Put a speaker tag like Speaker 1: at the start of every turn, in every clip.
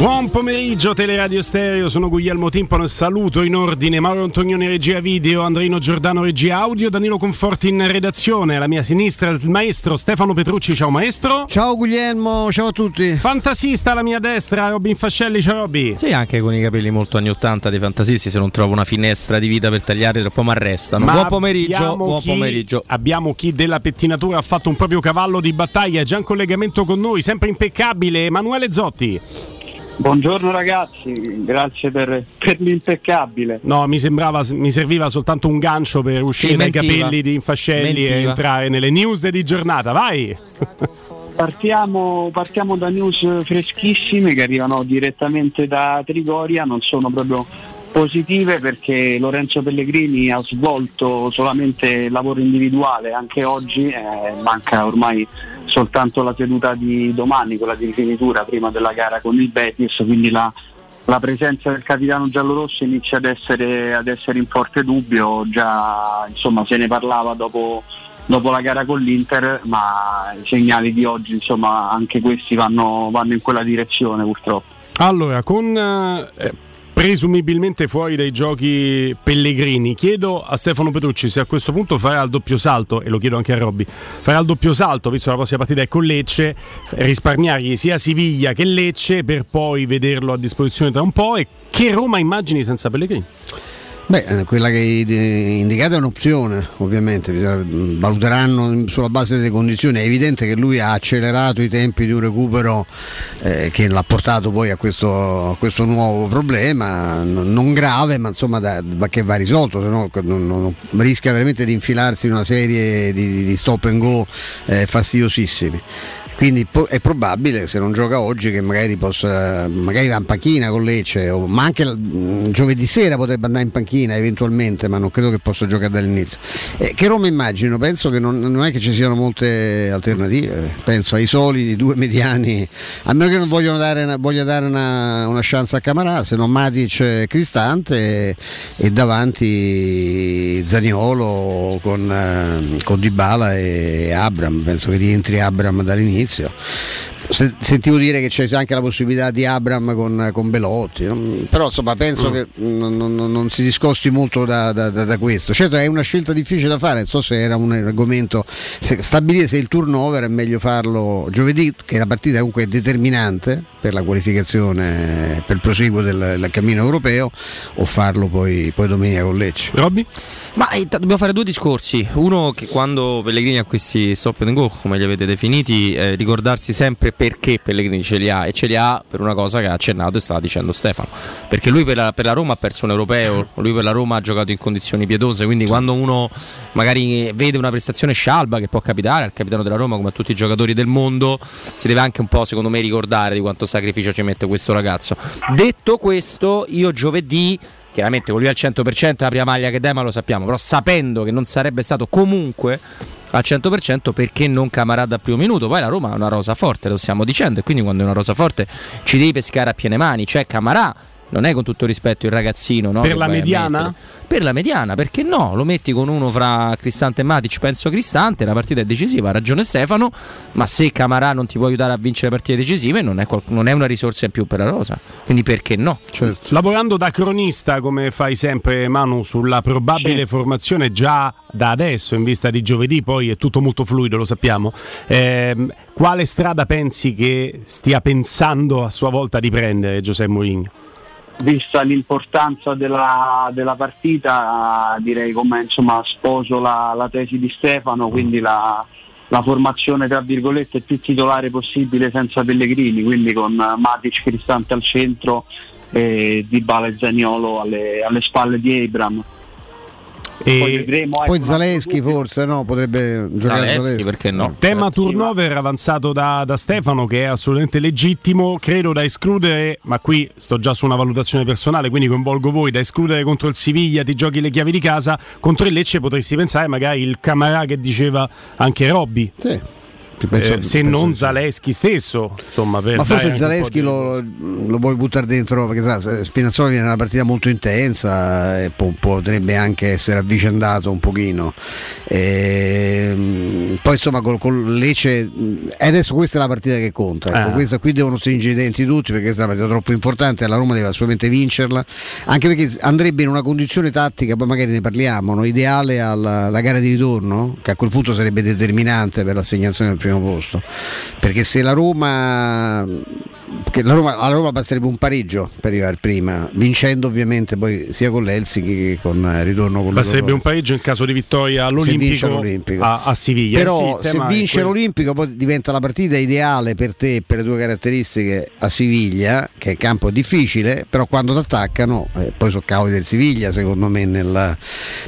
Speaker 1: Buon pomeriggio Teleradio Stereo, sono Guglielmo Timpano e saluto in ordine Mauro Antonioni regia video, Andrino Giordano regia audio, Danilo Conforti in redazione, alla mia sinistra il maestro Stefano Petrucci, ciao maestro.
Speaker 2: Ciao Guglielmo, ciao a tutti.
Speaker 1: Fantasista alla mia destra, Robin Fascelli, ciao Robby.
Speaker 3: Sì, anche con i capelli molto anni 80 dei fantasisti, se non trovo una finestra di vita per tagliare troppo mi arrestano.
Speaker 1: Ma
Speaker 3: buon pomeriggio, buon
Speaker 1: chi,
Speaker 3: pomeriggio.
Speaker 1: Abbiamo chi della pettinatura ha fatto un proprio cavallo di battaglia, già in collegamento con noi, sempre impeccabile, Emanuele Zotti.
Speaker 4: Buongiorno ragazzi, grazie per, per, l'impeccabile.
Speaker 1: No, mi sembrava, mi serviva soltanto un gancio per uscire
Speaker 3: Sì,
Speaker 1: dai capelli di Infascelli e
Speaker 3: Mentiva.
Speaker 1: entrare nelle news di giornata. Vai!
Speaker 4: Partiamo, partiamo da news freschissime che arrivano direttamente da Trigoria, non sono proprio positive perché Lorenzo Pellegrini ha svolto solamente lavoro individuale anche oggi, eh, manca ormai soltanto la seduta di domani, quella di rifinitura prima della gara con il Betis, quindi la, la presenza del capitano giallorosso inizia ad essere, ad essere in forte dubbio, già insomma, se ne parlava dopo, dopo la gara con l'Inter, ma i segnali di oggi insomma, anche questi vanno, vanno in quella direzione purtroppo.
Speaker 1: Allora, con eh, presumibilmente fuori dai giochi Pellegrini, chiedo a Stefano Petrucci se a questo punto farà il doppio salto, e lo chiedo anche a Robby, farà il doppio salto, visto la prossima partita è con Lecce, risparmiargli sia Siviglia che Lecce per poi vederlo a disposizione tra un po' e che Roma immagini senza Pellegrini.
Speaker 2: Beh, eh, quella che hai indicata è un'opzione, ovviamente, mh, valuteranno sulla base delle condizioni. È evidente che lui ha accelerato i tempi di un recupero eh, che l'ha portato poi a questo, a questo nuovo problema, non grave, ma insomma da- che va risolto, se no non- non- rischia veramente di infilarsi in una serie di- di stop and go eh, fastidiosissimi. Quindi è probabile se non gioca oggi che magari possa magari va in panchina con Lecce, o- ma anche mm, giovedì sera potrebbe andare in panchina eventualmente, ma non credo che possa giocare dall'inizio. Eh, che Roma immagino, penso che non, non è che ci siano molte alternative, penso ai soliti due mediani, a meno che non vogliono dare una, voglia dare una, una chance a Camarà, se non Matic Cristante e, e davanti Zaniolo con, con Dybala e Abram, penso che rientri Abram dall'inizio. Se- Sentivo dire che c'è anche la possibilità di Abram con, con Belotti, però insomma penso che non, non- non si discosti molto da, da- da- da questo. Certo è una scelta difficile da fare, non so se era un argomento, se- stabilire se il turnover è meglio farlo giovedì, che la partita comunque è determinante per la qualificazione, per il proseguo del, del cammino europeo, o farlo poi, poi domenica con Lecce.
Speaker 1: Robby?
Speaker 3: Ma eh, t- dobbiamo fare due discorsi. Uno che quando Pellegrini ha questi stop and go, come li avete definiti, eh, ricordarsi sempre perché Pellegrini ce li ha e ce li ha per una cosa che ha accennato e stava dicendo Stefano. Perché lui per la, per la Roma ha perso un europeo, lui per la Roma ha giocato in condizioni pietose, quindi quando uno magari vede una prestazione scialba che può capitare al capitano della Roma come a tutti i giocatori del mondo, si deve anche un po' secondo me ricordare di quanto sacrificio ci mette questo ragazzo. Detto questo, io giovedì chiaramente con lui al 100% la prima maglia che Dema lo sappiamo, però sapendo che non sarebbe stato comunque al 100% perché non Camarada al primo minuto, poi la Roma ha una rosa forte, lo stiamo dicendo, e quindi quando è una rosa forte ci devi pescare a piene mani, c'è Camarà, non è con tutto rispetto il ragazzino, no,
Speaker 1: Per la mediana?
Speaker 3: Per la mediana, perché no? Lo metti con uno fra Cristante e Matic, penso Cristante, la partita è decisiva, ha ragione Stefano, ma se Camarà non ti può aiutare a vincere partite decisive non è, qual- non è una risorsa in più per la Rosa, quindi perché no?
Speaker 1: Lavorando da cronista, come fai sempre Manu, sulla probabile
Speaker 4: Sì.
Speaker 1: formazione già da adesso, in vista di giovedì, poi è tutto molto fluido, lo sappiamo. Ehm, quale strada pensi che stia pensando a sua volta di prendere Giuseppe Mourinho?
Speaker 4: Vista l'importanza della, della partita, direi come insomma sposo la, la tesi di Stefano, quindi la, la formazione tra virgolette più titolare possibile senza Pellegrini, quindi con Matic Cristante al centro e Dybala e Zaniolo alle, alle spalle di Abram. Poi
Speaker 1: E
Speaker 4: vedremo, ecco,
Speaker 2: Poi Zaleschi forse no, potrebbe giocare
Speaker 3: Zaleschi,
Speaker 2: Zaleschi.
Speaker 3: perché no?
Speaker 1: tema
Speaker 4: Certo,
Speaker 1: turnover avanzato da, da Stefano, che è assolutamente legittimo, credo da escludere, ma qui sto già su una valutazione personale, quindi coinvolgo voi, da escludere contro il Siviglia, ti giochi le chiavi di casa, contro il Lecce potresti pensare magari il Camarà che diceva anche Robby.
Speaker 2: Sì.
Speaker 1: Penso, eh, se non Zaleschi stesso. Insomma,
Speaker 2: Ma forse Zaleschi lo, lo, puoi buttare dentro perché sa, Spinazzola viene una partita molto intensa e po- potrebbe anche essere avvicendato un pochino. E, ehm, poi insomma con, con Lecce e adesso questa è la partita che conta. Ecco, ah. questa, qui devono stringere i denti tutti perché questa è una partita troppo importante. La Roma deve assolutamente vincerla, anche perché andrebbe in una condizione tattica, poi magari ne parliamo, no? ideale alla, alla gara di ritorno, che a quel punto sarebbe determinante per l'assegnazione del primo primo posto. Perché se la Roma perché la Roma, alla Roma basterebbe un pareggio per arrivare prima, vincendo ovviamente poi sia con l'Helsinki che con il eh, ritorno con
Speaker 1: Basterebbe un pareggio in caso di vittoria all'Olimpico, a, a, Siviglia.
Speaker 2: Però eh sì, se vince l'Olimpico poi diventa la partita ideale per te e per le tue caratteristiche a Siviglia, che è campo difficile, però quando ti attaccano, eh, poi sono cavoli del Siviglia secondo me nella,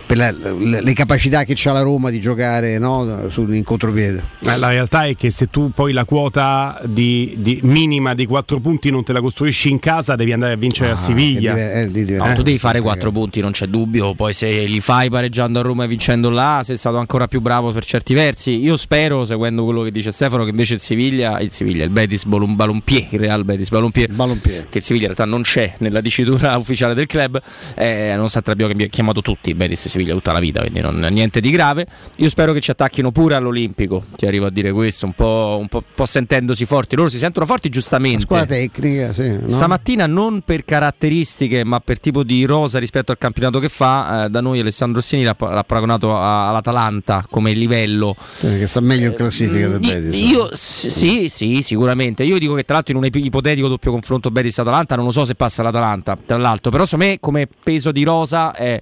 Speaker 2: per la, le, le, capacità che ha la Roma di giocare no, in contropiede.
Speaker 1: la realtà è che se tu poi la quota di, di minima di 4 punti non te la costruisci in casa, devi andare a vincere ah, a Siviglia.
Speaker 3: Deve, eh, no, tu devi fare 4 eh. punti, non c'è dubbio. Poi se li fai pareggiando a Roma e vincendo là, sei stato ancora più bravo per certi versi. Io spero, seguendo quello che dice Stefano, che invece il Siviglia, il Siviglia, il Betis Balompier, il Real Betis Balompier, Balompier, che il Siviglia in realtà non c'è nella dicitura ufficiale del club, eh, nonostante abbiamo chiamato tutti Betis e Siviglia tutta la vita, quindi non, niente di grave. Io spero che ci attacchino pure all'Olimpico, ti arrivo a dire questo, un po', un po', un po sentendosi forti. Loro si sentono forti giustamente.
Speaker 2: Squadra tecnica, sì. No?
Speaker 3: Stamattina non per caratteristiche, ma per tipo di rosa rispetto al campionato che fa, eh, da noi Alessandro Rossini l'ha, l'ha paragonato a, all'Atalanta come livello.
Speaker 2: Eh, che sta meglio in classifica del Betis.
Speaker 3: Io, sì, sì, sicuramente. Io dico che tra l'altro in un ipotetico doppio confronto Betis-Atalanta non lo so se passa l'Atalanta, tra l'altro, però secondo me come peso di rosa è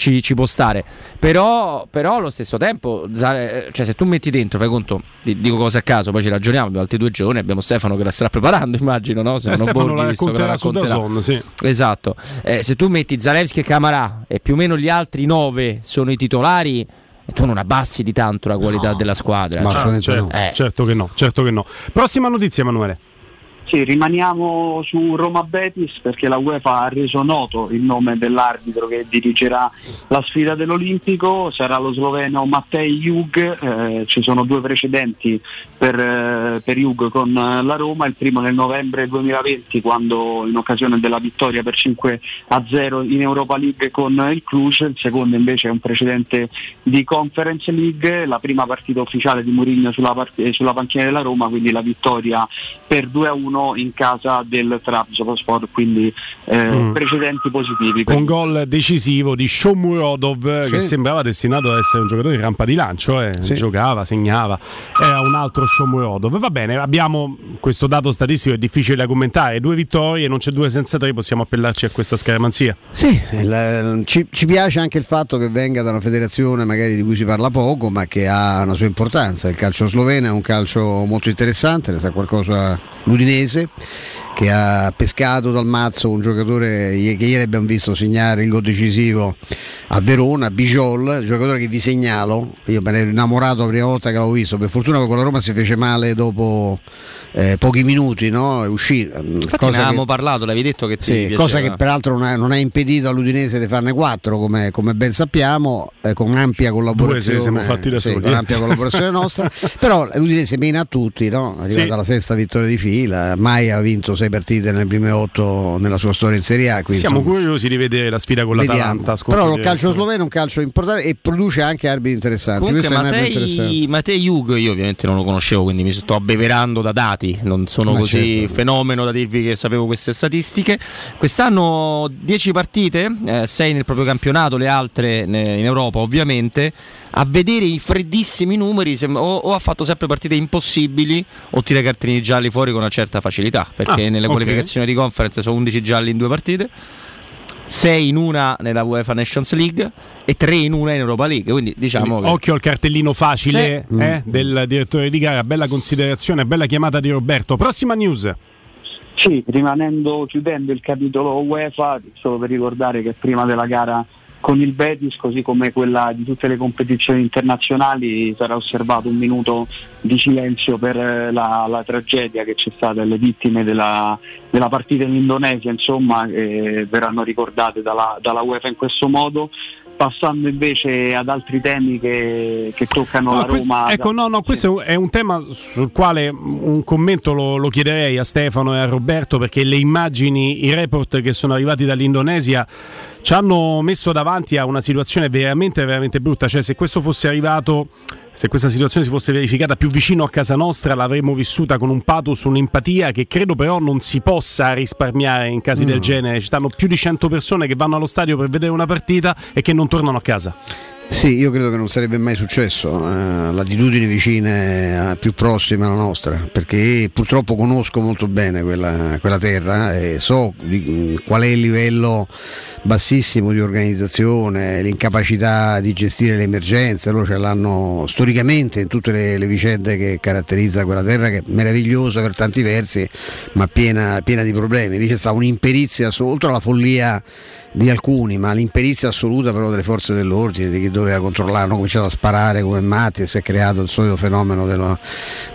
Speaker 3: ci, ci può stare. Però, però, allo stesso tempo, cioè, se tu metti dentro, fai conto, dico cose a caso, poi ci ragioniamo, abbiamo altri due giorni, abbiamo Stefano che la starà preparando, immagino, no?
Speaker 1: Se eh, Stefano Borghi, la racconterà, su Dazon, sì.
Speaker 3: Esatto. Eh, se tu metti Zalewski e Camarà e più o meno gli altri nove sono i titolari tu non abbassi di tanto la qualità no, della squadra.
Speaker 1: Ma cioè, certo, eh. certo, che no, certo che no. Prossima notizia, Emanuele.
Speaker 4: Sì, rimaniamo su Roma Betis perché la UEFA ha reso noto il nome dell'arbitro che dirigerà la sfida dell'Olimpico, sarà lo sloveno Mattei Jug, eh, ci sono due precedenti per, eh, per Jug con la Roma, il primo nel novembre 2020 quando in occasione della vittoria per 5 a 0 in Europa League con il Cluj, il secondo invece è un precedente di Conference League, la prima partita ufficiale di Mourinho sulla, part- sulla panchina della Roma, quindi la vittoria per 2 a 1 in casa del Trabzonspor, quindi eh, mm. precedenti positivi.
Speaker 1: Con gol decisivo di Shomurodov sì. che sembrava destinato ad essere un giocatore di rampa di lancio, eh. sì. giocava, segnava, era un altro Shomurodov. Va bene, abbiamo questo dato statistico, è difficile da commentare, due vittorie, non c'è due senza tre, possiamo appellarci a questa scaramanzia.
Speaker 2: Sì, il, ci, ci piace anche il fatto che venga da una federazione magari di cui si parla poco, ma che ha una sua importanza. Il calcio sloveno è un calcio molto interessante, ne sa qualcosa l'Udinese mese che ha pescato dal mazzo un giocatore che ieri abbiamo visto segnare il gol decisivo a Verona, Bijol, giocatore che vi segnalo, io me ne ero innamorato la prima volta che l'avevo visto, per fortuna con la Roma si fece male dopo eh, pochi minuti, no? uscì.
Speaker 3: Infatti ne avevamo che, parlato, l'avevi detto che ti
Speaker 2: sì, Cosa che peraltro non ha, non ha, impedito all'Udinese di farne quattro, come, come ben sappiamo, eh, con ampia collaborazione.
Speaker 1: siamo fatti da
Speaker 2: sì, con ampia collaborazione nostra. Però l'Udinese mena a tutti, no? è arrivata sì. alla sesta vittoria di fila, mai ha vinto sei partite nelle prime otto nella sua storia in Serie A.
Speaker 1: Siamo insomma, curiosi di vedere la sfida con l'Atalanta.
Speaker 2: Però il calcio sloveno è un calcio importante e produce anche arbitri interessanti.
Speaker 3: Comunque, Mattei, Mattei Jug, io ovviamente non lo conoscevo, quindi mi sto abbeverando da dati, non sono Ma così certo. fenomeno da dirvi che sapevo queste statistiche. Quest'anno 10 partite, 6 eh, nel proprio campionato, le altre in Europa ovviamente a vedere i freddissimi numeri o, o, ha fatto sempre partite impossibili o tira i cartini gialli fuori con una certa facilità perché ah, nelle okay. qualificazioni di conference sono 11 gialli in due partite 6 in una nella UEFA Nations League e 3 in una in Europa League. Quindi diciamo che...
Speaker 1: Occhio al cartellino facile sì. eh, del direttore di gara, bella considerazione, bella chiamata di Roberto. Prossima news.
Speaker 4: Sì, rimanendo, chiudendo il capitolo UEFA, solo per ricordare che prima della gara con il Betis, così come quella di tutte le competizioni internazionali, sarà osservato un minuto di silenzio per eh, la, la tragedia che c'è stata, le vittime della, della partita in Indonesia, insomma, eh, verranno ricordate dalla, dalla UEFA in questo modo passando invece ad altri temi che, che toccano
Speaker 1: no,
Speaker 4: la Roma.
Speaker 1: Questo, ecco, no, no, questo è un tema sul quale un commento lo, lo, chiederei a Stefano e a Roberto perché le immagini, i report che sono arrivati dall'Indonesia ci hanno messo davanti a una situazione veramente, veramente brutta. Cioè, se questo fosse arrivato se questa situazione si fosse verificata più vicino a casa nostra l'avremmo vissuta con un pathos, un'empatia che credo però non si possa risparmiare in casi mm. del genere. Ci stanno più di 100 persone che vanno allo stadio per vedere una partita e che non tornano a casa.
Speaker 2: Sì, io credo che non sarebbe mai successo, eh, latitudini vicine, eh, più prossime alla nostra, perché purtroppo conosco molto bene quella, quella terra e so di, mm, qual è il livello bassissimo di organizzazione, l'incapacità di gestire le emergenze, loro ce l'hanno storicamente in tutte le, le vicende che caratterizzano quella terra che è meravigliosa per tanti versi, ma piena, piena di problemi. Lì c'è stata un'imperizia, oltre alla follia di alcuni, ma l'imperizia assoluta però delle forze dell'ordine, di chi doveva controllare, hanno cominciato a sparare come matti e si è creato il solito fenomeno dello,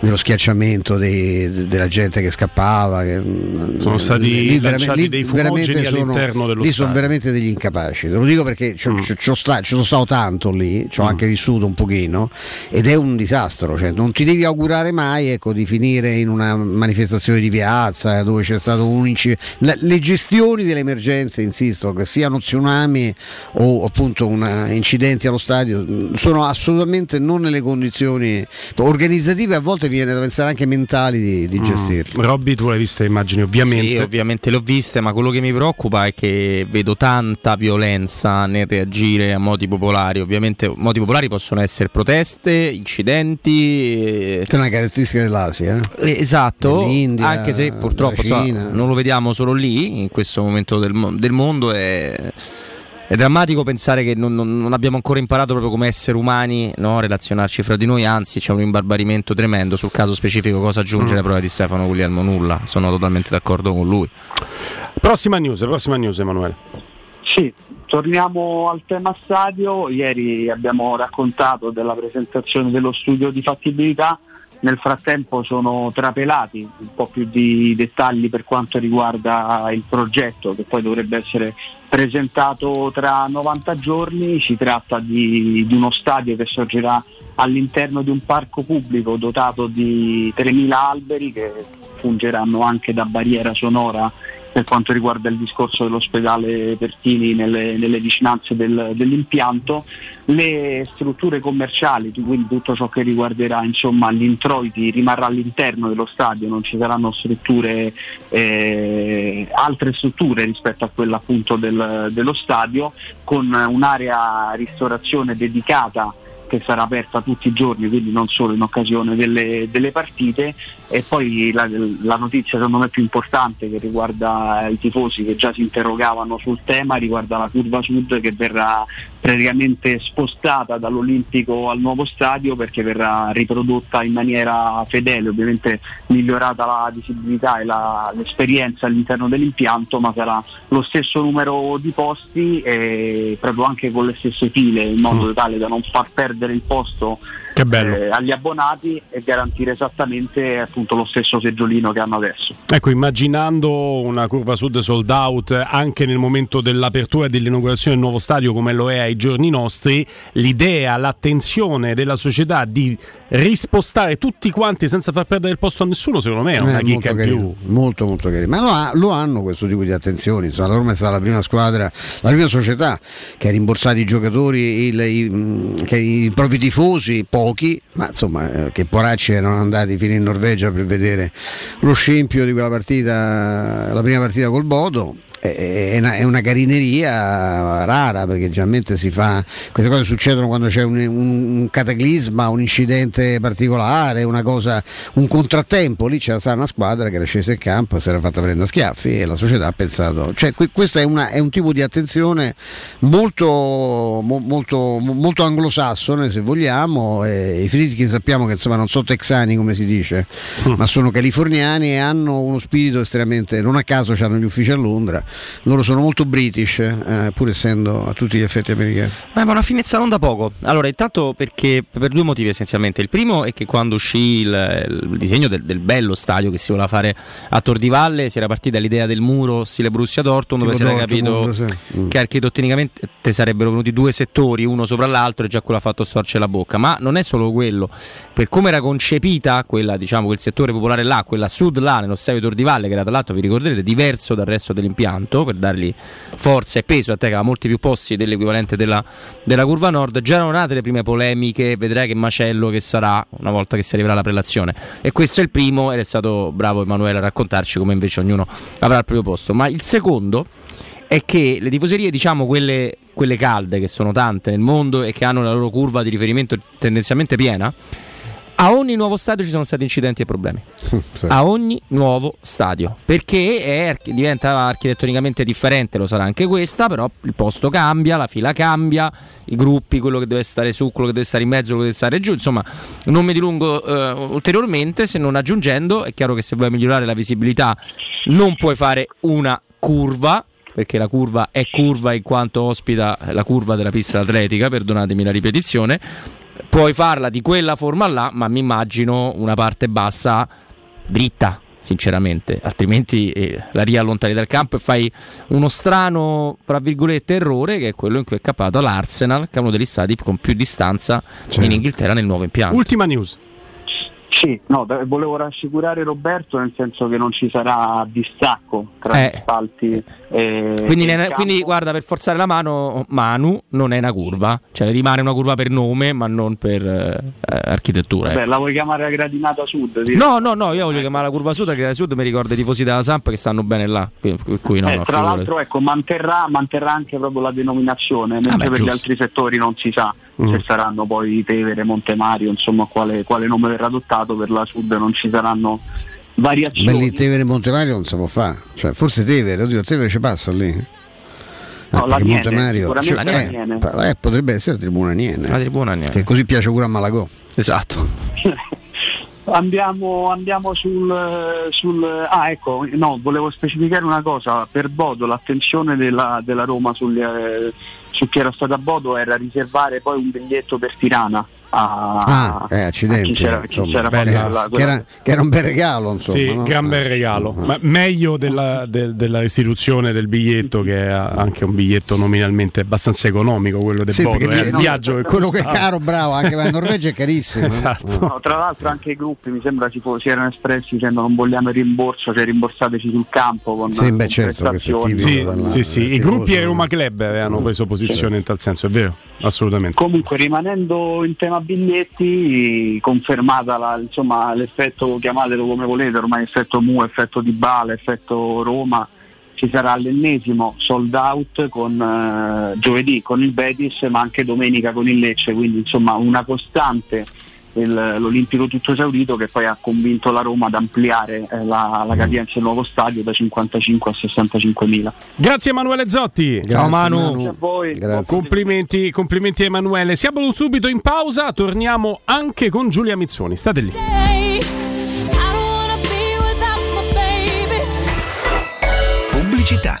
Speaker 2: dello schiacciamento dei, della gente che scappava. Che,
Speaker 1: sono stati lì, lì, dei fumogeni all'interno dello
Speaker 2: Lì sono veramente degli incapaci, te lo dico perché ci mm. sta, sono stato tanto lì, ci ho mm. anche vissuto un pochino ed è un disastro, cioè, non ti devi augurare mai ecco, di finire in una manifestazione di piazza dove c'è stato un incidente. Le gestioni delle emergenze, insisto, siano tsunami o appunto una, incidenti allo stadio, sono assolutamente non nelle condizioni organizzative, a volte viene da pensare anche mentali di, di mm. gestirle.
Speaker 1: Mm. Robby, tu l'hai vista immagini ovviamente.
Speaker 3: Sì, ovviamente le ho viste, ma quello che mi preoccupa è che vedo tanta violenza nel reagire a modi popolari. Ovviamente modi popolari possono essere proteste, incidenti.
Speaker 2: Che è una caratteristica dell'Asia.
Speaker 3: Eh? Esatto, anche se purtroppo so, non lo vediamo solo lì, in questo momento del, del mondo. È è drammatico pensare che non, non, non, abbiamo ancora imparato proprio come esseri umani no, relazionarci fra di noi, anzi c'è un imbarbarimento tremendo sul caso specifico, cosa aggiungere mm. prova di Stefano Guglielmo? Nulla, sono totalmente d'accordo con lui.
Speaker 1: Prossima news, prossima news Emanuele.
Speaker 4: Sì, torniamo al tema stadio, ieri abbiamo raccontato della presentazione dello studio di fattibilità nel frattempo sono trapelati un po' più di dettagli per quanto riguarda il progetto che poi dovrebbe essere presentato tra 90 giorni. Si tratta di, di uno stadio che sorgerà all'interno di un parco pubblico dotato di 3.000 alberi che fungeranno anche da barriera sonora per quanto riguarda il discorso dell'ospedale Pertini nelle, nelle vicinanze del, dell'impianto, le strutture commerciali, quindi tutto ciò che riguarderà insomma, gli introiti rimarrà all'interno dello stadio, non ci saranno strutture, eh, altre strutture rispetto a quella appunto del, dello stadio, con un'area ristorazione dedicata che sarà aperta tutti i giorni, quindi non solo in occasione delle, delle partite. E poi la, la, notizia secondo me più importante che riguarda i tifosi che già si interrogavano sul tema, riguarda la curva sud che verrà praticamente spostata dall'Olimpico al nuovo stadio perché verrà riprodotta in maniera fedele, ovviamente migliorata la visibilità e la, l'esperienza all'interno dell'impianto, ma sarà lo stesso numero di posti e proprio anche con le stesse file in modo mm. tale da non far perdere il posto eh, agli abbonati e garantire esattamente appunto lo stesso seggiolino che hanno adesso.
Speaker 1: Ecco, immaginando una curva sud sold out anche nel momento dell'apertura e dell'inaugurazione del nuovo stadio come lo è ai giorni nostri, l'idea, l'attenzione della società di rispostare tutti quanti senza far perdere il posto a nessuno, secondo me è una eh, chicca in più.
Speaker 2: Molto molto carino. Ma lo, lo, hanno questo tipo di attenzioni. Insomma, la Roma è stata la prima squadra, la prima società che ha rimborsato i giocatori, il, i, mm, i, propri tifosi, pochi, ma insomma eh, che poracci erano andati fino in Norvegia per vedere lo scempio di quella partita, la prima partita col Bodo è una, è una, carineria rara perché generalmente si fa queste cose succedono quando c'è un, un, un cataclisma, un incidente particolare, una cosa, un contrattempo. Lì c'era stata una squadra che era scesa in campo, si era fatta prendere a schiaffi e la società ha pensato. Cioè, questo è, una, è, un tipo di attenzione molto, molto, molto anglosassone, se vogliamo. E I Fritkin sappiamo che insomma non sono texani come si dice, mm. ma sono californiani e hanno uno spirito estremamente. Non a caso hanno gli uffici a Londra loro sono molto british, eh, pur essendo a tutti gli effetti americani.
Speaker 3: Eh, ma una finezza non da poco. Allora, intanto perché per due motivi essenzialmente. Il primo è che quando uscì il, il disegno del, del, bello stadio che si voleva fare a Tor di Valle, si era partita l'idea del muro stile Borussia Dortmund, dove si era capito sì. mm. che architettonicamente sarebbero venuti due settori, uno sopra l'altro, e già quello ha fatto storcere la bocca. Ma non è solo quello. Per come era concepita quella, diciamo, quel settore popolare là, quella sud là, nello stadio Tor di Valle, che era tra l'altro, vi ricorderete, diverso dal resto dell'impianto, per dargli forza e peso, a te che aveva molti più posti dell'equivalente della, della curva nord, già erano nate le prime polemiche, vedrai che macello che sarà una volta che si arriverà alla prelazione. E questo è il primo ed è stato bravo Emanuele a raccontarci come invece ognuno avrà il proprio posto. Ma il secondo è che le tifoserie, diciamo quelle, quelle calde, che sono tante nel mondo e che hanno la loro curva di riferimento tendenzialmente piena, a ogni nuovo stadio ci sono stati incidenti e problemi. sì. A ogni nuovo stadio. Perché è, diventa architettonicamente differente, lo sarà anche questa, però il posto cambia, la fila cambia, i gruppi, quello che deve stare su, quello che deve stare in mezzo, quello che deve stare giù. Insomma, non mi dilungo eh, ulteriormente, se non aggiungendo, è chiaro che se vuoi migliorare la visibilità non puoi fare una curva perché la curva è curva in quanto ospita la curva della pista atletica, perdonatemi la ripetizione, puoi farla di quella forma là, ma mi immagino una parte bassa dritta, sinceramente, altrimenti eh, la riallontani dal campo e fai uno strano, tra virgolette, errore che è quello in cui è capato l'Arsenal, che è uno degli stati con più distanza certo. in Inghilterra nel nuovo impianto.
Speaker 1: Ultima news.
Speaker 4: Sì, no, volevo rassicurare Roberto nel senso che non ci sarà distacco tra eh. spalti
Speaker 3: e quindi, ne, quindi, guarda per forzare la mano Manu non è una curva, cioè rimane una curva per nome ma non per eh, architettura.
Speaker 4: Beh, la vuoi chiamare la gradinata sud?
Speaker 3: Sì. No, no, no, io voglio chiamare la curva sud, perché la sud mi ricorda i tifosi della Samp che stanno bene là. Cui no,
Speaker 4: eh,
Speaker 3: no,
Speaker 4: tra l'altro ecco, manterrà, manterrà, anche proprio la denominazione, mentre ah, beh, per giusto. gli altri settori non si sa mm. se saranno poi Tevere, Montemario, insomma quale, quale nome verrà adottato, per la sud non ci saranno variazioni.
Speaker 2: Belli Tevere e Montemario non si può fare, cioè, forse Tevere, oddio, Tevere ci passa lì.
Speaker 4: No, ah, la Niene, Montemario, cioè,
Speaker 2: eh, eh, potrebbe essere Tribuna Niene.
Speaker 3: La Tribuna Niene.
Speaker 2: Che così piace pure a Malagò.
Speaker 3: Esatto.
Speaker 4: Andiamo, andiamo sul, sul, Ah ecco, no, volevo specificare una cosa. Per Bodo l'attenzione della, della Roma sul, eh, su chi era stato a Bodo era riservare poi un biglietto per Tirana
Speaker 2: a, ah, eh, accidenti, chi c'era, chi c'era bella, la, che, era, che, era, un bel regalo insomma,
Speaker 1: sì,
Speaker 2: no?
Speaker 1: gran bel regalo uh-huh. ma meglio della, de, della, restituzione del biglietto che è anche un biglietto nominalmente abbastanza economico quello del sì, Bodo eh,
Speaker 2: no, viaggio quello che è caro bravo anche per la Norvegia è carissimo
Speaker 1: esatto.
Speaker 4: no, tra l'altro anche i gruppi mi sembra si, si erano espressi dicendo non vogliamo il rimborso cioè rimborsateci sul campo con,
Speaker 2: sì, beh, certo,
Speaker 1: sì, sì, sì. i gruppi e Roma Club avevano preso posizione in tal senso è vero assolutamente
Speaker 4: comunque rimanendo in tema biglietti confermata la, insomma, l'effetto chiamatelo come volete ormai effetto Mu, effetto Di Bale, effetto Roma ci sarà l'ennesimo sold out con eh, giovedì con il Betis ma anche domenica con il Lecce quindi insomma una costante il, l'Olimpico tutto esaurito che poi ha convinto la Roma ad ampliare eh, la, la mm. capienza del nuovo stadio da 55 a 65 mila.
Speaker 1: Grazie Emanuele Zotti.
Speaker 3: Grazie, Ciao Manu. Grazie
Speaker 4: a voi.
Speaker 1: Grazie. Complimenti, complimenti Emanuele. Siamo subito in pausa, torniamo anche con Giulia Mizzoni. State lì.
Speaker 5: Pubblicità.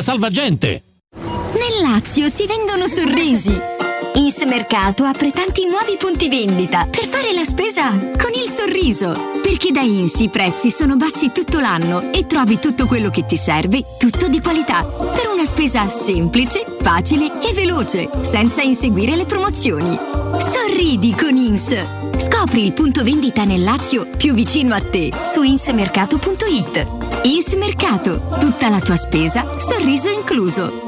Speaker 6: Salvagente!
Speaker 7: Nel Lazio si vendono sorrisi. Ins Mercato apre tanti nuovi punti vendita per fare la spesa con il sorriso. Perché da Ins i prezzi sono bassi tutto l'anno e trovi tutto quello che ti serve, tutto di qualità. Per una spesa semplice, facile e veloce, senza inseguire le promozioni. Sorridi con Ins. Scopri il punto vendita nel Lazio più vicino a te su insmercato.it. Ins Mercato, tutta la tua spesa, sorriso incluso.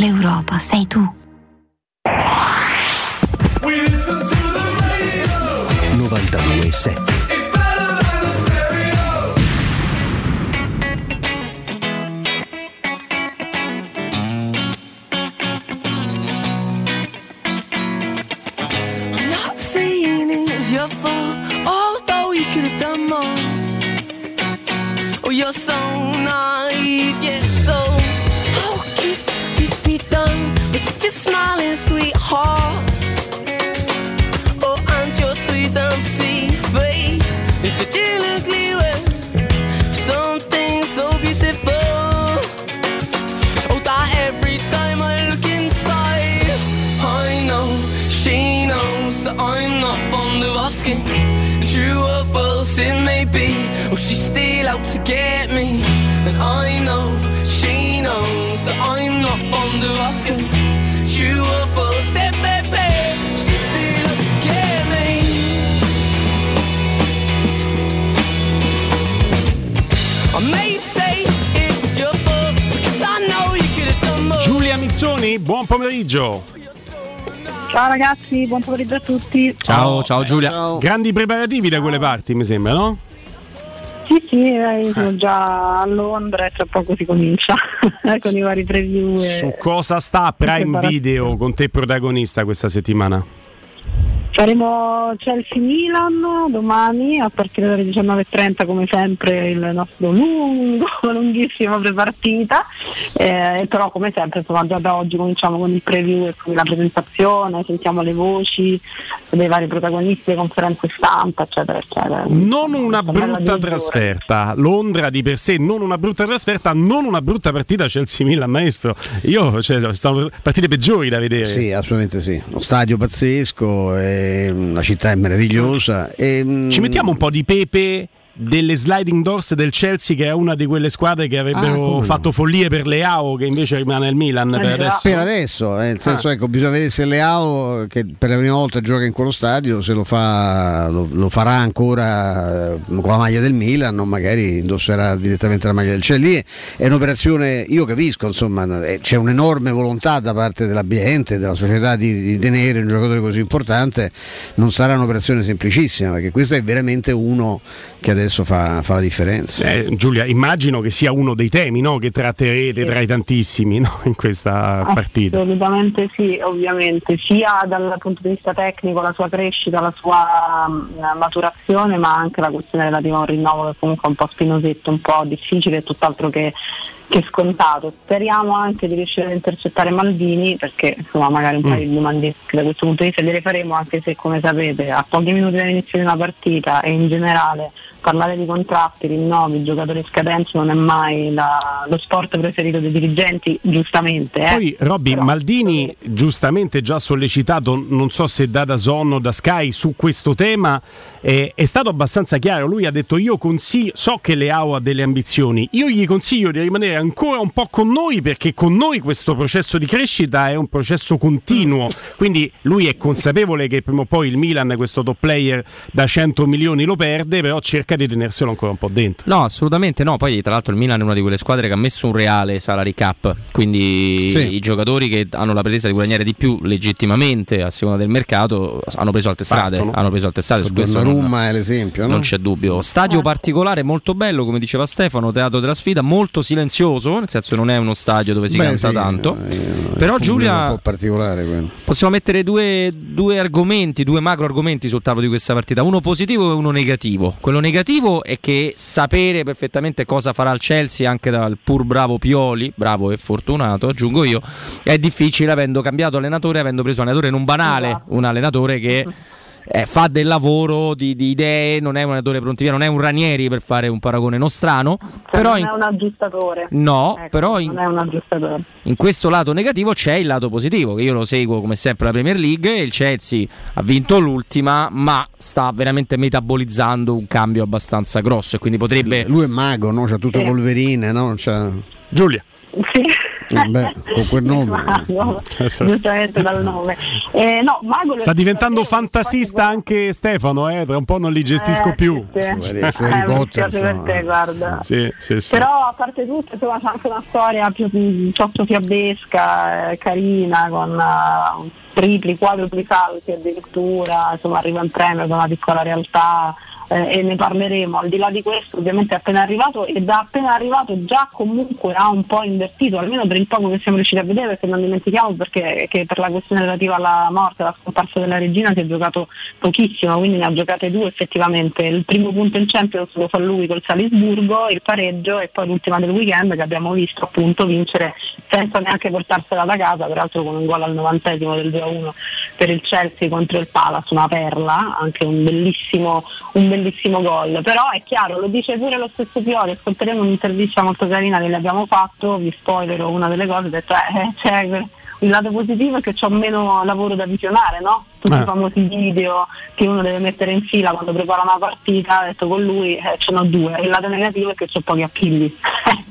Speaker 7: L'Europa sei tu.
Speaker 8: 92.7
Speaker 9: I'm not saying it's your fault, although you could have done more. Oh, you're so naive, yes, asking, true or false it may be. Well, she's still out to get me, and I know she knows that I'm not fond of asking, true or false it may be. Me. I may say it was
Speaker 1: your fault, because I know you could have. Giulia Mizzoni, buon pomeriggio.
Speaker 10: Ciao ragazzi, buon pomeriggio a tutti.
Speaker 3: Ciao, ciao Giulia.
Speaker 1: Grandi preparativi da quelle parti, mi sembra, no?
Speaker 10: Sì, sì, eh, sono già a Londra e tra poco si comincia con i vari preview. e-
Speaker 1: Su cosa sta Prime. Video con te protagonista questa settimana?
Speaker 10: Faremo Chelsea-Milan domani a partire dalle 19.30 come sempre il nostro lungo, lunghissimo prepartita, eh, però come sempre insomma, già da oggi cominciamo con il preview e quindi la presentazione, sentiamo le voci dei vari protagonisti, le conferenze stampa eccetera eccetera.
Speaker 1: Non una brutta trasferta. Londra di per sé non una brutta trasferta, non una brutta partita Chelsea-Milan, maestro. Io, cioè, stanno partite peggiori da vedere.
Speaker 2: Sì, assolutamente sì. Lo stadio pazzesco, e la città è meravigliosa. E, mm,
Speaker 1: Ci mettiamo un po' di pepe delle sliding doors del Chelsea che è una di quelle squadre che
Speaker 2: Ah,
Speaker 1: avrebbero
Speaker 2: no.
Speaker 1: fatto follie per Leao che invece rimane al Milan per adesso.
Speaker 2: Per adesso, eh, nel senso
Speaker 1: Ah.
Speaker 2: ecco, bisogna vedere se Leao, che per la prima volta gioca in quello stadio, se lo, fa, lo, lo farà ancora eh, con la maglia del Milan o magari indosserà direttamente la maglia del lì è un'operazione, io capisco, insomma, eh, c'è un'enorme volontà da parte dell'ambiente, della società di, di tenere un giocatore così importante, non sarà un'operazione semplicissima, perché questo è veramente uno che adesso fa, fa la differenza.
Speaker 1: Eh, Giulia, immagino che sia uno dei temi no? che tratterete tra i tantissimi no? in questa partita.
Speaker 10: Assolutamente sì, ovviamente, sia dal punto di vista tecnico, la sua crescita, la sua mm, maturazione, ma anche la questione relativa a un rinnovo che comunque è un po' spinosetto, un po' difficile e tutt'altro che, che scontato. Speriamo anche di riuscire ad intercettare Maldini, perché insomma magari un paio di domande da questo punto di vista gliele faremo, anche se come sapete a pochi minuti dall'inizio di una partita e in generale parlare di contratti, rinnovi, giocatori scadenze non è mai la- lo sport preferito dei dirigenti, giustamente. Eh.
Speaker 1: Poi Robby Maldini giustamente già sollecitato, non so se da Dazon o da Sky su questo tema, eh, è stato abbastanza chiaro, lui ha detto io consiglio, so che Leao ha delle ambizioni, io gli consiglio di rimanere ancora un po' con noi perché con noi questo processo di crescita è un processo continuo, quindi lui è consapevole che prima o poi il Milan questo top player da 100 milioni lo perde, però cerca di tenerselo ancora un po' dentro.
Speaker 3: No, assolutamente no. Poi, tra l'altro, il Milan è una di quelle squadre che ha messo un reale salary cap. Quindi
Speaker 2: Sì.
Speaker 3: i giocatori che hanno la pretesa di guadagnare di più legittimamente a seconda del mercato hanno preso altre strade.
Speaker 2: Partono.
Speaker 3: Hanno preso altre strade. Su questo
Speaker 2: Donnarumma
Speaker 3: non,
Speaker 2: è l'esempio, no?
Speaker 3: non c'è dubbio. Stadio particolare molto bello, come diceva Stefano, teatro della sfida, molto silenzioso, nel senso non è uno stadio dove si
Speaker 2: Beh,
Speaker 3: canta
Speaker 2: sì,
Speaker 3: tanto.
Speaker 2: eh,
Speaker 3: Però Giulia
Speaker 2: un po' particolare quello.
Speaker 3: Possiamo mettere due, due argomenti, due macro argomenti sul tavolo di questa partita, uno positivo e uno negativo. Quello negativo è che sapere perfettamente cosa farà il Chelsea anche dal pur bravo Pioli, bravo e fortunato, aggiungo io, è difficile avendo cambiato allenatore, avendo preso un allenatore non banale, un allenatore che eh, fa del lavoro di, di idee, non è un allenatore pronti via, non è un Ranieri per fare un paragone nostrano,
Speaker 10: Cioè,
Speaker 3: però
Speaker 10: non
Speaker 3: in,
Speaker 10: è un aggiustatore.
Speaker 3: No,
Speaker 10: Ecco,
Speaker 3: però in-
Speaker 10: non è un aggiustatore.
Speaker 3: in questo lato negativo c'è il lato positivo, che io lo seguo come sempre la Premier League. Il Chelsea ha vinto l'ultima, ma sta veramente metabolizzando un cambio abbastanza grosso e quindi potrebbe.
Speaker 2: Lui è mago, no? C'ha tutto
Speaker 10: Sì.
Speaker 2: polverine, no? C'ha...
Speaker 1: Giulia.
Speaker 10: Sì.
Speaker 2: Eh, beh, con quel nome.
Speaker 10: Mago, giustamente dal nome. Eh, no, Mago
Speaker 1: Sta diventando fantasista anche Stefano, eh? tra un po' non li gestisco
Speaker 10: Eh,
Speaker 1: più.
Speaker 10: sì, Eh,
Speaker 2: Potter,
Speaker 10: dispiace per
Speaker 2: insomma.
Speaker 10: te, guarda.
Speaker 1: Sì, sì, sì.
Speaker 10: Però a parte tutto, insomma, c'è anche una storia più piuttosto fiabesca, eh, carina, con uh, tripli, quadrupli salti addirittura, insomma arriva in premio da una piccola realtà eh, e ne parleremo. Al di là di questo ovviamente è appena arrivato e da appena arrivato già comunque ha un po' invertito, almeno per il poco che siamo riusciti a vedere, perché non dimentichiamo perché che per la questione relativa alla morte, alla scomparsa della regina si è giocato pochissimo, quindi ne ha giocate due effettivamente. Il primo punto in Champions lo fa lui col Salisburgo, il pareggio e poi l'ultima del weekend che abbiamo visto appunto vincere senza neanche portarsela da casa, peraltro con un gol al novantesimo del 2-1 per il Chelsea contro il Palace, una perla, anche un bellissimo, un bellissimo gol. Però è chiaro, lo dice pure lo stesso Pioli, ascolteremo un'intervista molto carina che le abbiamo fatto, vi spoilerò una delle cose, ho detto eh, cioè, il lato positivo è che ho meno lavoro da visionare, no? Tutti
Speaker 1: Eh.
Speaker 10: i famosi video che uno deve mettere in fila quando prepara una partita, ho detto con lui eh, ce n'ho due. Il lato negativo è che ho pochi appigli.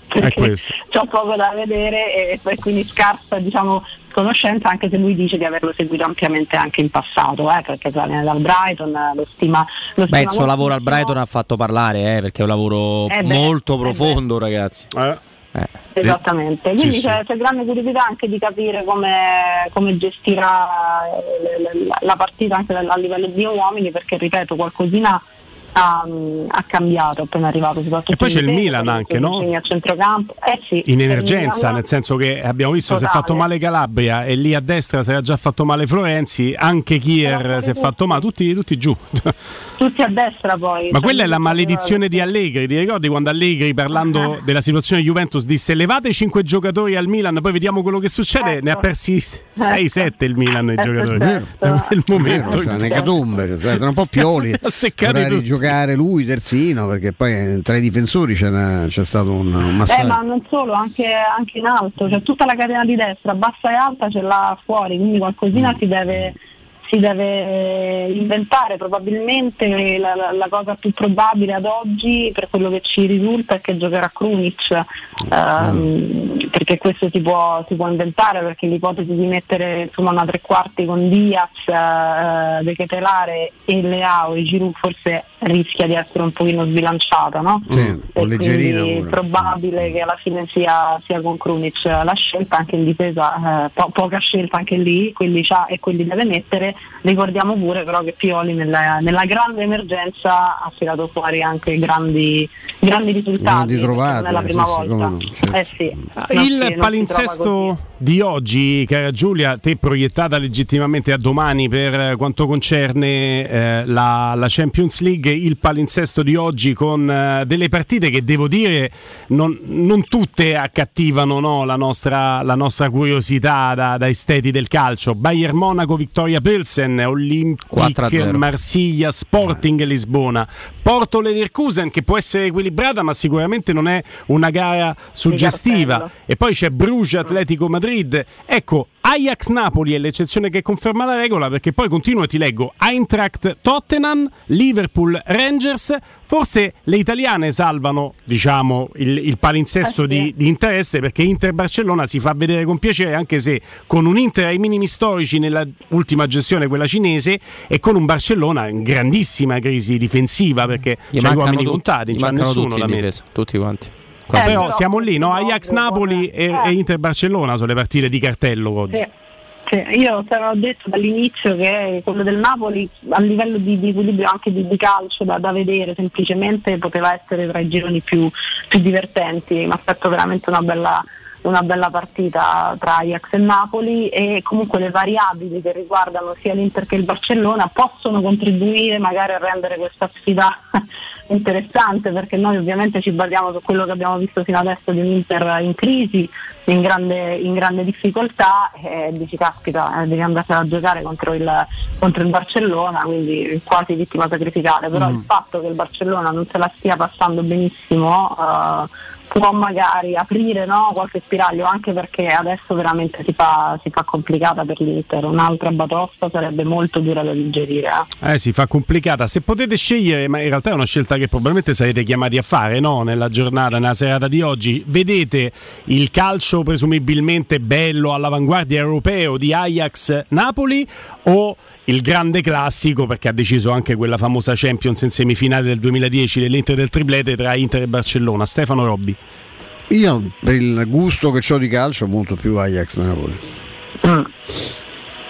Speaker 1: Questo.
Speaker 10: C'ho poco da vedere e, e quindi scarsa diciamo, conoscenza anche se lui dice di averlo seguito ampiamente anche in passato eh, perché viene dal Brighton lo stima, lo
Speaker 3: Beh, il suo lavoro al. Brighton ha fatto parlare, eh, perché è un lavoro
Speaker 10: Eh beh,
Speaker 3: molto
Speaker 10: eh
Speaker 3: profondo, ragazzi.
Speaker 1: Eh.
Speaker 10: Esattamente, quindi
Speaker 1: Sì, sì.
Speaker 10: c'è, c'è grande curiosità anche di capire come, come gestirà eh, la, la partita anche a livello di uomini perché ripeto qualcosina ha, ha cambiato appena arrivato
Speaker 1: E poi
Speaker 10: in
Speaker 1: c'è il Milan anche, no?
Speaker 10: a centrocampo eh sì,
Speaker 1: in emergenza, nel senso che abbiamo visto si è
Speaker 10: Totale.
Speaker 1: fatto male Calabria e lì a destra si era già fatto male Florenzi, anche Kier si è fatto male, tutti, tutti giù.
Speaker 10: tutti a destra poi
Speaker 1: Ma
Speaker 10: Cioè,
Speaker 1: quella è la
Speaker 10: tutti-
Speaker 1: maledizione di Allegri. Ti ricordi quando Allegri, parlando della situazione Juventus, disse levate 5 giocatori al Milan, poi vediamo quello che succede? Ne ha persi 6-7 il Milan i
Speaker 10: Ecco,
Speaker 1: giocatori.
Speaker 10: certo.
Speaker 1: Quel momento.
Speaker 2: Vero, cioè, cioè, stato un po' pioli
Speaker 1: A seccare
Speaker 2: vorrei
Speaker 1: tutti.
Speaker 2: rigiocare lui terzino perché poi eh, tra i difensori c'è, una- c'è stato un, un
Speaker 10: Eh,
Speaker 2: massaggio
Speaker 10: ma non solo, anche, anche in alto, cioè tutta la catena di destra, bassa e alta ce l'ha fuori, quindi qualcosina si deve, si deve inventare. Probabilmente la, la- la cosa più probabile ad oggi, per quello che ci risulta, è che giocherà Krunic, ehm, perché questo si può, si può inventare, perché l'ipotesi di mettere insomma, una tre quarti con Diaz, eh, De Ketelare e Leao e Giroud forse rischia di essere un pochino sbilanciata, no?
Speaker 2: Sì,
Speaker 10: è probabile che alla fine sia, sia con Krunic la scelta anche in difesa, eh, po- poca scelta anche lì, quelli c'ha e quelli deve mettere. Ricordiamo pure però che Pioli nella, nella grande emergenza ha tirato fuori anche grandi, grandi risultati.
Speaker 2: Grandi trovate,
Speaker 10: Non è la prima volta.
Speaker 2: no, certo.
Speaker 10: Eh sì,
Speaker 1: Il palinsesto di oggi, cara Giulia, te proiettata legittimamente a domani per quanto concerne eh, la, la Champions League, il palinsesto di oggi con eh, delle partite che devo dire non, non tutte accattivano no, la, nostra, la nostra curiosità da, da esteti del calcio. Bayern Monaco, Vittoria Pilsen, Olympique
Speaker 3: 4-0.
Speaker 1: Marsiglia, Sporting Lisbona, Porto Leverkusen che può essere equilibrata ma sicuramente non è una gara suggestiva e poi c'è Bruges Atletico Madrid ecco Ajax Napoli è l'eccezione che conferma la regola perché poi continuo e ti leggo. Eintracht Tottenham Liverpool Rangers. Forse le italiane salvano diciamo il, il palinsesto di, di interesse perché Inter Barcellona si fa vedere con piacere anche se con un Inter ai minimi storici nella ultima gestione quella cinese e con un Barcellona in grandissima crisi difensiva perché
Speaker 3: Gli mancano
Speaker 1: uomini
Speaker 3: tutti,
Speaker 1: contati, non c'è nessuno
Speaker 3: tutti
Speaker 1: da
Speaker 3: difesa, tutti quanti.
Speaker 10: Eh,
Speaker 1: Però
Speaker 10: però
Speaker 1: siamo lì, no? Ajax Napoli e,
Speaker 10: eh.
Speaker 1: e Inter Barcellona sono le partite di cartello oggi.
Speaker 10: Sì. Sì, io te l'ho detto dall'inizio che quello del Napoli a livello di, di equilibrio anche di, di calcio da, da vedere semplicemente poteva essere tra i gironi più, più divertenti, mi aspetto veramente una bella, una bella partita tra Ajax e Napoli e comunque le variabili che riguardano sia l'Inter che il Barcellona possono contribuire magari a rendere questa sfida interessante perché noi ovviamente ci basiamo su quello che abbiamo visto fino adesso di un Inter in crisi, in grande, in grande difficoltà e dici caspita eh, devi andarsela a giocare contro il, contro il Barcellona, quindi quasi vittima sacrificale, però il fatto che il Barcellona non se la stia passando benissimo eh, può magari aprire no, qualche spiraglio anche perché adesso veramente si fa, si fa complicata per l'Inter, un'altra batosta sarebbe molto dura da digerire. eh.
Speaker 1: Eh si fa complicata. Se potete scegliere, ma in realtà è una scelta che probabilmente sarete chiamati a fare no? nella giornata, nella serata di oggi, vedete il calcio presumibilmente bello all'avanguardia europeo di Ajax Napoli o il grande classico perché ha deciso anche quella famosa Champions in semifinale del 2010 dell'Inter del triplete tra Inter e Barcellona. Stefano Robbi.
Speaker 2: Io per il gusto che ho di calcio molto più Ajax Napoli.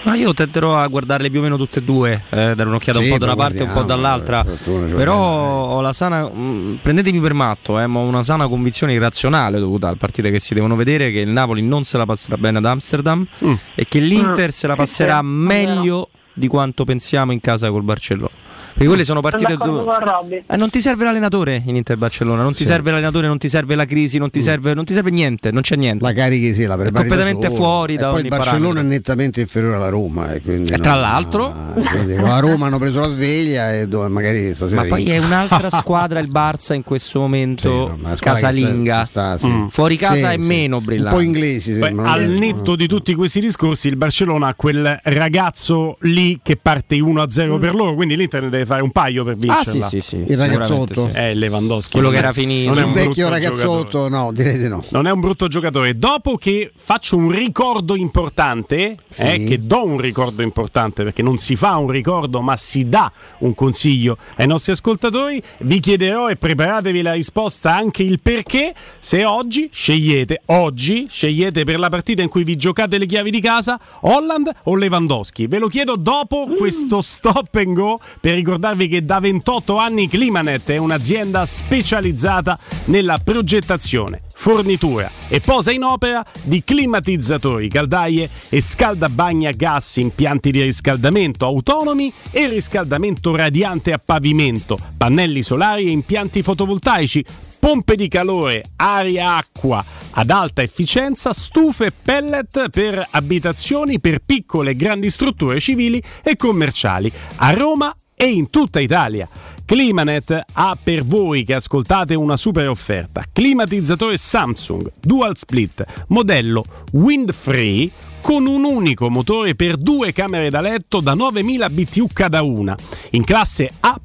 Speaker 3: Ma io tenterò a guardarle più o meno tutte e due, eh, dare un'occhiata
Speaker 2: Sì,
Speaker 3: un po' da una parte e un po' dall'altra.
Speaker 2: per
Speaker 3: Però ho la sana. mh, prendetemi per matto, eh, ma ho una sana convinzione irrazionale dovuta alle partite che si devono vedere che il Napoli non se la passerà bene ad Amsterdam
Speaker 1: Mm.
Speaker 3: e che l'Inter se la passerà meglio di quanto pensiamo in casa col Barcellona. Perché quelle sono partite dove. Eh, non ti serve l'allenatore in Inter Barcellona, non ti
Speaker 2: Sì.
Speaker 3: serve l'allenatore, non ti serve la crisi, non ti, serve, non ti serve niente, non c'è niente.
Speaker 2: La carichi sì, la
Speaker 3: È completamente
Speaker 2: solo.
Speaker 3: fuori
Speaker 2: e
Speaker 3: da
Speaker 2: poi
Speaker 3: ogni
Speaker 2: Barcellona
Speaker 3: parametro.
Speaker 2: è nettamente inferiore alla Roma e quindi
Speaker 3: E tra
Speaker 2: no,
Speaker 3: l'altro-
Speaker 2: no, quindi con la Roma hanno preso la sveglia e dove magari stasera
Speaker 3: Ma poi è un'altra squadra il Barça in questo momento,
Speaker 2: Sì, no,
Speaker 3: casalinga.
Speaker 2: sta- sta- sì.
Speaker 3: Mm. Fuori casa
Speaker 2: Sì,
Speaker 3: è
Speaker 2: sì.
Speaker 3: meno
Speaker 2: un
Speaker 3: brillante.
Speaker 2: po' inglesi
Speaker 1: Beh, al netto di tutti questi discorsi, il Barcellona ha quel ragazzo lì che parte 1-0 per loro, quindi l'Inter ne deve fare un paio per vincerla.
Speaker 3: Ah, sì, sì, sì.
Speaker 2: Il ragazzotto?
Speaker 1: È Lewandowski.
Speaker 3: Quello che era finito.
Speaker 1: non è
Speaker 2: Il
Speaker 1: un
Speaker 2: vecchio ragazzotto,
Speaker 1: giocatore.
Speaker 2: no, direi di no.
Speaker 1: Non è un brutto giocatore. Dopo che faccio un ricordo importante,
Speaker 2: Sì.
Speaker 1: eh, che do un ricordo importante perché non si fa un ricordo ma si dà un consiglio ai nostri ascoltatori, vi chiederò e preparatevi la risposta anche il perché se oggi scegliete, oggi scegliete per la partita in cui vi giocate le chiavi di casa Holland o Lewandowski. Ve lo chiedo dopo questo stop and go per ricordarvi che da 28 anni Climanet è un'azienda specializzata nella progettazione, fornitura e posa in opera di climatizzatori, caldaie e scaldabagni a gas, impianti di riscaldamento autonomi e riscaldamento radiante a pavimento, pannelli solari e impianti fotovoltaici, pompe di calore, aria-acqua ad alta efficienza, stufe pellet per abitazioni, per piccole e grandi strutture civili e commerciali. A Roma e in tutta Italia. Climanet ha per voi che ascoltate una super offerta. Climatizzatore Samsung Dual Split modello Wind Free con un unico motore per due camere da letto da 9000 BTU cada una, in classe A++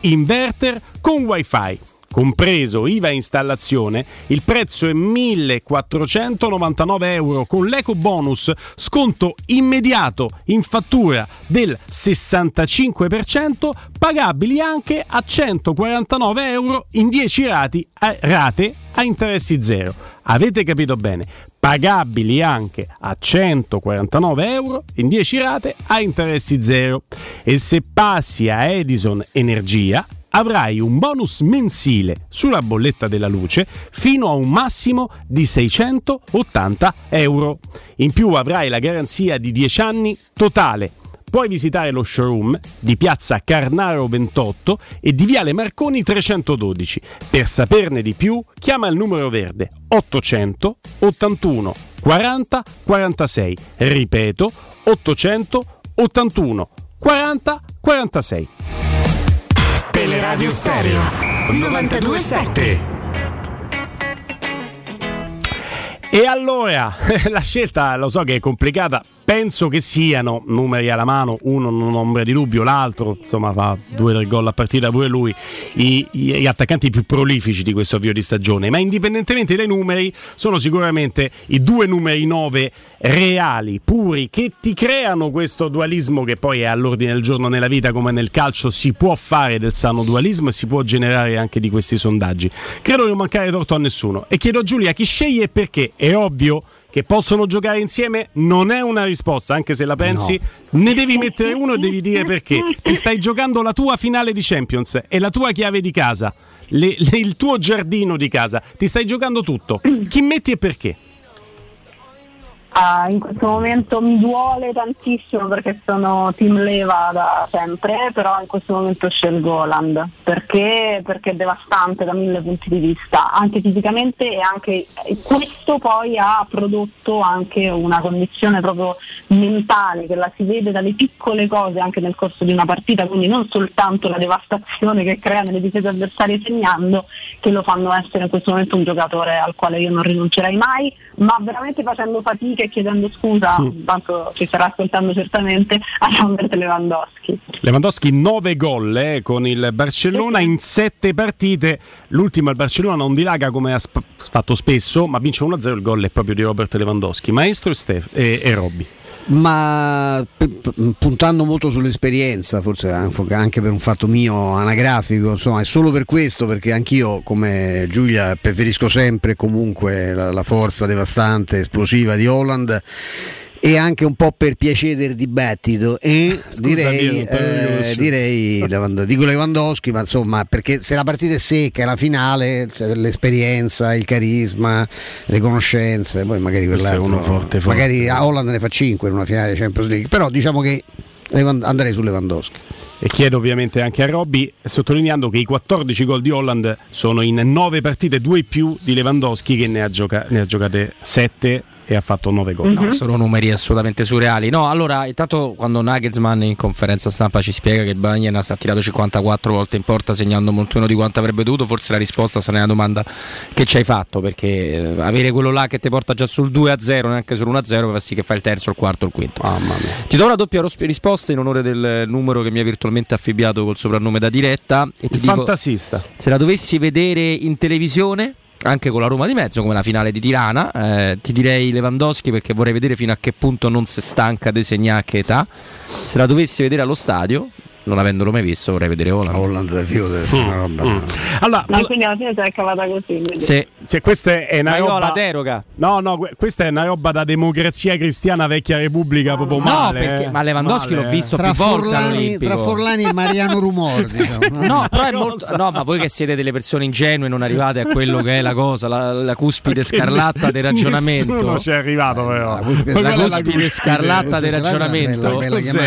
Speaker 1: inverter con wifi. Compreso IVA e installazione, il prezzo è 1499 euro con l'eco bonus, sconto immediato in fattura del 65%, pagabili anche a 149 euro in 10 rati, a- rate a interessi zero. Avete capito bene? Pagabili anche a 149 euro in 10 rate a interessi zero. E se passi a Edison Energia, avrai un bonus mensile sulla bolletta della luce fino a un massimo di 680 euro. In più avrai la garanzia di 10 anni totale. Puoi visitare lo showroom di piazza Carnaro 28 e di viale Marconi 312. Per saperne di più, chiama il numero verde 800 81 40 46. Ripeto, 800 81 40 46.
Speaker 11: Teleradio Stereo 927
Speaker 1: E allora, la scelta lo so che è complicata, penso che siano numeri alla mano, uno non ombra di dubbio, l'altro insomma fa due o tre gol a partita pure lui, i- gli attaccanti più prolifici di questo avvio di stagione, ma indipendentemente dai numeri sono sicuramente i due numeri 9 reali, puri, che ti creano questo dualismo che poi è all'ordine del giorno nella vita come nel calcio si può fare del sano dualismo e si può generare anche di questi sondaggi. Credo di non mancare torto a nessuno e chiedo a Giulia chi sceglie e perché. È ovvio che possono giocare insieme, non è una risposta, anche se la pensi, ne devi mettere uno e devi dire perché. Ti stai giocando la tua finale di Champions e la tua chiave di casa, le- le- il tuo giardino di casa, ti stai giocando tutto. Chi metti e perché?
Speaker 10: Ah, in questo momento mi duole tantissimo perché sono team leva da sempre, però in questo momento scelgo Holland perché, perché è devastante da mille punti di vista, anche fisicamente e anche questo poi ha prodotto anche una condizione proprio mentale che la si vede dalle piccole cose anche nel corso di una partita, quindi non soltanto la devastazione che crea nelle difese avversarie segnando, che lo fanno essere in questo momento un giocatore al quale io non rinuncerei mai, ma veramente facendo fatica e chiedendo scusa,
Speaker 1: Sì.
Speaker 10: tanto ci starà ascoltando certamente, a Robert Lewandowski.
Speaker 1: Lewandowski 9 gol eh, con il Barcellona in 7 partite. L'ultimo al Barcellona non dilaga come ha sp- fatto spesso, ma vince 1-0. Il gol è proprio di Robert Lewandowski. Maestro e, Stef- e, e Robby.
Speaker 2: Ma puntando molto sull'esperienza, forse anche per un fatto mio anagrafico, insomma, è solo per questo, perché anch'io, come Giulia, preferisco sempre comunque la, la forza devastante, esplosiva di Holland. E anche un po' per piacere del dibattito, e direi,
Speaker 1: Dio, però io
Speaker 2: eh, direi dico Lewandowski, ma insomma, perché se la partita è secca, la finale, cioè, l'esperienza, il carisma, le conoscenze, poi magari
Speaker 1: Questo è uno forte, forte.
Speaker 2: magari a Holland ne fa 5 in una finale di Champions League, però diciamo che andrei su Lewandowski.
Speaker 1: E chiedo ovviamente anche a Robby, sottolineando che i 14 gol di Holland sono in 9 partite, 2 più di Lewandowski che ne ha, gioca- ne ha giocate 7 e ha fatto 9 gol.
Speaker 3: No, sono numeri assolutamente surreali. No, allora, intanto quando Nagelsmann in conferenza stampa ci spiega che il Bayern ha tirato 54 volte in porta segnando molto meno di quanto avrebbe dovuto, forse la risposta sarà una domanda che ci hai fatto, perché eh, avere quello là che ti porta già sul 2-0, neanche sul 1-0, fa sì che fa il terzo, il quarto, il quinto. Ti do una doppia risposta in onore del numero che mi ha virtualmente affibbiato col soprannome da diretta. E ti
Speaker 1: Il
Speaker 3: dico,
Speaker 1: fantasista.
Speaker 3: se la dovessi vedere in televisione, anche con la Roma di mezzo, come la finale di Tirana, eh, ti direi Lewandowski perché vorrei vedere fino a che punto non si stanca di segnare che età. Se la dovessi vedere allo stadio, non avendolo mai visto, vorrei vedere Holland.
Speaker 2: Holland dal vivo deve essere una roba.
Speaker 1: Allora,
Speaker 10: No, quindi alla fine si è cavata così. quindi.
Speaker 3: Se,
Speaker 1: se questa è una
Speaker 3: Ma
Speaker 1: roba
Speaker 3: la deroga.
Speaker 1: No, no, que- questa è una roba da democrazia cristiana vecchia repubblica proprio
Speaker 3: No,
Speaker 1: male.
Speaker 3: perché-
Speaker 1: eh.
Speaker 3: ma Lewandowski
Speaker 1: Male,
Speaker 3: l'ho
Speaker 1: eh.
Speaker 3: visto
Speaker 2: Tra
Speaker 3: più volte
Speaker 2: Forlani,
Speaker 3: all'Olimpico.
Speaker 2: tra Forlani e Mariano Rumor, diciamo.
Speaker 3: No, però è molto, no, ma voi che siete delle persone ingenue non arrivate a quello che è la cosa, la, la cuspide
Speaker 1: Perché
Speaker 3: scarlatta del
Speaker 1: nessuno
Speaker 3: ragionamento.
Speaker 1: ci è arrivato però.
Speaker 3: La
Speaker 1: Quella è la
Speaker 3: cuspide scarlatta del ragionamento.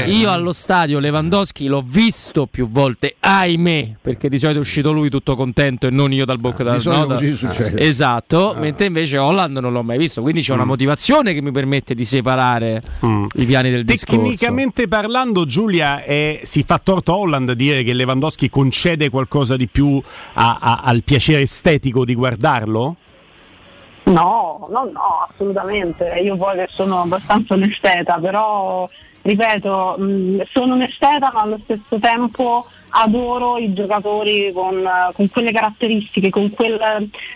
Speaker 3: Io allo stadio Lewandowski l'ho visto più volte, ahimè, perché di solito è uscito lui tutto contento e non io dal bocca della
Speaker 2: di solito
Speaker 3: nota.
Speaker 2: così succede.
Speaker 3: Esatto, mentre invece Holland non l'ho mai visto, quindi c'è una motivazione che mi permette di separare i piani del discorso.
Speaker 1: Tecnicamente parlando, Giulia è- si fa torto a Holland dire che Lewandowski concede qualcosa di più a- a- al piacere estetico di guardarlo?
Speaker 10: No, no, no, assolutamente. Io poi che sono abbastanza un esteta, però ripeto, mh, sono un esteta ma allo stesso tempo adoro i giocatori con, eh, con quelle caratteristiche, con, quel,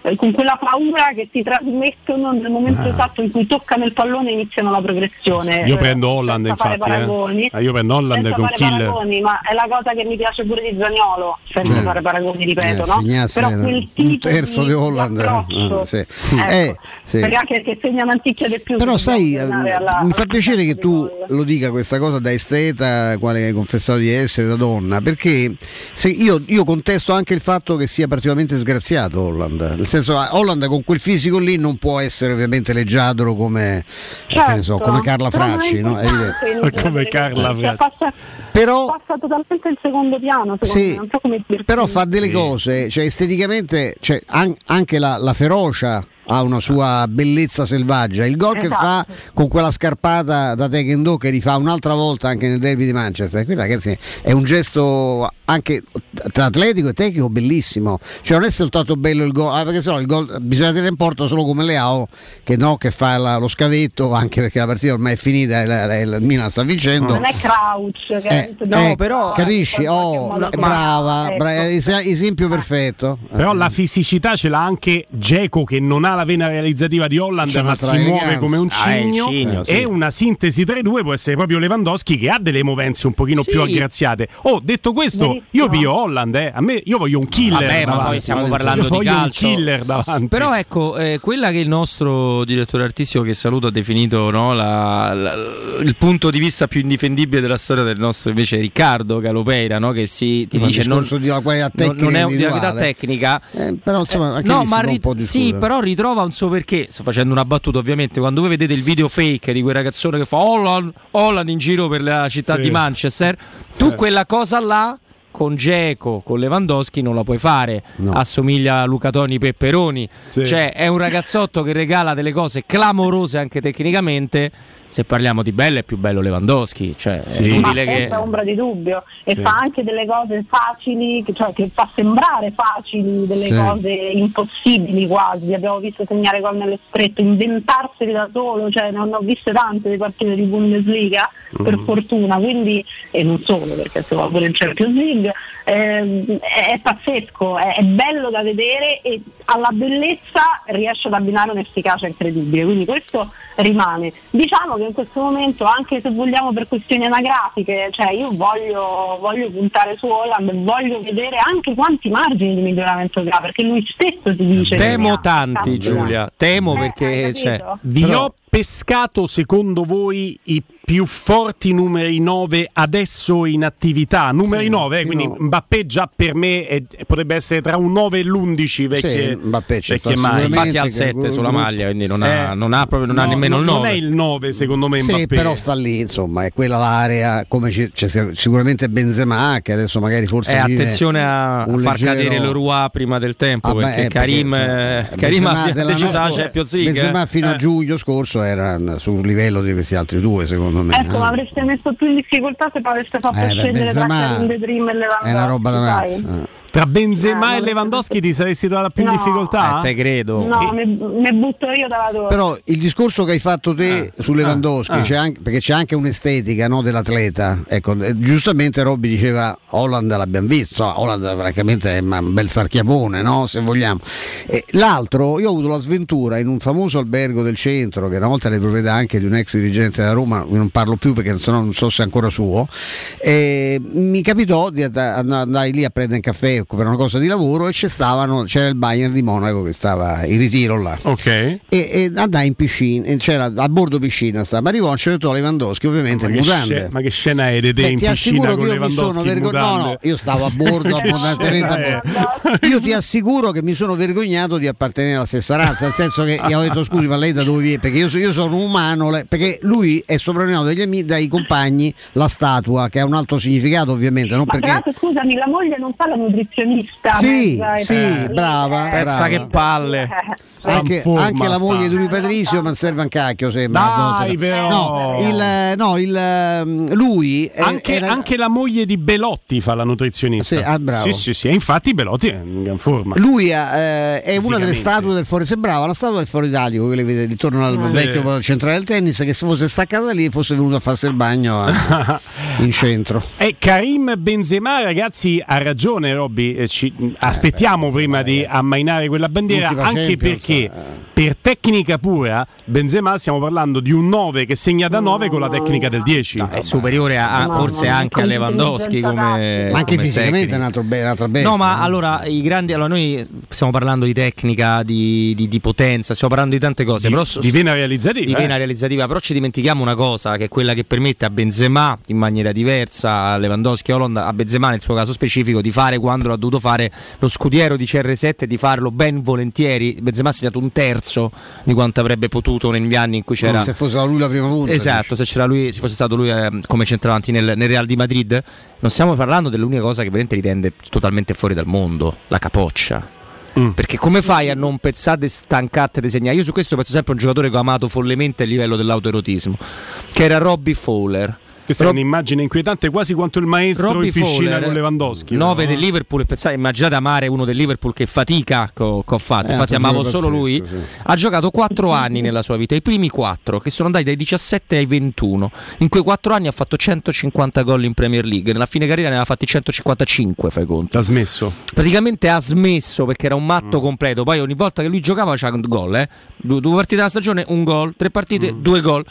Speaker 10: eh, con quella paura che si trasmettono nel momento
Speaker 1: Ah.
Speaker 10: esatto in cui toccano il pallone e iniziano la progressione.
Speaker 1: Io
Speaker 10: Eh,
Speaker 1: prendo Holland infatti. eh.
Speaker 10: paragoni.
Speaker 1: Ah, Io prendo Holland
Speaker 10: senza
Speaker 1: con
Speaker 10: fare
Speaker 1: killer.
Speaker 10: paragoni, ma è la cosa che mi piace pure di Zaniolo, senza
Speaker 2: Sì.
Speaker 10: fare paragoni, ripeto,
Speaker 2: Eh,
Speaker 10: no? Però quel
Speaker 2: un
Speaker 10: tipo
Speaker 2: terzo di, Holland.
Speaker 10: approccio,
Speaker 2: eh, sì.
Speaker 10: ecco,
Speaker 2: Eh, sì.
Speaker 10: perché anche che segna un'anticchia di più.
Speaker 2: Però sai, eh,
Speaker 10: alla-
Speaker 2: mi fa piacere che tu lo dica questa cosa da esteta, quale hai confessato di essere da donna, perché se io, io contesto anche il fatto che sia particolarmente sgraziato Holland, nel senso ah, Holland con quel fisico lì non può essere ovviamente leggiadro come, che ne so,
Speaker 10: Certo,
Speaker 2: come Carla
Speaker 10: non è
Speaker 2: Fracci, no?
Speaker 10: Il-
Speaker 1: Come Carla
Speaker 10: cioè,
Speaker 1: Fracci.
Speaker 10: passa,
Speaker 2: Però-
Speaker 10: passa totalmente in secondo piano, secondo
Speaker 2: Sì,
Speaker 10: me, non so.
Speaker 2: Però fa delle cose, cioè esteticamente, cioè, an- anche la, la ferocia ha una sua bellezza selvaggia. Il gol che fa
Speaker 10: Esatto.
Speaker 2: con quella scarpata da Taekwondo che rifà un'altra volta anche nel derby di Manchester, qui ragazzi è un gesto anche tra atletico e tecnico bellissimo. Cioè non è soltanto bello il gol, ah, perché sennò il gol bisogna tenere in porta solo come Leao che, no, che fa la- lo scavetto, anche perché la partita ormai è finita e la- la- il Milan sta vincendo.
Speaker 10: Non è Crouch, che
Speaker 2: Eh, eh, capisci? Oh, brava, bra- es- esempio perfetto.
Speaker 1: Però la fisicità ce l'ha anche Geco che non ha la vena realizzativa di Holland
Speaker 2: C'è
Speaker 1: ma si muove come un
Speaker 3: Ah, è il
Speaker 1: cigno,
Speaker 3: cigno, sì.
Speaker 1: e una sintesi tra i due può essere proprio Lewandowski che ha delle movenze un pochino
Speaker 3: Sì.
Speaker 1: più aggraziate. Oh, detto questo, io pio Holland, eh. a me io voglio un killer
Speaker 3: Vabbè, ma poi stiamo
Speaker 1: Io
Speaker 3: parlando di
Speaker 1: voglio
Speaker 3: calcio.
Speaker 1: un killer davanti.
Speaker 3: Però ecco, eh, quella che il nostro direttore artistico che saluto ha definito no, la- la- il punto di vista più indifendibile della storia del nostro invece Riccardo Calopeira, no, che si ti dice non,
Speaker 2: di
Speaker 3: non- è di una qualità
Speaker 2: individuale.
Speaker 3: tecnica.
Speaker 2: Eh, però insomma, anche
Speaker 3: no, ma
Speaker 2: un
Speaker 3: ri-
Speaker 2: po'
Speaker 3: sì, però ritrova un suo perché. Sto facendo una battuta, ovviamente. Quando voi vedete il video fake di quel ragazzone che fa Holland, Holland in giro per la città
Speaker 1: Sì.
Speaker 3: di Manchester, tu quella cosa là. Con Geco, con Lewandowski non la puoi fare, assomiglia a Luca Toni Pepperoni,
Speaker 1: Sì.
Speaker 3: cioè è un ragazzotto che regala delle cose clamorose anche tecnicamente. Se parliamo di bello, è più bello Lewandowski, cioè è
Speaker 10: Ma
Speaker 3: inutile che
Speaker 10: senza ombra di dubbio. E
Speaker 3: Sì.
Speaker 10: fa anche delle cose facili, che- cioè che fa sembrare facili delle
Speaker 2: Sì.
Speaker 10: cose impossibili quasi, abbiamo visto segnare gol nelle strette, inventarseli da solo, cioè non ho viste tante di partite di Bundesliga per fortuna, quindi e non solo perché si va pure in Champions League, ehm, è, è pazzesco, è, è bello da vedere e alla bellezza riesce ad abbinare un'efficacia incredibile, quindi questo rimane. Diciamo che in questo momento, anche se vogliamo per questioni anagrafiche, cioè io voglio, voglio puntare su Holland, voglio vedere anche quanti margini di miglioramento ha, perché lui stesso si dice...
Speaker 3: temo tanti,
Speaker 10: tanti.
Speaker 3: Giulia. Temo
Speaker 10: Eh,
Speaker 3: perché cioè?
Speaker 1: Vi
Speaker 3: però-
Speaker 1: ho pescato secondo voi i più forti numeri 9 adesso in attività? Numeri 9, eh, quindi
Speaker 2: no.
Speaker 1: Mbappé già per me è- potrebbe essere tra un 9 e l'11 vecchie,
Speaker 2: Sì, Mbappé ci
Speaker 1: perché
Speaker 2: sta
Speaker 1: mai?
Speaker 3: Infatti ha il
Speaker 2: che
Speaker 3: 7
Speaker 2: quel
Speaker 3: sulla maglia, quindi non ha,
Speaker 1: Eh,
Speaker 3: non ha proprio- non ha
Speaker 1: no,
Speaker 3: nemmeno
Speaker 1: no,
Speaker 3: il 9.
Speaker 1: Non è il 9 secondo me Mbappé.
Speaker 2: Sì, però sta lì, insomma, è quella l'area, come c'è, c'è sicuramente Benzema che adesso magari forse
Speaker 3: Eh, attenzione a
Speaker 2: un
Speaker 3: far
Speaker 2: leggero-
Speaker 3: cadere l'Orua prima del tempo
Speaker 2: Ah, beh,
Speaker 3: perché
Speaker 2: eh,
Speaker 3: Karim,
Speaker 2: perché,
Speaker 3: eh, Karim ha
Speaker 2: della
Speaker 3: deciso la Champions League.
Speaker 2: Benzema
Speaker 3: eh.
Speaker 2: fino a giugno scorso era sul livello di questi altri due, secondo me.
Speaker 10: Ecco, ma avreste messo più in difficoltà se poi aveste fatto
Speaker 2: Eh,
Speaker 10: tra
Speaker 2: Benzema
Speaker 10: Dream e Lewandowski.
Speaker 2: È una roba davanti.
Speaker 10: dai.
Speaker 1: Tra Benzema
Speaker 10: Eh,
Speaker 1: e Lewandowski ti saresti trovata più in
Speaker 10: No.
Speaker 1: difficoltà?
Speaker 3: Eh, te credo.
Speaker 10: No, mi, mi butto io dalla torre.
Speaker 2: Però il discorso che hai fatto te su Lewandowski,
Speaker 1: ah.
Speaker 2: c'è anche- perché c'è anche un'estetica no, dell'atleta. Ecco, eh, giustamente Robby diceva Holland l'abbiamo visto, Holland francamente è un bel sarchiapone, no, se vogliamo. E l'altro, io ho avuto la sventura in un famoso albergo del centro, che una volta era di proprietà anche di un ex dirigente della Roma, non parlo più perché se no non so se è ancora suo, e mi capitò di and- andare lì a prendere un caffè per una cosa di lavoro e c'era il Bayern di Monaco che stava in ritiro là
Speaker 1: Ok.
Speaker 2: e, e andai in piscina, c'era a bordo piscina sta, ma arrivò a un certo Lewandowski ovviamente
Speaker 1: Ma
Speaker 2: in mutande.
Speaker 1: sce- ma che scena è di te
Speaker 2: Beh,
Speaker 1: in
Speaker 2: ti
Speaker 1: piscina
Speaker 2: assicuro
Speaker 1: con
Speaker 2: che io mi sono vergognato. No, no, io stavo a bordo abbondantemente a bordo. Io ti assicuro che mi sono vergognato di appartenere alla stessa razza, nel senso che gli ho detto scusi, ma lei da dove viene? Perché io, so- io sono umano, le- perché lui è soprannominato dagli ami- dai compagni la statua, che ha un altro significato ovviamente, non
Speaker 10: Ma
Speaker 2: perché
Speaker 10: scusami, la moglie non fa la nutrizionista.
Speaker 2: Sì,
Speaker 10: mezza,
Speaker 2: sì, brava,
Speaker 10: Eh,
Speaker 3: Pensa che palle.
Speaker 10: eh,
Speaker 2: anche, anche la moglie di lui Patrizio mi serve un cacchio sembra
Speaker 1: Dai,
Speaker 2: no il, no il ehm, lui è-
Speaker 1: Anche,
Speaker 2: era-
Speaker 1: anche la moglie di Belotti fa la nutrizionista.
Speaker 2: Sì, ah, bravo.
Speaker 1: Sì, sì, sì. Infatti Belotti è in gran forma.
Speaker 2: lui eh, è una delle statue del fuori sembrava la statua del fuori italico che le vede intorno al
Speaker 1: Sì.
Speaker 2: vecchio centrale del tennis che se fosse staccata lì fosse venuto a farsi il bagno a- in centro
Speaker 1: E Karim Benzema, ragazzi, ha ragione, Robby. Eh, ci- aspettiamo prima di ammainare quella bandiera,
Speaker 2: L'ultima
Speaker 1: anche
Speaker 2: Champions,
Speaker 1: perché per tecnica pura, Benzema stiamo parlando di un 9 che segna da 9 con la tecnica del 10.
Speaker 3: È superiore a,
Speaker 10: No,
Speaker 3: forse
Speaker 10: no, no,
Speaker 3: anche a Lewandowski come
Speaker 2: ma anche
Speaker 3: come
Speaker 2: fisicamente è
Speaker 3: tecnica.
Speaker 2: un altro be- un'altra bestia
Speaker 3: No, ma
Speaker 2: eh.
Speaker 3: allora i grandi. Allora, noi stiamo parlando di tecnica, di, di- di potenza, stiamo parlando di tante cose.
Speaker 1: Di-
Speaker 3: però
Speaker 1: di vena realizzativa,
Speaker 3: Di
Speaker 1: eh.
Speaker 3: vena realizzativa, però ci dimentichiamo una cosa che è quella che permette a Benzema in maniera diversa, a Lewandowski a Holland, a Benzema nel suo caso specifico, di fare quando l'ha dovuto fare lo scudiero di CR7 e di farlo ben volentieri. Benzema ha segnato un terzo di quanto avrebbe potuto negli anni in cui c'era.
Speaker 2: se fosse lui la prima punta
Speaker 3: Esatto, se, c'era lui, se fosse stato lui eh, come centravanti nel, nel Real di Madrid, non stiamo parlando dell'unica cosa che veramente li rende totalmente fuori dal mondo, la capoccia.
Speaker 1: Mm.
Speaker 3: Perché come fai a non pensare stancate di segnare? Io su questo penso sempre a un giocatore che ho amato follemente a livello dell'autoerotismo, che era Robbie Fowler.
Speaker 1: Questa è un'immagine inquietante, quasi quanto il maestro
Speaker 3: Robbie
Speaker 1: in piscina
Speaker 3: Fowler,
Speaker 1: con Lewandowski.
Speaker 3: 9
Speaker 1: no?
Speaker 3: del Liverpool e pensate, immaginate amare uno del Liverpool che fatica che ho, fatto,
Speaker 2: Eh,
Speaker 3: infatti amavo solo lui,
Speaker 2: pazzesco,
Speaker 3: ha giocato 4 anni nella sua vita, i primi 4 che sono andati dai 17 ai 21, in quei 4 anni ha fatto 150 gol in Premier League, nella fine carriera ne aveva fatti 155 fai conto.
Speaker 1: Ha smesso.
Speaker 3: Praticamente ha smesso perché era un matto completo, poi ogni volta che lui giocava c'era un gol, eh. due, due partite alla stagione, un gol, tre partite, due gol.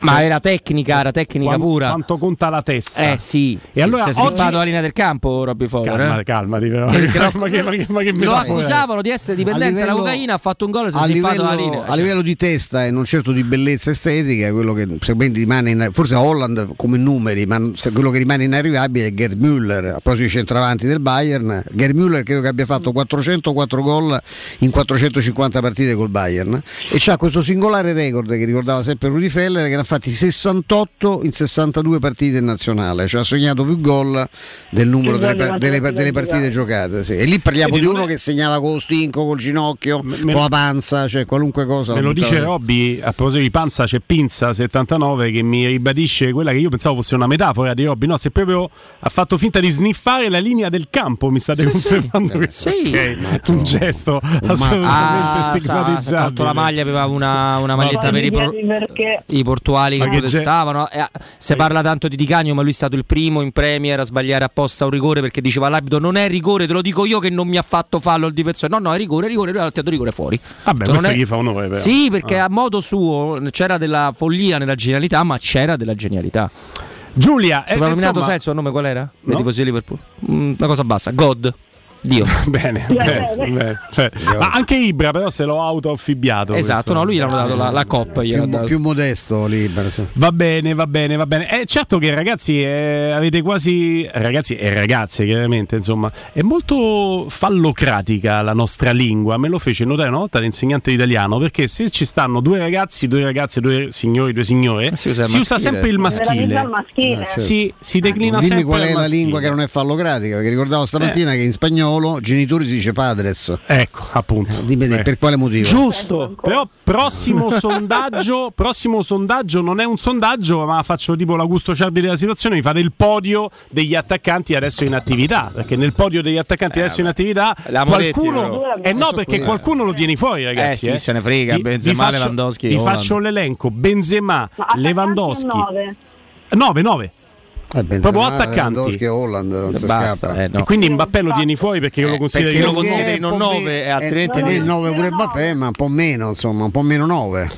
Speaker 3: Ma era tecnica, era tecnica
Speaker 1: Quan-
Speaker 3: pura.
Speaker 1: Quanto conta la testa?
Speaker 3: Eh sì,
Speaker 1: E allora
Speaker 3: si è
Speaker 1: oggi-
Speaker 3: la linea del campo Robby Fowler.
Speaker 1: Calma,
Speaker 3: eh?
Speaker 1: calmati però.
Speaker 3: Che- che lo-
Speaker 1: ma che, ma che, ma che
Speaker 3: Lo accusavano di essere dipendente dalla
Speaker 2: livello-
Speaker 3: cocaina, ha fatto un gol e si è
Speaker 2: a
Speaker 3: sniffato la
Speaker 2: livello,
Speaker 3: linea.
Speaker 2: a livello di testa e non certo di bellezza estetica, quello che sicuramente rimane in- forse a Holland come numeri, ma quello che rimane inarrivabile è Gerd Müller, a proposito dei centravanti del Bayern. Gerd Müller credo che abbia fatto 404 gol in 450 partite col Bayern e c'ha questo singolare record che ricordava sempre Rudi Feller che ne ha fatti 68 in 62 partite in nazionale, cioè ha segnato più gol del numero delle, delle- delle
Speaker 10: partite
Speaker 2: partite giocate. sì. E lì parliamo
Speaker 1: Vedi,
Speaker 2: di uno
Speaker 1: è-
Speaker 2: che segnava con lo stinco, col ginocchio,
Speaker 1: me-
Speaker 2: con la panza, cioè qualunque cosa.
Speaker 1: Me lo dice. Robby, a proposito di panza c'è Pinza 79 che mi ribadisce quella che io pensavo fosse una metafora di Robby, no, se proprio ha fatto finta di sniffare la linea del campo, mi state confermando questo?
Speaker 3: Sì.
Speaker 1: Ok, un gesto assolutamente
Speaker 3: Ah, sa- si è
Speaker 1: stigmatizzabile.
Speaker 3: tolto la maglia, aveva una, una maglietta per i, pro-
Speaker 10: perché
Speaker 3: i portuali
Speaker 1: Ma
Speaker 3: che
Speaker 1: che
Speaker 3: protestavano. Eh, si parla tanto di Di Cagno, ma lui è stato il primo in Premier a sbagliare apposta un rigore perché diceva all'arbitro non è rigore, te lo dico io che non mi ha fatto fallo il difensore. No, no, è rigore, è rigore, lui ha tirato rigore fuori.
Speaker 1: Vabbè,
Speaker 3: Cioè,
Speaker 1: questo
Speaker 3: non è-
Speaker 1: gli fa onore però.
Speaker 3: Sì, perché
Speaker 1: Ah.
Speaker 3: a modo suo c'era della follia nella genialità, ma c'era della genialità.
Speaker 1: Giulia, eh,
Speaker 3: Soprannominato
Speaker 1: insomma-
Speaker 3: sai il suo nome qual era? Dei
Speaker 1: No?
Speaker 3: tifosi di Liverpool. Mm, una cosa bassa, God. Dio.
Speaker 1: bene, bene, bene, bene. Ma anche Ibra però se l'ho autoaffibbiato.
Speaker 3: Esatto,
Speaker 1: questo.
Speaker 3: no, lui gli hanno dato la, la coppa.
Speaker 2: Più,
Speaker 3: dato.
Speaker 2: più modesto libero. sì.
Speaker 1: Va bene, va bene, va bene. Eh, certo che ragazzi eh, avete quasi ragazzi e ragazze chiaramente, insomma, è molto fallocratica la nostra lingua. Me lo fece notare una volta l'insegnante di italiano perché se ci stanno due ragazzi, due ragazze, due signori, due signore,
Speaker 3: Si usa
Speaker 1: si usa sempre il maschile.
Speaker 2: Ah, certo.
Speaker 1: Si, si declina
Speaker 2: Dimmi
Speaker 1: sempre
Speaker 2: qual è la lingua che non è fallocratica, perché ricordavo stamattina che in spagnolo genitori si dice padres.
Speaker 1: Ecco, appunto.
Speaker 2: Dimmi te,
Speaker 1: Eh.
Speaker 2: per quale motivo?
Speaker 1: Giusto. Però prossimo sondaggio, prossimo sondaggio non è un sondaggio, ma faccio tipo l'Augusto Ciardi della situazione, mi fate il podio degli attaccanti adesso in attività, perché nel podio degli attaccanti adesso in attività qualcuno. Eh no, perché qualcuno lo tieni fuori, ragazzi,
Speaker 3: Eh, chi se ne frega,
Speaker 1: Vi-
Speaker 3: Benzema,
Speaker 1: vi faccio-
Speaker 3: Lewandowski,
Speaker 1: Vi
Speaker 3: Haaland.
Speaker 1: faccio l'elenco, Benzema, Lewandowski.
Speaker 10: o nove?
Speaker 1: 9 9.
Speaker 2: Eh,
Speaker 1: Proprio attaccanti.
Speaker 2: Lewandowski e Holland non si
Speaker 3: Basta,
Speaker 2: scappa.
Speaker 3: eh, no.
Speaker 1: E quindi Mbappé lo tieni fuori perché lo consideri
Speaker 3: perché lo consideri non
Speaker 2: un po'
Speaker 3: 9
Speaker 2: me-
Speaker 3: e altrimenti
Speaker 2: eh,
Speaker 3: no.
Speaker 2: il 9 pure Mbappé, ma un po' meno, insomma, un po' meno 9.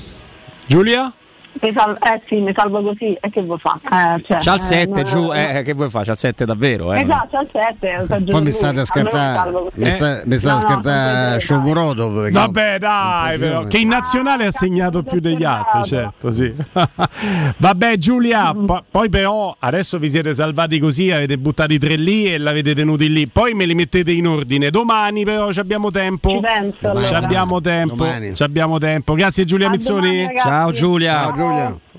Speaker 1: Giulia?
Speaker 10: Mi sal- eh sì, mi salvo così e che vuoi fare? Eh, cioè,
Speaker 3: C'ha il
Speaker 10: eh,
Speaker 3: 7
Speaker 10: non-
Speaker 3: giù, eh, che vuoi fare? C'ha il 7 davvero, eh?
Speaker 10: Esatto, c'ha il 7.
Speaker 2: Poi mi state a scartare, mi sta- mi state a scartare Shomurodov. perché-
Speaker 1: Vabbè, dai, però, che in nazionale ha segnato più degli altri, certo, sì. Vabbè, Giulia, po- poi però adesso vi siete salvati così, avete buttati tre lì e l'avete tenuti lì. Poi me li mettete in ordine. Domani però ci abbiamo tempo.
Speaker 10: Ci penso,
Speaker 1: Ci
Speaker 10: allora.
Speaker 1: abbiamo tempo.
Speaker 2: Domani.
Speaker 1: Ci abbiamo tempo. Grazie Giulia
Speaker 10: A
Speaker 1: Mizzoni.
Speaker 10: domani.
Speaker 3: Ciao Giulia.
Speaker 2: Ciao Giulia.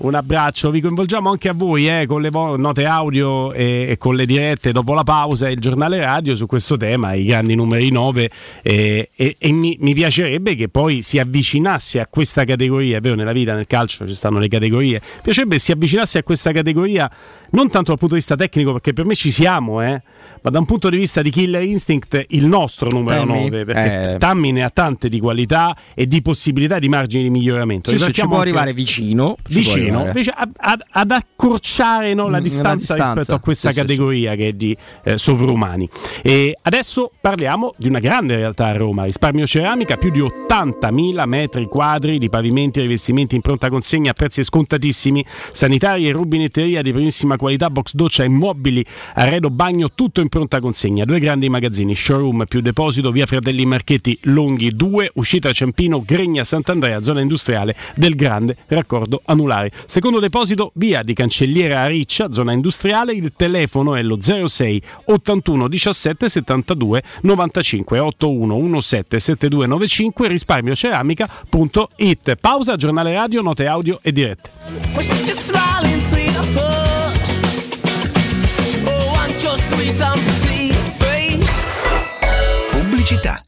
Speaker 1: Un abbraccio, vi coinvolgiamo anche a voi eh, con le vo- note audio e, e con le dirette. Dopo la pausa e il giornale radio su questo tema, i grandi numeri 9 e, e- e mi, mi piacerebbe che poi si avvicinasse a questa categoria, è vero nella vita, nel calcio ci stanno le categorie, mi piacerebbe si avvicinasse a questa categoria non tanto dal punto di vista tecnico perché per me ci siamo, eh, ma da un punto di vista di killer instinct il nostro numero
Speaker 3: Tammy?
Speaker 1: 9, perché
Speaker 3: Eh.
Speaker 1: Tammy ne ha tante di qualità e di possibilità e di margini di miglioramento.
Speaker 3: Sì, sì, ci può arrivare vicino.
Speaker 1: vicino
Speaker 3: arrivare.
Speaker 1: invece a- a- ad accorciare no, la,
Speaker 3: Mm,
Speaker 1: distanza
Speaker 3: la distanza.
Speaker 1: rispetto a questa
Speaker 3: Sì, sì,
Speaker 1: categoria che è di eh, sovrumani. E adesso parliamo di una grande realtà a Roma, risparmio ceramica, più di 80.000 metri quadri di pavimenti e rivestimenti in pronta consegna a prezzi scontatissimi, sanitari e rubinetteria di primissima qualità, box doccia, immobili, arredo bagno, tutto in pronta consegna. Due grandi magazzini, showroom più deposito, via Fratelli Marchetti Longhi 2, uscita Ciampino, Gregna Sant'Andrea, zona industriale del grande raccordo anulare. Secondo deposito, via di Cancelliera a Riccia, zona industriale, il telefono è lo 06 81 17 72 95 81 17 7295 risparmioceramica.it. Pausa, giornale radio, note audio e dirette.
Speaker 12: Pubblicità.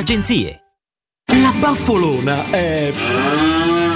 Speaker 12: agenzie.
Speaker 13: La baffolona è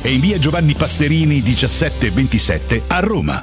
Speaker 14: è in via Giovanni Passerini 1727 a Roma.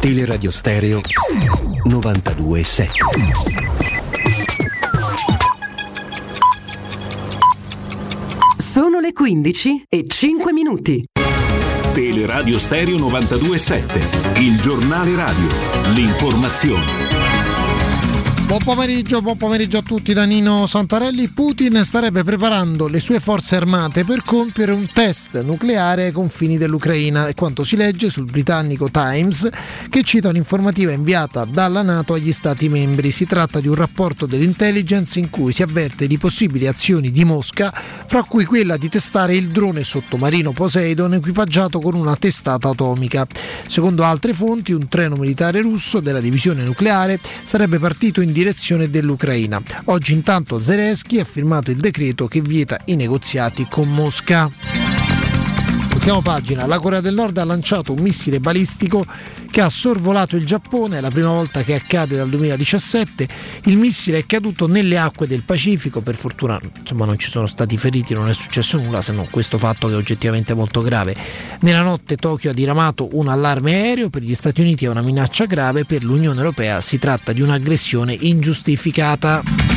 Speaker 15: Teleradio Stereo 92.7
Speaker 16: Sono le 15 e 5 minuti.
Speaker 8: Teleradio Stereo 927, il giornale radio, l'informazione.
Speaker 17: Buon pomeriggio, buon pomeriggio a tutti da Nino Santarelli. Putin starebbe preparando le sue forze armate per compiere un test nucleare ai confini dell'Ucraina, è quanto si legge sul britannico Times, che cita un'informativa inviata dalla Nato agli Stati membri. Si tratta di un rapporto dell'intelligence in cui si avverte di possibili azioni di Mosca, fra cui quella di testare il drone sottomarino Poseidon equipaggiato con una testata atomica. Secondo altre fonti, un treno militare russo della divisione nucleare sarebbe partito in direzione dell'Ucraina. Oggi intanto Zelensky ha firmato il decreto che vieta i negoziati con Mosca. Ultima pagina, la Corea del Nord ha lanciato un missile balistico che ha sorvolato il Giappone, è la prima volta che accade dal 2017, il missile è caduto nelle acque del Pacifico, per fortuna insomma, non ci sono stati feriti, non è successo nulla se non questo fatto che è oggettivamente molto grave. Nella notte Tokyo ha diramato un allarme aereo, per gli Stati Uniti è una minaccia grave, per l'Unione Europea si tratta di un'aggressione ingiustificata.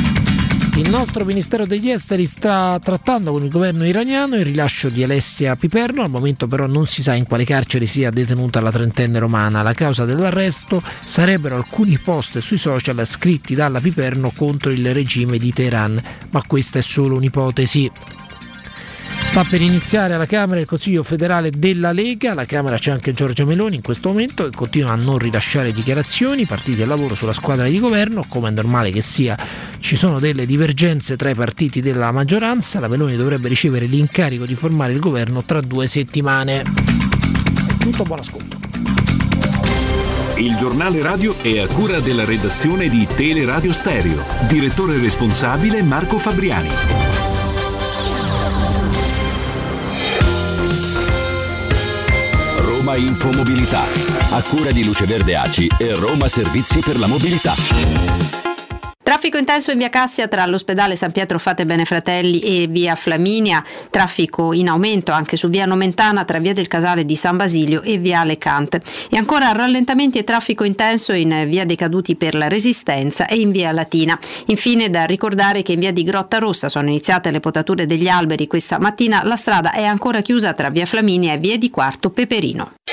Speaker 17: Il nostro Ministero degli Esteri sta trattando con il governo iraniano il rilascio di Alessia Piperno, al momento però non si sa in quale carcere sia detenuta la trentenne romana. La causa dell'arresto sarebbero alcuni post sui social scritti dalla Piperno contro il regime di Teheran, ma questa è solo un'ipotesi. Sta per iniziare alla Camera il Consiglio federale della Lega, alla Camera c'è anche Giorgia Meloni in questo momento che continua a non rilasciare dichiarazioni, partiti al lavoro sulla squadra di governo, come è normale che sia, ci sono delle divergenze tra i partiti della maggioranza, la Meloni dovrebbe ricevere l'incarico di formare il governo tra due settimane. È tutto, buon ascolto.
Speaker 8: Il giornale radio è a cura della redazione di Teleradio Stereo. Direttore responsabile Marco Fabriani.
Speaker 5: Roma Infomobilità, a cura di Luce Verde Aci e Roma Servizi per la Mobilità.
Speaker 18: Traffico intenso in via Cassia tra l'ospedale San Pietro Fate Bene Fratelli e via Flaminia, traffico in aumento anche su via Nomentana tra via del Casale di San Basilio e via Lecante. E ancora rallentamenti e traffico intenso in via dei Caduti per la Resistenza e in via Latina. Infine da ricordare che in via di Grotta Rossa sono iniziate le potature degli alberi questa mattina, la strada è ancora chiusa tra via Flaminia e via di Quarto Peperino.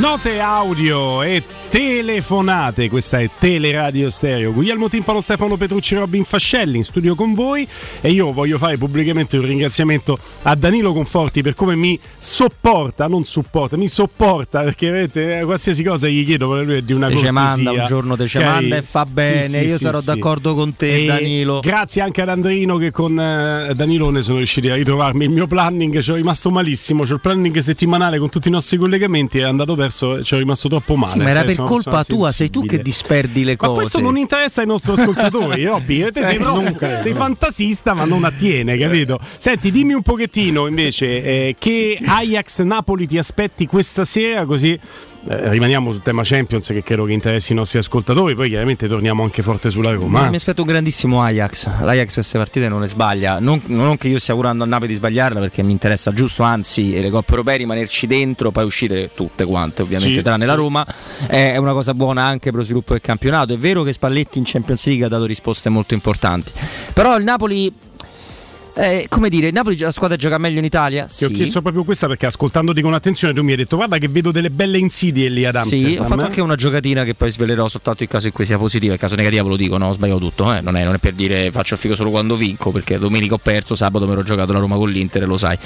Speaker 1: Note audio e telefonate, questa è Teleradio Stereo. Guglielmo Timpano, Stefano Petrucci, Robin Fascelli in studio con voi e io voglio fare pubblicamente un ringraziamento a Danilo Conforti per come mi sopporta, non supporta, mi sopporta perché vedete, eh, qualsiasi cosa gli chiedo per lui è di una
Speaker 3: Te ce
Speaker 1: cortesia.
Speaker 3: manda un giorno, te ce manda e fa bene.
Speaker 1: Sì, sì,
Speaker 3: Io
Speaker 1: sì,
Speaker 3: sarò d'accordo con te,
Speaker 1: E
Speaker 3: Danilo.
Speaker 1: Grazie anche ad Andrino che con eh, Danilone sono riusciti a ritrovarmi il mio planning, ci ho rimasto malissimo, c'ho il planning settimanale con tutti i nostri collegamenti, è andato perso, ci ho rimasto troppo male.
Speaker 3: Ma era
Speaker 1: sai,
Speaker 3: per
Speaker 1: sono
Speaker 3: colpa tua, sei tu che disperdi le
Speaker 1: Ma
Speaker 3: cose.
Speaker 1: questo non interessa ai nostri ascoltatori, Robby. eh, Te sei,
Speaker 3: non
Speaker 1: sei fantasista, ma non attiene, capito? Senti, dimmi un pochettino invece eh, che Ajax Napoli ti aspetti questa sera, così eh, rimaniamo sul tema Champions che credo che interessi i nostri ascoltatori. Poi chiaramente torniamo anche forte sulla Roma.
Speaker 3: Ma mi aspetto un grandissimo Ajax. L'Ajax queste partite non le sbaglia. Non, non che io stia curando a Napoli di sbagliarla perché mi interessa giusto, anzi, le coppe europee rimanerci dentro, poi uscire tutte quante, ovviamente,
Speaker 1: Sì,
Speaker 3: tranne
Speaker 1: sì.
Speaker 3: la Roma. È una cosa buona anche per lo sviluppo del campionato. È vero che Spalletti in Champions League ha dato risposte molto importanti. Però il Napoli. Eh, come dire, il Napoli la squadra gioca meglio in Italia?
Speaker 1: Ti ho
Speaker 3: Sì.
Speaker 1: chiesto proprio questa perché ascoltandoti con attenzione tu mi hai detto guarda che vedo delle belle insidie lì ad Amsterdam.
Speaker 3: Sì, ho fatto
Speaker 1: eh."
Speaker 3: anche una giocatina che poi svelerò soltanto in caso in cui sia positiva, in caso negativa ve lo dico, no, ho sbagliato tutto, eh. non, è, non è per dire faccio il figo solo quando vinco, perché domenica ho perso, sabato mi ero giocato la Roma con l'Inter, lo sai,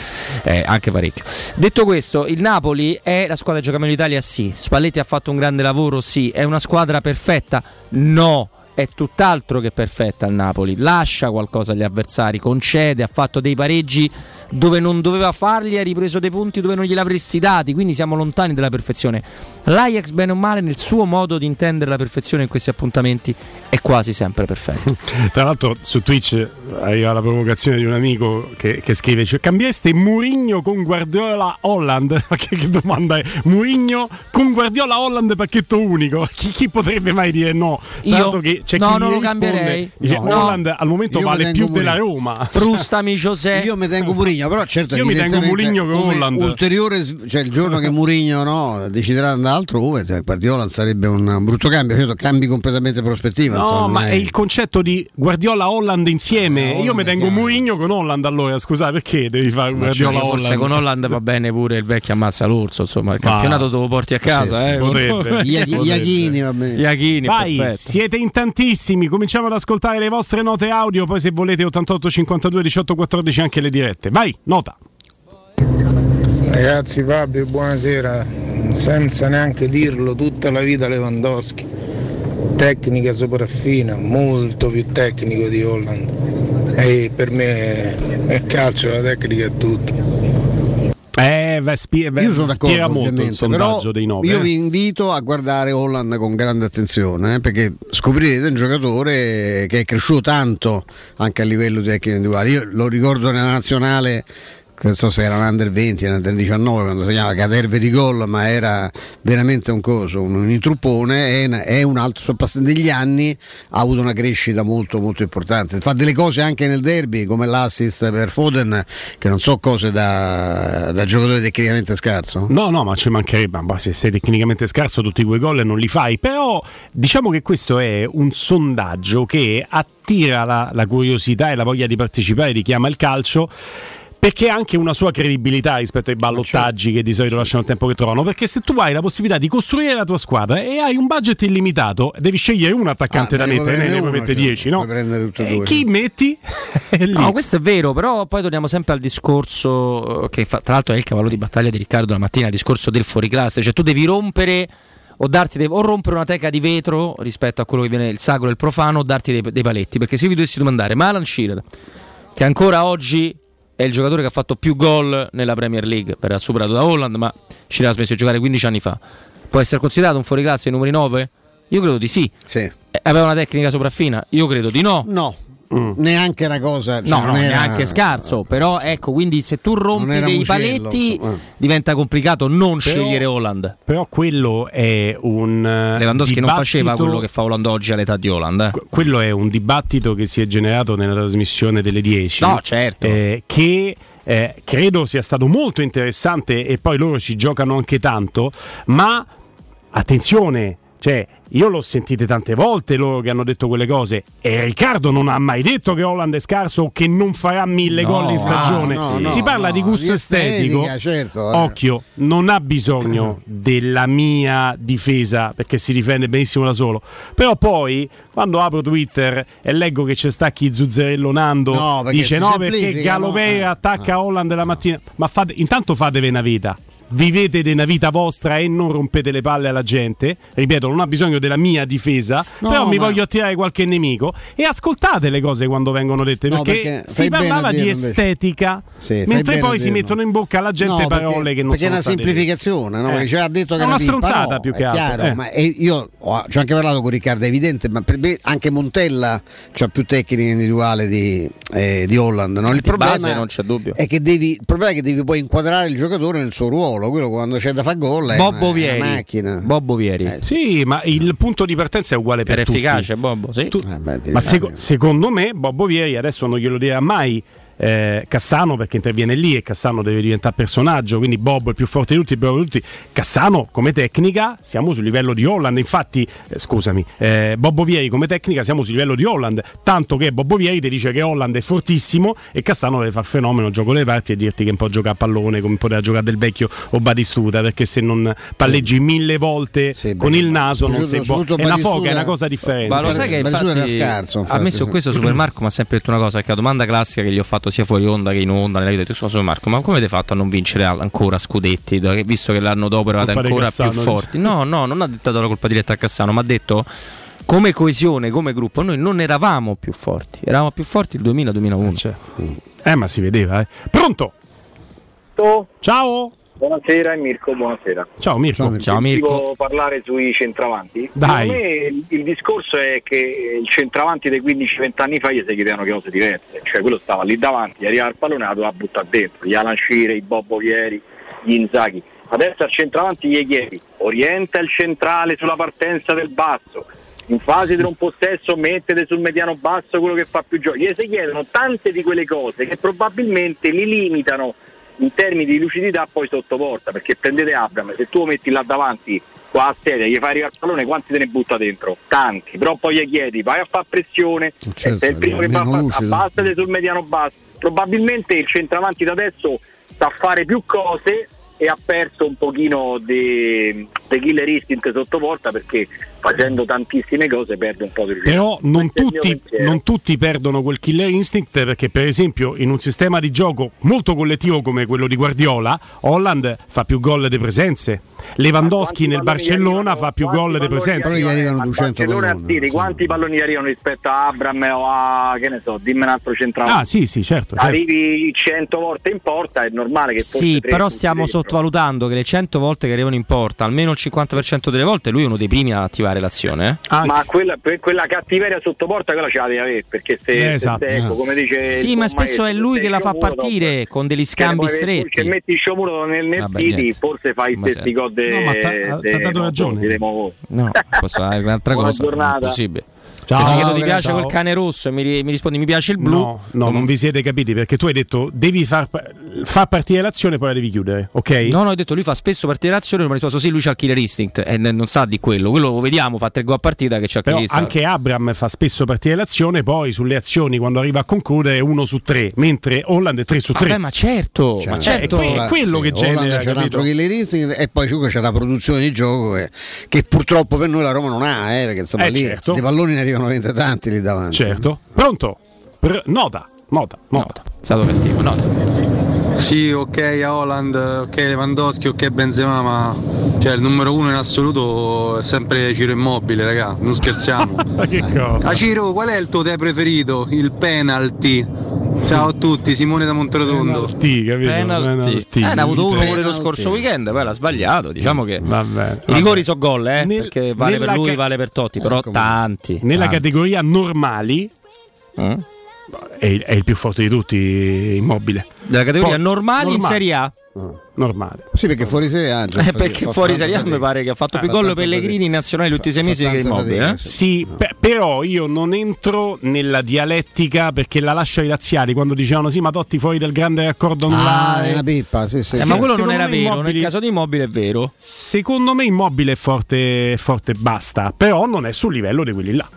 Speaker 3: eh, anche parecchio. Detto questo, il Napoli è la squadra che gioca meglio d'Italia? Sì. Spalletti ha fatto un grande lavoro? Sì. È una squadra perfetta? No. È tutt'altro che perfetta il Napoli, lascia qualcosa agli avversari, concede, ha fatto dei pareggi dove non doveva farli, ha ripreso dei punti dove non gliel'avresti dati, quindi siamo lontani dalla perfezione. L'Ajax, bene o male, nel suo modo di intendere la perfezione in questi appuntamenti è quasi sempre perfetto.
Speaker 1: Tra l'altro su Twitch arriva la provocazione di un amico che, che scrive cioè, cambieste Murigno con Guardiola Holland che, che domanda è? Murigno con Guardiola Holland pacchetto unico chi, chi potrebbe mai dire no? Tra
Speaker 3: Io?
Speaker 1: che c'è
Speaker 3: No,
Speaker 1: chi
Speaker 3: non lo cambierei.
Speaker 1: dice,
Speaker 3: No.
Speaker 1: Holland al momento
Speaker 2: Io
Speaker 1: vale più della
Speaker 2: Mourinho.
Speaker 1: Roma
Speaker 3: Frustami José
Speaker 2: Io mi tengo Murigno, però certo
Speaker 1: Io mi tengo Mourinho con Holland.
Speaker 2: ulteriore, cioè il giorno che Murigno no, deciderà di andare altrove, cioè, Guardiola sarebbe un brutto cambio, certo cambi completamente prospettiva.
Speaker 1: No,
Speaker 2: insomma,
Speaker 1: ma
Speaker 2: eh.
Speaker 1: è il concetto di Guardiola Holland insieme.
Speaker 2: Eh,
Speaker 1: Io mi tengo Murigno con Holland allora, scusate, perché devi fare Guardiola
Speaker 3: Forse
Speaker 1: Holland?
Speaker 3: con Holland va bene pure il vecchio ammazza l'orso, insomma, il
Speaker 1: Ma-
Speaker 3: campionato te lo porti a casa.
Speaker 1: Sì, sì,
Speaker 3: eh.
Speaker 1: potrebbe.
Speaker 2: Iaghini, va bene.
Speaker 3: Iaghini,
Speaker 1: Vai,
Speaker 3: perfetto.
Speaker 1: siete in tantissimi. Cominciamo ad ascoltare le vostre note audio. Poi, se volete, 88 52 18 14 anche le dirette. Vai, nota.
Speaker 19: Ragazzi Fabio, buonasera. Senza neanche dirlo, tutta la vita Lewandowski. tecnica sopraffina, molto più tecnico di Holland. E per me è calcio, la tecnica è tutto.
Speaker 1: Eh, beh, spie- beh,
Speaker 2: Io sono d'accordo, ovviamente, però io
Speaker 1: eh.
Speaker 2: vi invito a guardare Holland con grande attenzione eh, perché scoprirete un giocatore che è cresciuto tanto anche a livello di tecnico individuale. Io lo ricordo nella nazionale non so se era un under 20, un under 19 quando chiamava caterve di gol, ma era veramente un coso, un, un intruppone, è, è un altro, passati degli anni, ha avuto una crescita molto molto importante, fa delle cose anche nel derby come l'assist per Foden, che non so cose da, da giocatore tecnicamente scarso.
Speaker 1: No, no, ma ci mancherebbe, ma se sei tecnicamente scarso tutti quei gol non li fai, però diciamo che questo è un sondaggio che attira la, la curiosità e la voglia di partecipare di chi ama il calcio. Perché ha anche una sua credibilità rispetto ai ballottaggi che di solito lasciano il tempo che trovano. Perché se tu hai la possibilità di costruire la tua squadra e hai un budget illimitato, devi scegliere un attaccante
Speaker 2: Ah,
Speaker 1: da mettere, ne puoi mettere
Speaker 2: certo,
Speaker 1: 10, no?
Speaker 2: puoi prendere tutti e
Speaker 1: E
Speaker 2: due,
Speaker 1: chi
Speaker 2: sì.
Speaker 1: metti?
Speaker 3: No, questo è vero, però poi torniamo sempre al discorso eh, che fa- tra l'altro è il cavallo di battaglia di Riccardo la mattina, il discorso del fuoriclasse, cioè tu devi rompere o darti dei- o rompere una teca di vetro rispetto a quello che viene il sacro e il profano o darti dei, dei paletti, perché se io vi dovessi domandare, ma Alan Shearer, che ancora oggi è il giocatore che ha fatto più gol nella Premier League, verrà superato da Holland, ma Shearer ha smesso di giocare 15 anni fa, può essere considerato un fuoriclasse ai numeri 9? Io credo di sì.
Speaker 2: Sì.
Speaker 3: Eh, Aveva una tecnica sopraffina? Io credo di no.
Speaker 2: No, neanche una cosa. cioè
Speaker 3: No,
Speaker 2: non
Speaker 3: no,
Speaker 2: era-
Speaker 3: neanche scarso. Però ecco, quindi se tu rompi dei
Speaker 2: Mugello,
Speaker 3: paletti
Speaker 2: eh.
Speaker 3: diventa complicato non
Speaker 1: Però-
Speaker 3: scegliere Holland.
Speaker 1: Però quello è un. eh,
Speaker 3: Lewandowski non faceva
Speaker 1: dibattito-
Speaker 3: quello che fa Holland oggi all'età di Holland. eh.
Speaker 1: quello è un dibattito che si è generato nella trasmissione delle 10.
Speaker 3: No, certo.
Speaker 1: eh, che eh, credo sia stato molto interessante e poi loro ci giocano anche tanto, ma attenzione, cioè io l'ho sentite tante volte loro che hanno detto quelle cose e Riccardo non ha mai detto che Holland è scarso o che non farà mille
Speaker 2: No,
Speaker 1: gol in stagione.
Speaker 2: ah, no, no,
Speaker 1: si parla di gusto estetico.
Speaker 2: certo, eh.
Speaker 1: Occhio, non ha bisogno della mia difesa perché si difende benissimo da solo. Però poi quando apro Twitter e leggo che c'è sta chi zuzzerello Nando dice no perché Galopeira
Speaker 2: no?
Speaker 1: attacca Holland la mattina. Ma fate, intanto fatevi una vita. Vivete una vita vostra e non rompete le palle alla gente. Ripeto, non ha bisogno della mia difesa,
Speaker 2: No,
Speaker 1: però mi
Speaker 2: ma-
Speaker 1: voglio attirare qualche nemico. E ascoltate le cose quando vengono dette,
Speaker 2: No,
Speaker 1: perché,
Speaker 2: perché
Speaker 1: si parlava di estetica,
Speaker 2: Sì,
Speaker 1: mentre poi si mettono in bocca alla gente
Speaker 2: No, perché-
Speaker 1: parole che non
Speaker 2: perché è
Speaker 1: sono
Speaker 2: una
Speaker 1: state dette.
Speaker 2: semplificazione, no?
Speaker 1: Eh.
Speaker 2: Perché ci ha detto
Speaker 1: È
Speaker 2: che
Speaker 1: una
Speaker 2: la pippa,
Speaker 1: stronzata
Speaker 2: no,
Speaker 1: più che
Speaker 2: è
Speaker 1: altro,
Speaker 2: chiaro,
Speaker 1: eh.
Speaker 2: ma io ho- ci ho anche parlato con Riccardo, è evidente, ma per me anche Montella ha più tecnica individuale di, eh, di Holland. no? Il
Speaker 3: Di
Speaker 2: problema
Speaker 3: base non c'è dubbio.
Speaker 2: è che devi, il problema è che devi poi inquadrare il giocatore nel suo ruolo, quello quando c'è da fare gol è
Speaker 3: Bob
Speaker 2: una, una macchina.
Speaker 3: Bob Bovieri.
Speaker 1: Sì, ma il punto di partenza è uguale per
Speaker 3: Era
Speaker 1: tutti.
Speaker 3: efficace, Bob. Sì.
Speaker 1: Tu-
Speaker 2: Eh, beh,
Speaker 1: Ma seco- secondo me Bob Vieri adesso non glielo dirà mai eh, Cassano perché interviene lì e Cassano deve diventare personaggio, quindi Bob è più forte di tutti, più di tutti. Cassano come tecnica siamo sul livello di Holland, infatti eh, scusami, eh, Bob Vieri come tecnica siamo sul livello di Holland, tanto che Bob Vieri ti dice che Holland è fortissimo e Cassano deve fare fenomeno, gioco le parti e dirti che può giocare a pallone come poteva giocare del vecchio o Batistuta, perché se non palleggi mille volte con il naso non sei buono. È una foga, è una cosa differente.
Speaker 3: Ma lo sai che infatti,
Speaker 2: era scarso,
Speaker 3: ha
Speaker 2: infatti,
Speaker 3: messo
Speaker 2: sì.
Speaker 3: questo Super Marco, ma ha sempre detto una cosa, che è la domanda classica che gli ho fatto sia fuori onda che in onda nella vita di Super Marco, ma come avete fatto a non vincere ancora scudetti, visto che l'anno dopo eravate
Speaker 1: Colpa
Speaker 3: ancora
Speaker 1: Cassano,
Speaker 3: più forti? No, no, non ha detto la colpa diretta a Cassano, ma ha detto come coesione, come gruppo, noi non eravamo più forti, eravamo più forti il 2000-2001.
Speaker 1: Eh, ma si vedeva, eh. Pronto? Ciao.
Speaker 20: Buonasera, Mirko, buonasera.
Speaker 1: Ciao Mirko.
Speaker 20: Sentivo parlare sui centravanti.
Speaker 1: Dai.
Speaker 20: Me il, il discorso è che il centravanti dei 15-20 anni fa gli si chiedevano cose diverse, cioè quello stava lì davanti, gli arrivava il pallone e la doveva buttare dentro, gli Alan i Bob Vieri, gli Inzaghi. Adesso al centravanti gli chiedi, orienta il centrale sulla partenza del basso, in fase di non possesso mettete sul mediano basso quello che fa più gioco. Gli si chiedono tante di quelle cose che probabilmente li limitano in termini di lucidità poi sotto porta, perché prendete Abram, se tu lo metti là davanti qua a sedia, gli fai arrivare il pallone, quanti te ne butta dentro? Tanti, però poi gli chiedi, vai a fare pressione,
Speaker 2: certo,
Speaker 20: e sei il primo che fa abbassate sul mediano basso. Probabilmente il centravanti da adesso sa fare più cose e ha perso un pochino di, di killer instinct sotto porta perché facendo tantissime cose perde un po' di riuscita.
Speaker 1: Però non tutti, non tutti perdono quel killer instinct perché per esempio in un sistema di gioco molto collettivo come quello di Guardiola, Holland fa più gol di presenze. Lewandowski nel Barcellona fa più gol di presenze.
Speaker 20: Barcellona sì, di quanti palloni gli arrivano rispetto a Abram o a che ne so, dimmi un altro centrale.
Speaker 1: Ah sì sì certo. certo.
Speaker 20: Arrivi 100 volte in porta, è normale che
Speaker 3: Sì, però stiamo
Speaker 20: dentro.
Speaker 3: sottovalutando che le 100 volte che arrivano in porta, almeno il 50% delle volte, lui è uno dei primi ad attivare l'azione. eh.
Speaker 20: Ma quella, quella cattiveria sotto porta quella ce la devi avere perché se,
Speaker 3: Esatto.
Speaker 20: se- ecco, come dice
Speaker 3: Sì, ma spesso è
Speaker 20: maestro,
Speaker 3: lui
Speaker 20: se
Speaker 3: che la fa partire con degli
Speaker 20: Cioè,
Speaker 3: scambi
Speaker 20: poi Se
Speaker 3: stretti.
Speaker 20: metti il sciomuro nel, nel
Speaker 3: Vabbè,
Speaker 20: City,
Speaker 3: niente.
Speaker 20: forse fai i
Speaker 3: Ma
Speaker 20: stessi gol de,
Speaker 1: No, ma t'ha- dato
Speaker 20: no,
Speaker 1: ragione.
Speaker 3: No, posso dire un'altra
Speaker 20: Buona
Speaker 3: cosa.
Speaker 20: giornata.
Speaker 3: Impossibile.
Speaker 1: Ciao,
Speaker 3: Se ti chiedo ti piace quel
Speaker 1: Ciao.
Speaker 3: cane rosso e mi, mi rispondi mi piace il blu.
Speaker 1: No, no, non vi siete capiti perché tu hai detto devi far, far partire l'azione poi la devi chiudere, ok?
Speaker 3: No, no, ho detto lui fa spesso partire l'azione, mi ha risposto sì, lui c'ha il killer instinct e n- non sa di quello. Quello lo vediamo, fa tre gol a partita che c'ha il
Speaker 1: Però
Speaker 3: killer instinct.
Speaker 1: anche Abram fa spesso partire l'azione, poi sulle azioni quando arriva a concludere è uno su tre, mentre Holland è 3 su 3.
Speaker 3: Vabbè, ma certo,
Speaker 2: Cioè,
Speaker 3: ma certo.
Speaker 1: è que- quello che
Speaker 2: Holland
Speaker 1: genera,
Speaker 2: c'è un altro killer instinct e poi c'è la produzione di gioco che, che purtroppo per noi la Roma non ha, eh, perché insomma
Speaker 1: Eh,
Speaker 2: lì
Speaker 1: certo.
Speaker 2: dei palloni ne arrivano veramente tanti lì davanti.
Speaker 1: Certo. Pronto? Pr- nota, nota, nota.
Speaker 3: È stato cattivo, nota.
Speaker 21: Sì, ok a Holland, ok Lewandowski, ok Benzema, ma cioè, il numero uno in assoluto è sempre Ciro Immobile, raga, non scherziamo.
Speaker 1: Ma che cosa?
Speaker 21: Ah, Ciro, qual è il tuo te preferito? Il penalty. Ciao a tutti, Simone da Monterotondo.
Speaker 1: Penalty, capito?
Speaker 3: Penalty. Eh, ne ha avuto uno pure lo scorso weekend, poi l'ha sbagliato. Diciamo che
Speaker 1: Vabbè.
Speaker 3: i rigori sono gol, eh,
Speaker 1: Nel-
Speaker 3: perché vale per lui,
Speaker 1: ca-
Speaker 3: vale per Totti, però tanti.
Speaker 1: Nella
Speaker 3: tanti.
Speaker 1: categoria normali
Speaker 3: Mm?
Speaker 1: È, il- è il più forte di tutti, immobile.
Speaker 3: Della categoria
Speaker 1: Poi-
Speaker 3: normali in Serie A.
Speaker 1: Normale.
Speaker 2: Sì, perché fuori Serie A.
Speaker 3: Eh, perché fuori Serie A mi pare che ha fatto
Speaker 2: Eh,
Speaker 3: più gol Pellegrini in nazionale tutti i sei mesi che immobile. Eh?
Speaker 1: Sì, pe- però io non entro nella dialettica perché la lascio ai laziali quando dicevano sì, ma Totti fuori del grande raccordo
Speaker 2: Ah, è una pippa, sì, sì.
Speaker 3: Eh,
Speaker 2: sì.
Speaker 3: ma quello non era vero,
Speaker 1: Immobili-
Speaker 3: nel caso di Immobile è vero.
Speaker 1: Secondo me Immobile è forte, forte basta, però non è sul livello di quelli là.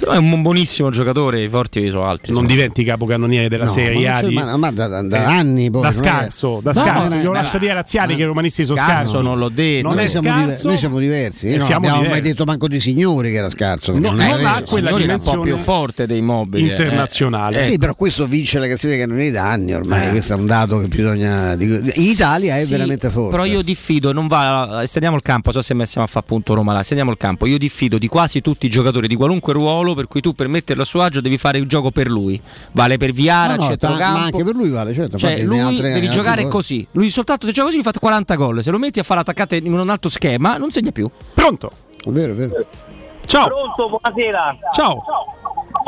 Speaker 3: È un buonissimo giocatore, i forti sono altri.
Speaker 1: Non diventi capocannoniere della
Speaker 2: No,
Speaker 1: Serie A. di-
Speaker 2: ma- ma da, da- da
Speaker 1: Eh,
Speaker 2: anni poi,
Speaker 1: da
Speaker 2: non è-
Speaker 1: scarso, da
Speaker 2: No,
Speaker 1: scarso. Glielo
Speaker 2: ma-
Speaker 1: lascio dire a Razziali che i romanisti sono
Speaker 3: scarso
Speaker 1: scarsi.
Speaker 3: non l'ho detto.
Speaker 1: Non
Speaker 2: noi,
Speaker 1: è
Speaker 2: siamo diver-
Speaker 1: scarso.
Speaker 2: noi siamo diversi. Io non
Speaker 1: siamo
Speaker 2: abbiamo mai
Speaker 1: diversi.
Speaker 2: detto manco di signori che era scarso.
Speaker 1: No,
Speaker 2: non
Speaker 1: ha quella
Speaker 3: Signori era un po'
Speaker 1: dimensione
Speaker 3: più forte dei Immobile. eh.
Speaker 1: internazionale.
Speaker 2: Sì, però questo vince la classifica non è da anni ormai,
Speaker 1: Eh.
Speaker 2: questo è un dato che bisogna... In Italia è
Speaker 3: Sì,
Speaker 2: veramente forte.
Speaker 3: Però io diffido, non va, estendiamo il campo, so se stiamo a fare appunto Roma là, estendiamo il campo, io diffido di quasi tutti i giocatori di qualunque ruolo per cui tu per metterlo a suo agio devi fare il gioco per lui. Vale per Viara,
Speaker 2: No, no,
Speaker 3: centrocampo.
Speaker 2: ma anche per lui vale, certo.
Speaker 3: Cioè, lui
Speaker 2: altre-
Speaker 3: devi
Speaker 2: altre
Speaker 3: giocare
Speaker 2: cose.
Speaker 3: così. Lui soltanto se gioca così gli fa 40 gol. Se lo metti a fare attaccate in un altro schema, non segna più.
Speaker 1: Pronto?
Speaker 2: È vero, è vero.
Speaker 1: Ciao.
Speaker 22: Pronto, buonasera.
Speaker 1: Ciao.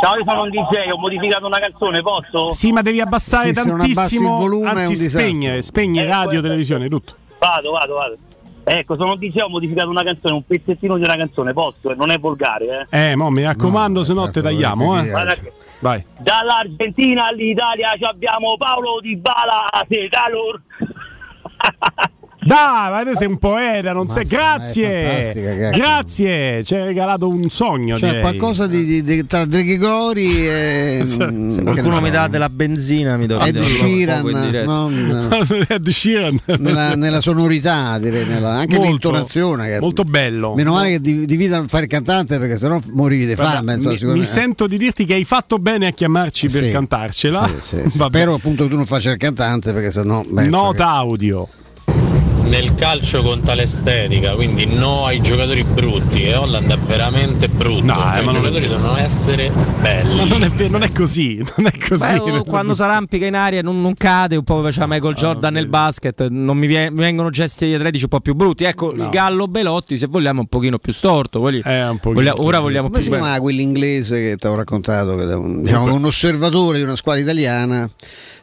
Speaker 22: Ciao, io sono un DJ, ho modificato una canzone, posso?
Speaker 1: Sì, ma devi abbassare
Speaker 2: Sì, se non abbassi
Speaker 1: tantissimo.
Speaker 2: il volume è un
Speaker 1: anzi,
Speaker 2: disastro.
Speaker 1: spegnere, spegnere
Speaker 22: Eh,
Speaker 1: radio, televisione, tutto.
Speaker 22: Vado, vado, vado. Ecco, sono un DJ, ho modificato una canzone, un pezzettino di una canzone, posso? Eh, Non è volgare, eh.
Speaker 1: Eh, mo mi raccomando, se no te tagliamo, eh.
Speaker 22: Guarda che-
Speaker 1: Vai.
Speaker 22: Dall'Argentina all'Italia ci abbiamo Paolo Di Bala, se calor.
Speaker 1: Dai, ma te sei un poeta, non sei.
Speaker 2: Mazza, ma è fantastica,
Speaker 1: Grazie. Grazie, ci hai regalato un sogno.
Speaker 2: Cioè,
Speaker 1: direi.
Speaker 2: qualcosa di, di- di- tra Dregigori e.
Speaker 1: Se
Speaker 2: mm,
Speaker 3: Se
Speaker 2: che
Speaker 3: qualcuno mi dà della benzina, mi do
Speaker 2: Ed Sheeran, non-
Speaker 1: Ed Sheeran.
Speaker 2: nella, nella sonorità, direi, nella- anche
Speaker 1: Molto,
Speaker 2: l'intonazione. Che
Speaker 1: molto bello.
Speaker 2: Meno male che di, di vita non fare il cantante perché sennò morivi di
Speaker 1: Guarda,
Speaker 2: fame. insomma,
Speaker 1: mi, mi sento di dirti che hai fatto bene a chiamarci per
Speaker 2: Sì,
Speaker 1: cantarcela.
Speaker 2: sì, sì. Spero appunto che tu non faccia il cantante perché sennò.
Speaker 1: Nota audio.
Speaker 23: Nel calcio conta l'estetica, quindi no ai giocatori brutti e Holland è veramente brutto.
Speaker 1: No,
Speaker 23: Cioè,
Speaker 1: eh, ma
Speaker 23: I
Speaker 1: non-
Speaker 23: giocatori devono essere belli.
Speaker 1: Ma non è, non è così, non è così.
Speaker 3: Beh, oh, quando si arrampica in aria non, non cade, un po' come faceva Michael Jordan nel basket, non mi, vie- mi vengono gesti atletici un po' più brutti. Ecco, il Gallo Belotti, se vogliamo, è un pochino più storto. Voglio- voglia- ora vogliamo
Speaker 2: Come
Speaker 3: più
Speaker 2: si chiamava quell'inglese che ti avevo raccontato? Che un, diciamo, un osservatore di una squadra italiana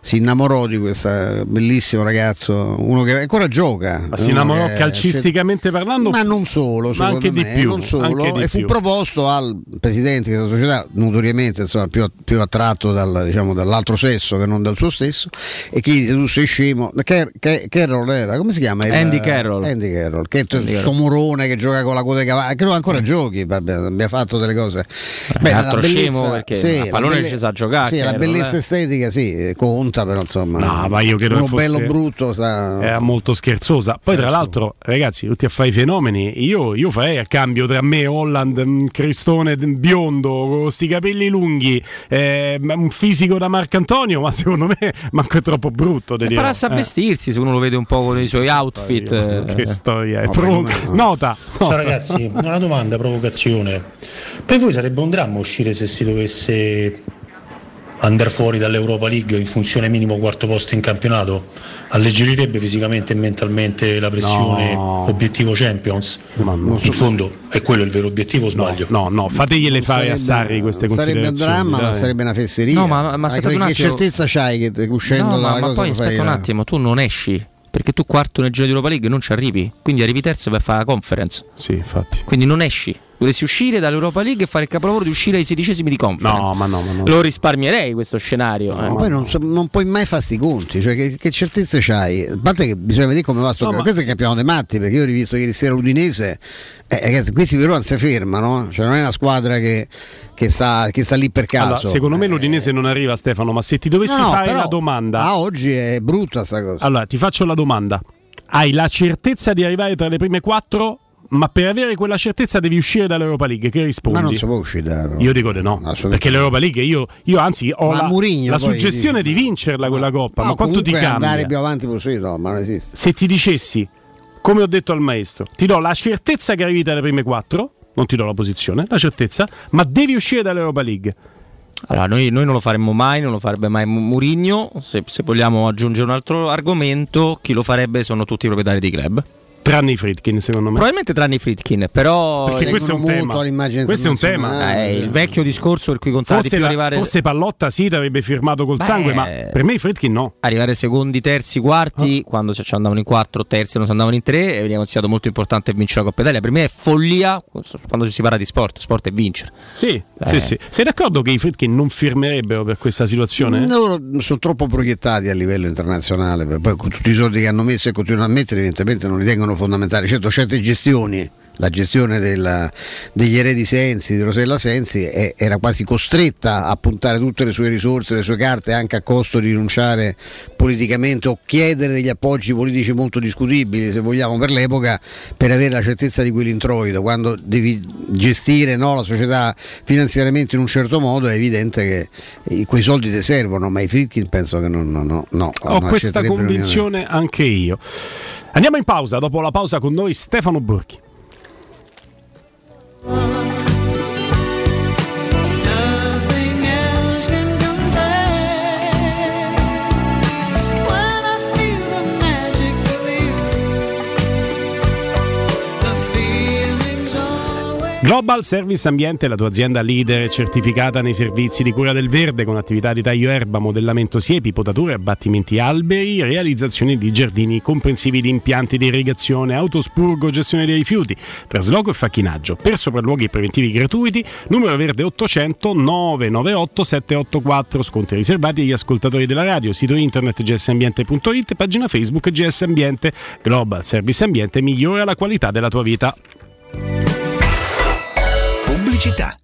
Speaker 2: si innamorò di questo bellissimo ragazzo, uno che ancora gioca.
Speaker 1: Ma si innamorò
Speaker 2: che-
Speaker 1: calcisticamente parlando?
Speaker 2: Ma non solo,
Speaker 1: Ma anche
Speaker 2: secondo
Speaker 1: di
Speaker 2: me,
Speaker 1: più,
Speaker 2: non solo.
Speaker 1: anche di
Speaker 2: e fu
Speaker 1: più.
Speaker 2: proposto al presidente di questa società, notoriamente insomma, più, più attratto dal, diciamo, dall'altro sesso che non dal suo stesso, e che disse tu sei scemo. Car- Car- Carroll era, come si chiama? Il-
Speaker 3: Andy Carroll.
Speaker 2: Andy Carroll, che è questo morone che gioca con la coda di cavallo, credo ancora giochi, vabbè, abbia fatto delle cose.
Speaker 3: Beh, un altro scemo perché a
Speaker 2: la
Speaker 3: pallone
Speaker 2: belle-
Speaker 3: ci sa giocare,
Speaker 2: Sì, la bellezza
Speaker 3: eh.
Speaker 2: estetica sì, conta, però insomma.
Speaker 1: No, ma io credo
Speaker 2: uno
Speaker 1: che fosse-
Speaker 2: bello brutto sta...
Speaker 1: Era molto scherzosa cosa. Poi, tra l'altro, ragazzi, tutti a fare i fenomeni. Io, io farei a cambio tra me Holland, mm, Cristone mm, biondo, con sti capelli lunghi, eh, un fisico da Marcantonio, ma secondo me manco è troppo brutto.
Speaker 3: Se imparasse a vestirsi, se uno lo vede un po' con i suoi outfit. eh.
Speaker 1: Che storia, è
Speaker 3: No,
Speaker 1: provo-
Speaker 3: come-
Speaker 1: nota.
Speaker 24: Ciao ragazzi, una domanda, provocazione. Per voi sarebbe un dramma uscire se si dovesse andare fuori dall'Europa League in funzione minimo quarto posto in campionato? Alleggerirebbe fisicamente e mentalmente la pressione
Speaker 1: No.
Speaker 24: obiettivo Champions? in fondo è quello il vero obiettivo, o sbaglio?
Speaker 1: No, no, fategliele fare a Sarri queste
Speaker 2: Sarebbe un
Speaker 1: considerazioni.
Speaker 2: dramma, ma
Speaker 1: dai.
Speaker 2: sarebbe una fesseria.
Speaker 3: No, ma- ma aspettate
Speaker 2: che,
Speaker 3: un
Speaker 2: che certezza c'hai che uscendo
Speaker 3: No,
Speaker 2: dalla
Speaker 3: ma, ma poi
Speaker 2: lo fai
Speaker 3: aspetta un attimo, tu non esci. Perché tu quarto nel giro di Europa League non ci arrivi. Quindi arrivi terzo e vai a fare la conference.
Speaker 1: Sì, infatti.
Speaker 3: Quindi non esci. Dovresti uscire dall'Europa League e fare il capolavoro di uscire ai sedicesimi di conference.
Speaker 1: No, ma no, ma no.
Speaker 3: Lo risparmierei questo scenario. eh.
Speaker 2: Ma poi non, so- non puoi mai farsi i conti, cioè che, che certezze c'hai? A parte che bisogna vedere come va sto
Speaker 1: No, ma-
Speaker 2: Questo è il campionato dei matti, perché io ho rivisto ieri sera l'Udinese. Eh, ragazzi, questi però non si fermano, cioè non è una squadra che, che sta, che sta lì per caso.
Speaker 1: Allora, secondo me l'Udinese non arriva Stefano, ma se ti dovessi
Speaker 2: No, no,
Speaker 1: fare
Speaker 2: però-
Speaker 1: la domanda...
Speaker 2: Ah, oggi è brutta sta cosa.
Speaker 1: Allora, ti faccio la domanda. Hai la certezza di arrivare tra le prime quattro, ma per avere quella certezza devi uscire dall'Europa League. Che rispondi?
Speaker 2: Ma non si può uscire da
Speaker 1: Io dico di no, perché l'Europa League io, io anzi ho
Speaker 2: Ma
Speaker 1: la,
Speaker 2: Mourinho
Speaker 1: la suggestione
Speaker 2: dice-
Speaker 1: di vincerla quella coppa, ma
Speaker 2: No,
Speaker 1: quanto ti cambia?
Speaker 2: andare più avanti possibile, no, ma non esiste.
Speaker 1: Se ti dicessi, come ho detto al maestro, ti do la certezza che arrivi tra le prime quattro, non ti do la posizione, la certezza, ma devi uscire dall'Europa League.
Speaker 3: Allora, noi, noi non lo faremmo mai, non lo farebbe mai Mu- Mourinho. Se, se vogliamo aggiungere un altro argomento, chi lo farebbe sono tutti i proprietari di club.
Speaker 1: Tranne i Fritkin, secondo me.
Speaker 3: Probabilmente tranne i Fritkin, però.
Speaker 1: Perché questo è un tema. Questo è un tema.
Speaker 3: Eh, il vecchio discorso per cui contavi
Speaker 1: Forse, la-
Speaker 3: arrivare.
Speaker 1: forse Pallotta sì, ti avrebbe firmato col
Speaker 3: Beh,
Speaker 1: sangue, ma per me i Fritkin no.
Speaker 3: arrivare secondi, terzi, quarti,
Speaker 1: Ah.
Speaker 3: quando ci andavano in quattro, terzi non si andavano in tre, e veniva considerato molto importante vincere la Coppa Italia. Per me è follia quando si parla di sport. Sport è vincere.
Speaker 1: Sì,
Speaker 3: Eh.
Speaker 1: sì, sì. Sei d'accordo che i Fritkin non firmerebbero per questa situazione?
Speaker 2: Loro sono troppo proiettati a livello internazionale, per- poi con tutti i soldi che hanno messo e continuano a mettere, evidentemente non li tengono fondamentali. Certo, certe gestioni, la gestione della- degli eredi Sensi, di Rosella Sensi, è- era quasi costretta a puntare tutte le sue risorse, le sue carte, anche a costo di rinunciare politicamente o chiedere degli appoggi politici molto discutibili, se vogliamo, per l'epoca, per avere la certezza di quell'introito. Quando devi gestire no, la società finanziariamente in un certo modo, è evidente che quei soldi ti servono, ma i Fritkin penso che non, no, no, no,
Speaker 1: Ho questa convinzione anche io. Andiamo in pausa, dopo la pausa con noi Stefano Burchi.
Speaker 25: Oh.
Speaker 1: Global Service Ambiente è la tua azienda leader certificata nei servizi di cura del verde con attività di taglio erba, modellamento siepi, potature, abbattimenti alberi, realizzazione di giardini comprensivi di impianti di irrigazione, autospurgo, gestione dei rifiuti, trasloco e facchinaggio. Per sopralluoghi preventivi gratuiti, numero verde 800 998 784, sconti riservati agli ascoltatori della radio, sito internet gsambiente.it, pagina Facebook GS Ambiente. Global Service Ambiente migliora la qualità della tua vita.
Speaker 8: Pubblicità.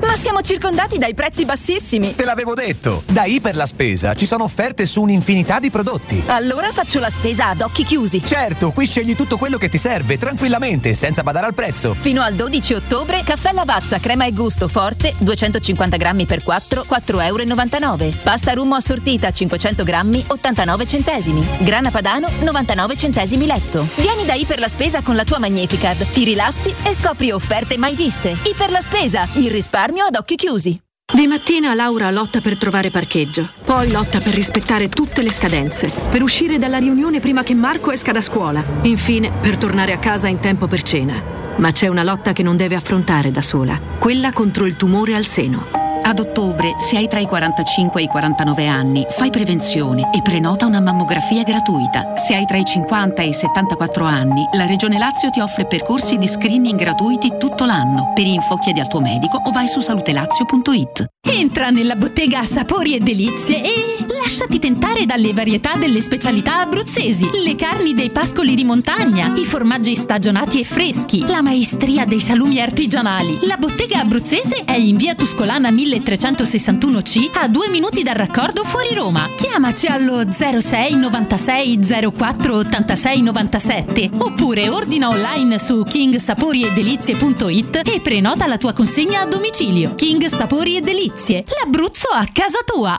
Speaker 26: Ma siamo circondati dai prezzi bassissimi.
Speaker 27: Te l'avevo detto! Da Iper la Spesa ci sono offerte su un'infinità di prodotti.
Speaker 26: Allora faccio la spesa ad occhi chiusi.
Speaker 27: Certo, qui scegli tutto quello che ti serve, tranquillamente, senza badare al prezzo.
Speaker 26: Fino al 12 ottobre, caffè Lavazza, crema e gusto forte, 250 grammi per 4, 4,99 euro. Pasta rummo assortita, 500 grammi, 89 centesimi. Grana padano, 99 centesimi letto. Vieni da Iper la Spesa con la tua Magnificard, ti rilassi e scopri offerte mai viste. Iper la Spesa, il risparmio ad occhi chiusi.
Speaker 28: Di mattina Laura lotta per trovare parcheggio, poi lotta per rispettare tutte le scadenze, per uscire dalla riunione prima che Marco esca da scuola, infine per tornare a casa in tempo per cena. Ma c'è una lotta che non deve affrontare da sola, quella contro il tumore al seno.
Speaker 29: Ad ottobre, se hai tra i 45 e i 49 anni, fai prevenzione e prenota una mammografia gratuita. Se hai tra i 50 e i 74 anni, la Regione Lazio ti offre percorsi di screening gratuiti tutto l'anno. Per info chiedi al tuo medico o vai su salutelazio.it.
Speaker 30: Entra nella bottega Sapori e Delizie e lasciati tentare dalle varietà delle specialità abruzzesi. Le carni dei pascoli di montagna, i formaggi stagionati e freschi, la maestria dei salumi artigianali. La bottega abruzzese è in via Tuscolana 1361C a due minuti dal raccordo fuori Roma. Chiamaci allo 06 96 04 86 97 oppure ordina online su kingsaporiedelizie.it e prenota la tua consegna a domicilio. King Sapori e Delizie, l'Abruzzo a casa tua.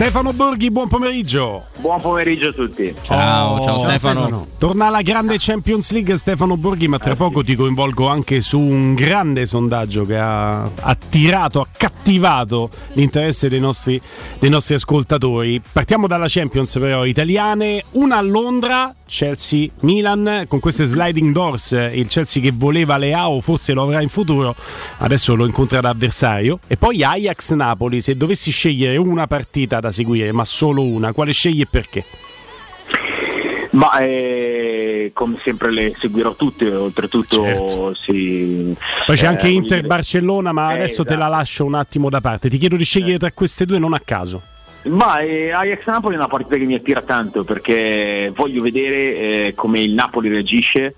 Speaker 1: Stefano Borghi, buon pomeriggio.
Speaker 31: Buon pomeriggio a tutti.
Speaker 3: Ciao,
Speaker 1: Oh,
Speaker 3: ciao Stefano.
Speaker 1: Torna alla grande Champions League Stefano Borghi, ma tra poco ti coinvolgo anche su un grande sondaggio che ha attirato, ha cattivato l'interesse dei nostri, dei nostri ascoltatori. Partiamo dalla Champions però, italiane, una a Londra, Chelsea-Milan, con queste sliding doors, il Chelsea che voleva Leao, forse lo avrà in futuro, adesso lo incontra avversario. E poi Ajax-Napoli, se dovessi scegliere una partita da seguire, ma solo una, quale scegli e perché?
Speaker 31: Ma eh, come sempre le seguirò tutte, oltretutto sì.
Speaker 1: Poi c'è
Speaker 31: eh,
Speaker 1: anche
Speaker 31: voglio
Speaker 1: Inter
Speaker 31: dire-
Speaker 1: Barcellona, ma
Speaker 31: Eh,
Speaker 1: adesso te la
Speaker 31: esatto.
Speaker 1: lascio un attimo da parte. Ti chiedo di scegliere tra queste due non a caso.
Speaker 31: Ma eh, Ajax Napoli è una partita che mi attira tanto perché voglio vedere eh, come il Napoli reagisce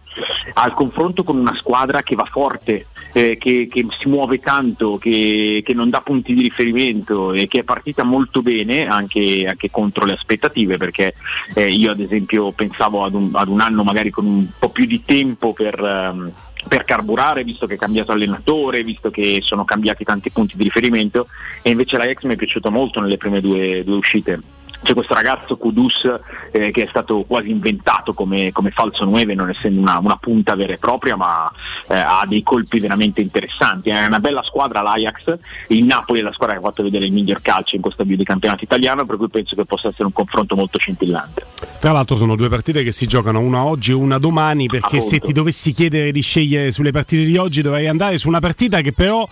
Speaker 31: al confronto con una squadra che va forte, eh, che, che si muove tanto, che, che non dà punti di riferimento e che è partita molto bene anche, anche contro le aspettative perché eh, io ad esempio pensavo ad un, ad un anno magari con un po' più di tempo per... ehm, per carburare, visto che è cambiato allenatore, visto che sono cambiati tanti punti di riferimento e invece l'Ajax mi è piaciuto molto nelle prime due, due uscite. C'è questo ragazzo Kudus eh, che è stato quasi inventato come, come falso 9, non essendo una, una punta vera e propria, ma eh, ha dei colpi veramente interessanti. È una bella squadra l'Ajax, il Napoli è la squadra che ha fatto vedere il miglior calcio in questo avvio di campionato italiano, per cui penso che possa essere un confronto molto scintillante.
Speaker 1: Tra l'altro sono due partite che si giocano una oggi e una domani perché se ti dovessi chiedere di scegliere sulle partite di oggi dovrei andare su una partita che però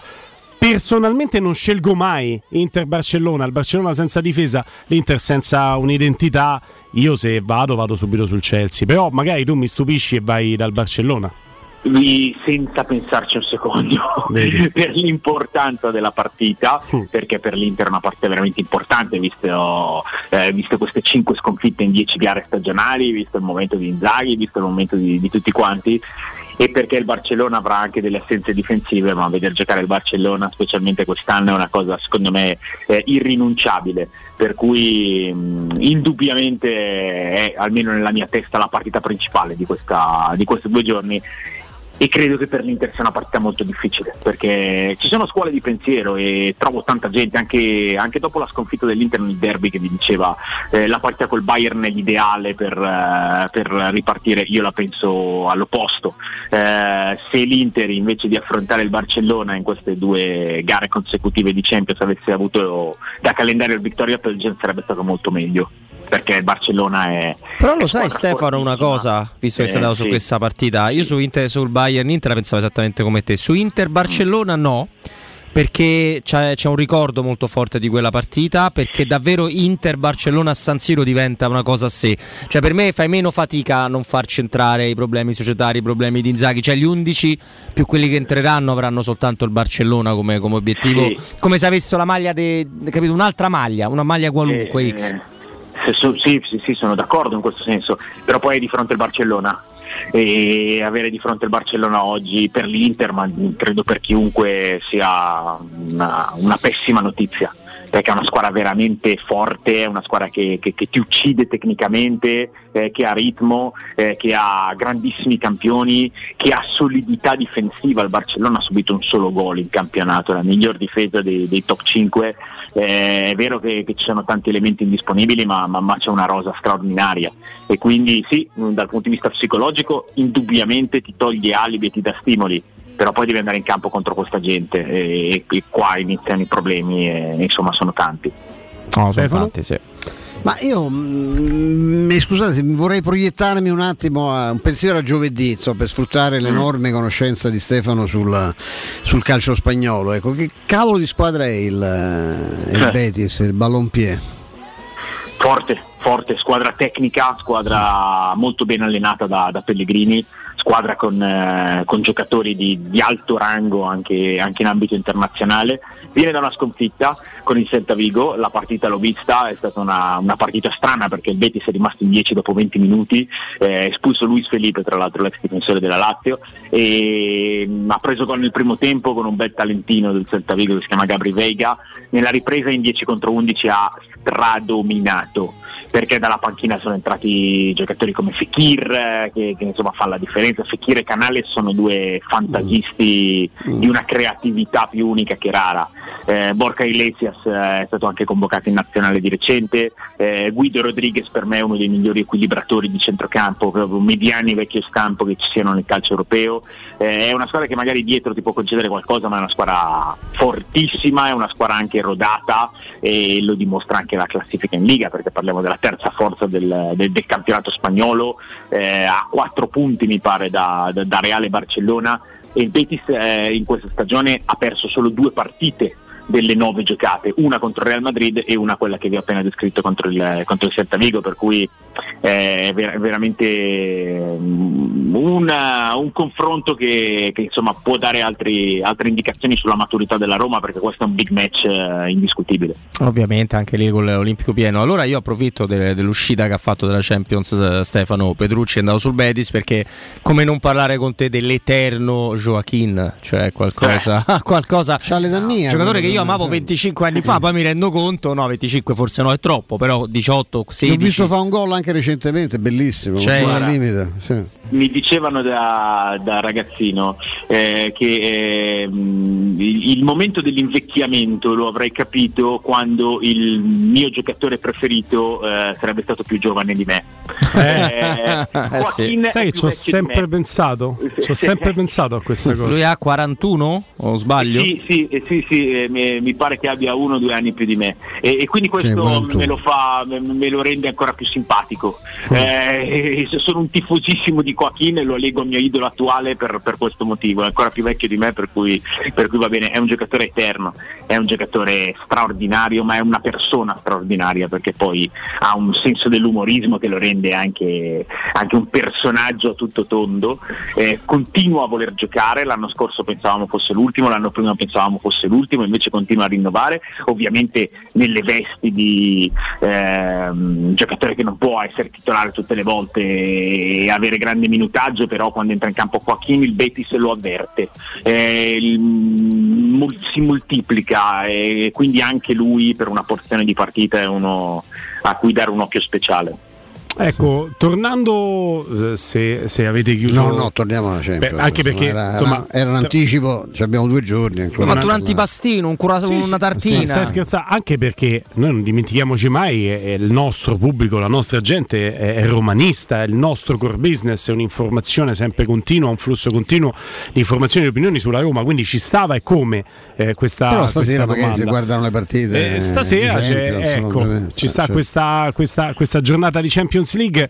Speaker 1: personalmente non scelgo mai Inter-Barcellona, il Barcellona senza difesa, l'Inter senza un'identità, io se vado vado subito sul Chelsea, però magari tu mi stupisci e vai dal Barcellona.
Speaker 31: Senza pensarci un secondo per l'importanza della partita
Speaker 1: Mm.
Speaker 31: perché per l'Inter è una partita veramente importante visto, eh, visto queste 5 sconfitte in 10 gare stagionali visto il momento di Inzaghi visto il momento di, di tutti quanti e perché il Barcellona avrà anche delle assenze difensive ma vedere giocare il Barcellona specialmente quest'anno è una cosa secondo me eh, irrinunciabile. Per cui mh, indubbiamente è almeno nella mia testa la partita principale di, questa, di questi due giorni e credo che per l'Inter sia una partita molto difficile perché ci sono scuole di pensiero e trovo tanta gente anche, anche dopo la sconfitta dell'Inter nel derby che vi diceva eh, la partita col Bayern è l'ideale per, eh, per ripartire io la penso all'opposto. Eh, se l'Inter invece di affrontare il Barcellona in queste due gare consecutive di Champions avesse avuto da calendario il Victoria Pelgen sarebbe stato molto meglio perché il Barcellona è
Speaker 3: Però lo
Speaker 31: è
Speaker 3: sai Stefano una cosa, visto che
Speaker 31: Eh,
Speaker 3: sei andato su
Speaker 31: sì.
Speaker 3: questa partita, io su Inter sul Bayern Inter la pensavo esattamente come te, su Inter Barcellona no. Perché c'è, c'è un ricordo molto forte di quella partita, perché davvero Inter Barcellona a San Siro diventa una cosa a sé. Cioè, per me fai meno fatica a non far centrare i problemi societari, i problemi di Inzaghi. Cioè, gli 11 più quelli che entreranno avranno soltanto il Barcellona come, come obiettivo.
Speaker 31: Sì.
Speaker 3: Come se avessero la maglia, de, capito? Un'altra maglia, una maglia qualunque
Speaker 31: Eh,
Speaker 3: X.
Speaker 31: sì, sì, sì, sono d'accordo in questo senso, però poi è di fronte al Barcellona e avere di fronte il Barcellona oggi per l'Inter, ma credo per chiunque sia una, una pessima notizia. Perché è una squadra veramente forte, è una squadra che, che- che ti uccide tecnicamente, eh, che ha ritmo, eh, che ha grandissimi campioni, che ha solidità difensiva. Il Barcellona ha subito un solo gol in campionato, la miglior difesa dei, dei top 5 eh, è vero che, che ci sono tanti elementi indisponibili, ma, ma- ma c'è una rosa straordinaria. E quindi sì, dal punto di vista psicologico, indubbiamente ti toglie alibi e ti dà stimoli. Però poi devi andare in campo contro questa gente e, e qua iniziano i problemi e insomma sono tanti.
Speaker 1: Stefano?
Speaker 2: Ma io mm, mi scusate, vorrei proiettarmi un attimo a un pensiero a giovedì, so, per sfruttare l'enorme conoscenza di Stefano sul, sul calcio spagnolo. Ecco, che cavolo di squadra è il, eh, il
Speaker 31: Eh.
Speaker 2: Betis, il Ballonpié?
Speaker 31: Forte, forte, squadra tecnica, squadra molto ben allenata da, da Pellegrini, squadra con, eh, con giocatori di, di alto rango anche, anche in ambito internazionale. Viene da una sconfitta con il Celta Vigo, la partita l'ho vista, è stata una, una partita strana perché il Betis è rimasto in 10 dopo 20 minuti, eh, espulso Luis Felipe tra l'altro l'ex difensore della Lazio e mm, ha preso gol nel primo tempo con un bel talentino del Celta Vigo che si chiama Gabri Veiga, nella ripresa in 10 contro 11 ha stradominato perché dalla panchina sono entrati giocatori come Fekir eh, che, che insomma fa la differenza. Fekir e Canale sono due fantasisti di una creatività più unica che rara. Eh, Borca Iglesias eh, è stato anche convocato in nazionale di recente, eh, Guido Rodriguez per me è uno dei migliori equilibratori di centrocampo, proprio mediani vecchio stampo che ci siano nel calcio europeo. Eh, è una squadra che magari dietro ti può concedere qualcosa, ma è una squadra fortissima, è una squadra anche rodata e lo dimostra anche la classifica in Liga, perché parliamo della terza forza del, del- del campionato spagnolo, eh, a quattro punti mi pare da, da- da Reale Barcellona. E il Betis eh, in questa stagione ha perso solo due partite delle nove giocate, una contro il Real Madrid e una quella che vi ho appena descritto contro il, contro il Celta Vigo, per cui è ver- veramente mm, una- un confronto che, che, insomma, può dare altri- altre indicazioni sulla maturità della Roma perché questo è un big match eh, indiscutibile.
Speaker 3: Ovviamente anche lì con l'Olimpico pieno. Allora io approfitto de- dell'uscita che ha fatto della Champions eh, Stefano Petrucci è andato sul Betis perché come non parlare con te dell'eterno Joaquin, cioè qualcosa, qualcosa
Speaker 2: C'ha l'età mia.
Speaker 3: giocatore che io amavo
Speaker 2: cioè.
Speaker 3: 25 anni fa, poi mi rendo conto, no 25 forse no è troppo, però 18,
Speaker 2: L'ho
Speaker 3: 16.
Speaker 2: visto fa un gol anche recentemente, bellissimo,
Speaker 3: Cioè, guarda.
Speaker 2: limite. sì.
Speaker 31: mi dicevano da, da ragazzino eh, che ehm, il, momento dell'invecchiamento lo avrei capito quando il mio giocatore preferito eh, sarebbe stato più giovane di me. Eh, Joaquin è
Speaker 1: Sai che ci ho sempre pensato, ci ho sempre pensato a questa cosa.
Speaker 3: Lui ha 41 o sbaglio?
Speaker 31: Sì, sì, eh, sì, sì, eh, mi, mi pare che abbia uno o due anni più di me e, e quindi questo
Speaker 2: 41.
Speaker 31: me lo fa, me, me lo rende ancora più simpatico. Eh, e sono un tifosissimo di Joaquin e lo leggo al mio idolo attuale per, per questo motivo, è ancora più vecchio di me per cui, per cui va bene, è un giocatore eterno, è un giocatore straordinario ma è una persona straordinaria perché poi ha un senso dell'umorismo che lo rende anche, anche un personaggio a tutto tondo, eh, continua a voler giocare, l'anno scorso pensavamo fosse l'ultimo, l'anno prima pensavamo fosse l'ultimo, invece continua a rinnovare, ovviamente nelle vesti di ehm, giocatore che non può essere titolare tutte le volte e avere grande minutaggio, però quando entra in campo Joaquin il Betis lo avverte, Eh, il- mul- si moltiplica e quindi anche lui per una porzione di partita è uno a cui dare un occhio speciale.
Speaker 1: Ecco, tornando, eh, se, se avete chiuso...
Speaker 2: No, no, torniamo alla Champions.
Speaker 1: Beh, anche perché,
Speaker 2: era,
Speaker 1: insomma,
Speaker 2: era, era un anticipo, ci abbiamo due giorni ancora.
Speaker 3: Ha fatto un antipastino, un cura-
Speaker 1: Sì,
Speaker 3: una
Speaker 1: sì,
Speaker 3: tartina.
Speaker 1: Stai scherzando, anche perché noi non dimentichiamoci mai, è- è il nostro pubblico, la nostra gente è, è romanista, è il nostro core business, è un'informazione sempre continua, un flusso continuo di informazioni e opinioni sulla Roma, quindi ci stava e come eh, questa
Speaker 2: Però stasera
Speaker 1: questa
Speaker 2: magari si guardano le partite.
Speaker 1: Eh, stasera
Speaker 2: Champions,
Speaker 1: ecco, ci sta
Speaker 2: Cioè,
Speaker 1: questa, questa- questa giornata di Champions League.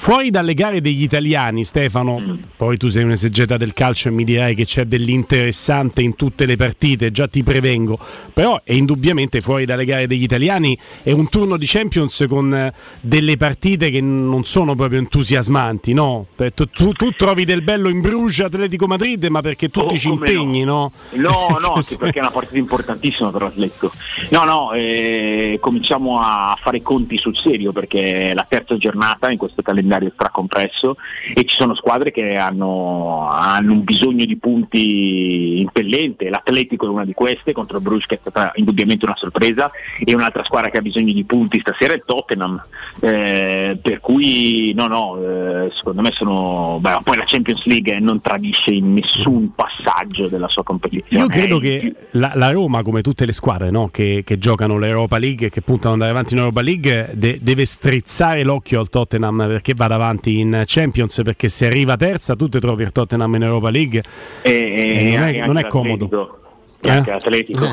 Speaker 1: Fuori dalle gare degli italiani, Stefano,
Speaker 2: Mm.
Speaker 1: poi tu sei un esegeta del calcio e mi dirai che c'è dell'interessante in tutte le partite, già ti prevengo, però è indubbiamente fuori dalle gare degli italiani è un turno di Champions con eh, delle partite che non sono proprio entusiasmanti, no? Tu, tu- tu trovi del bello in Bruges, Atletico Madrid, ma perché tutti
Speaker 31: Oh,
Speaker 1: ci impegni, no?
Speaker 31: No, no, anche perché è una partita importantissima per l'Atletico. No, no, eh, cominciamo a fare conti sul serio perché è la terza giornata in questo calendario stracompresso e ci sono squadre che hanno, hanno un bisogno di punti impellente. L'Atletico è una di queste contro il Bruges che è stata indubbiamente una sorpresa e un'altra squadra che ha bisogno di punti stasera è il Tottenham. Eh, per cui no, no, eh, secondo me sono... beh, poi la Champions League non tradisce in nessun passaggio della sua competizione.
Speaker 1: Io credo
Speaker 31: È
Speaker 1: che la, la Roma, come tutte le squadre no, che, che giocano l'Europa League e che puntano ad andare avanti in Europa League, de- deve strizzare l'occhio al Tottenham perché vada avanti in Champions. Perché se arriva terza, tu ti trovi il Tottenham in Europa League
Speaker 31: E,
Speaker 1: e non è, non è
Speaker 31: l'Atletico.
Speaker 1: comodo.
Speaker 31: E
Speaker 1: Eh?
Speaker 31: anche l'Atletico.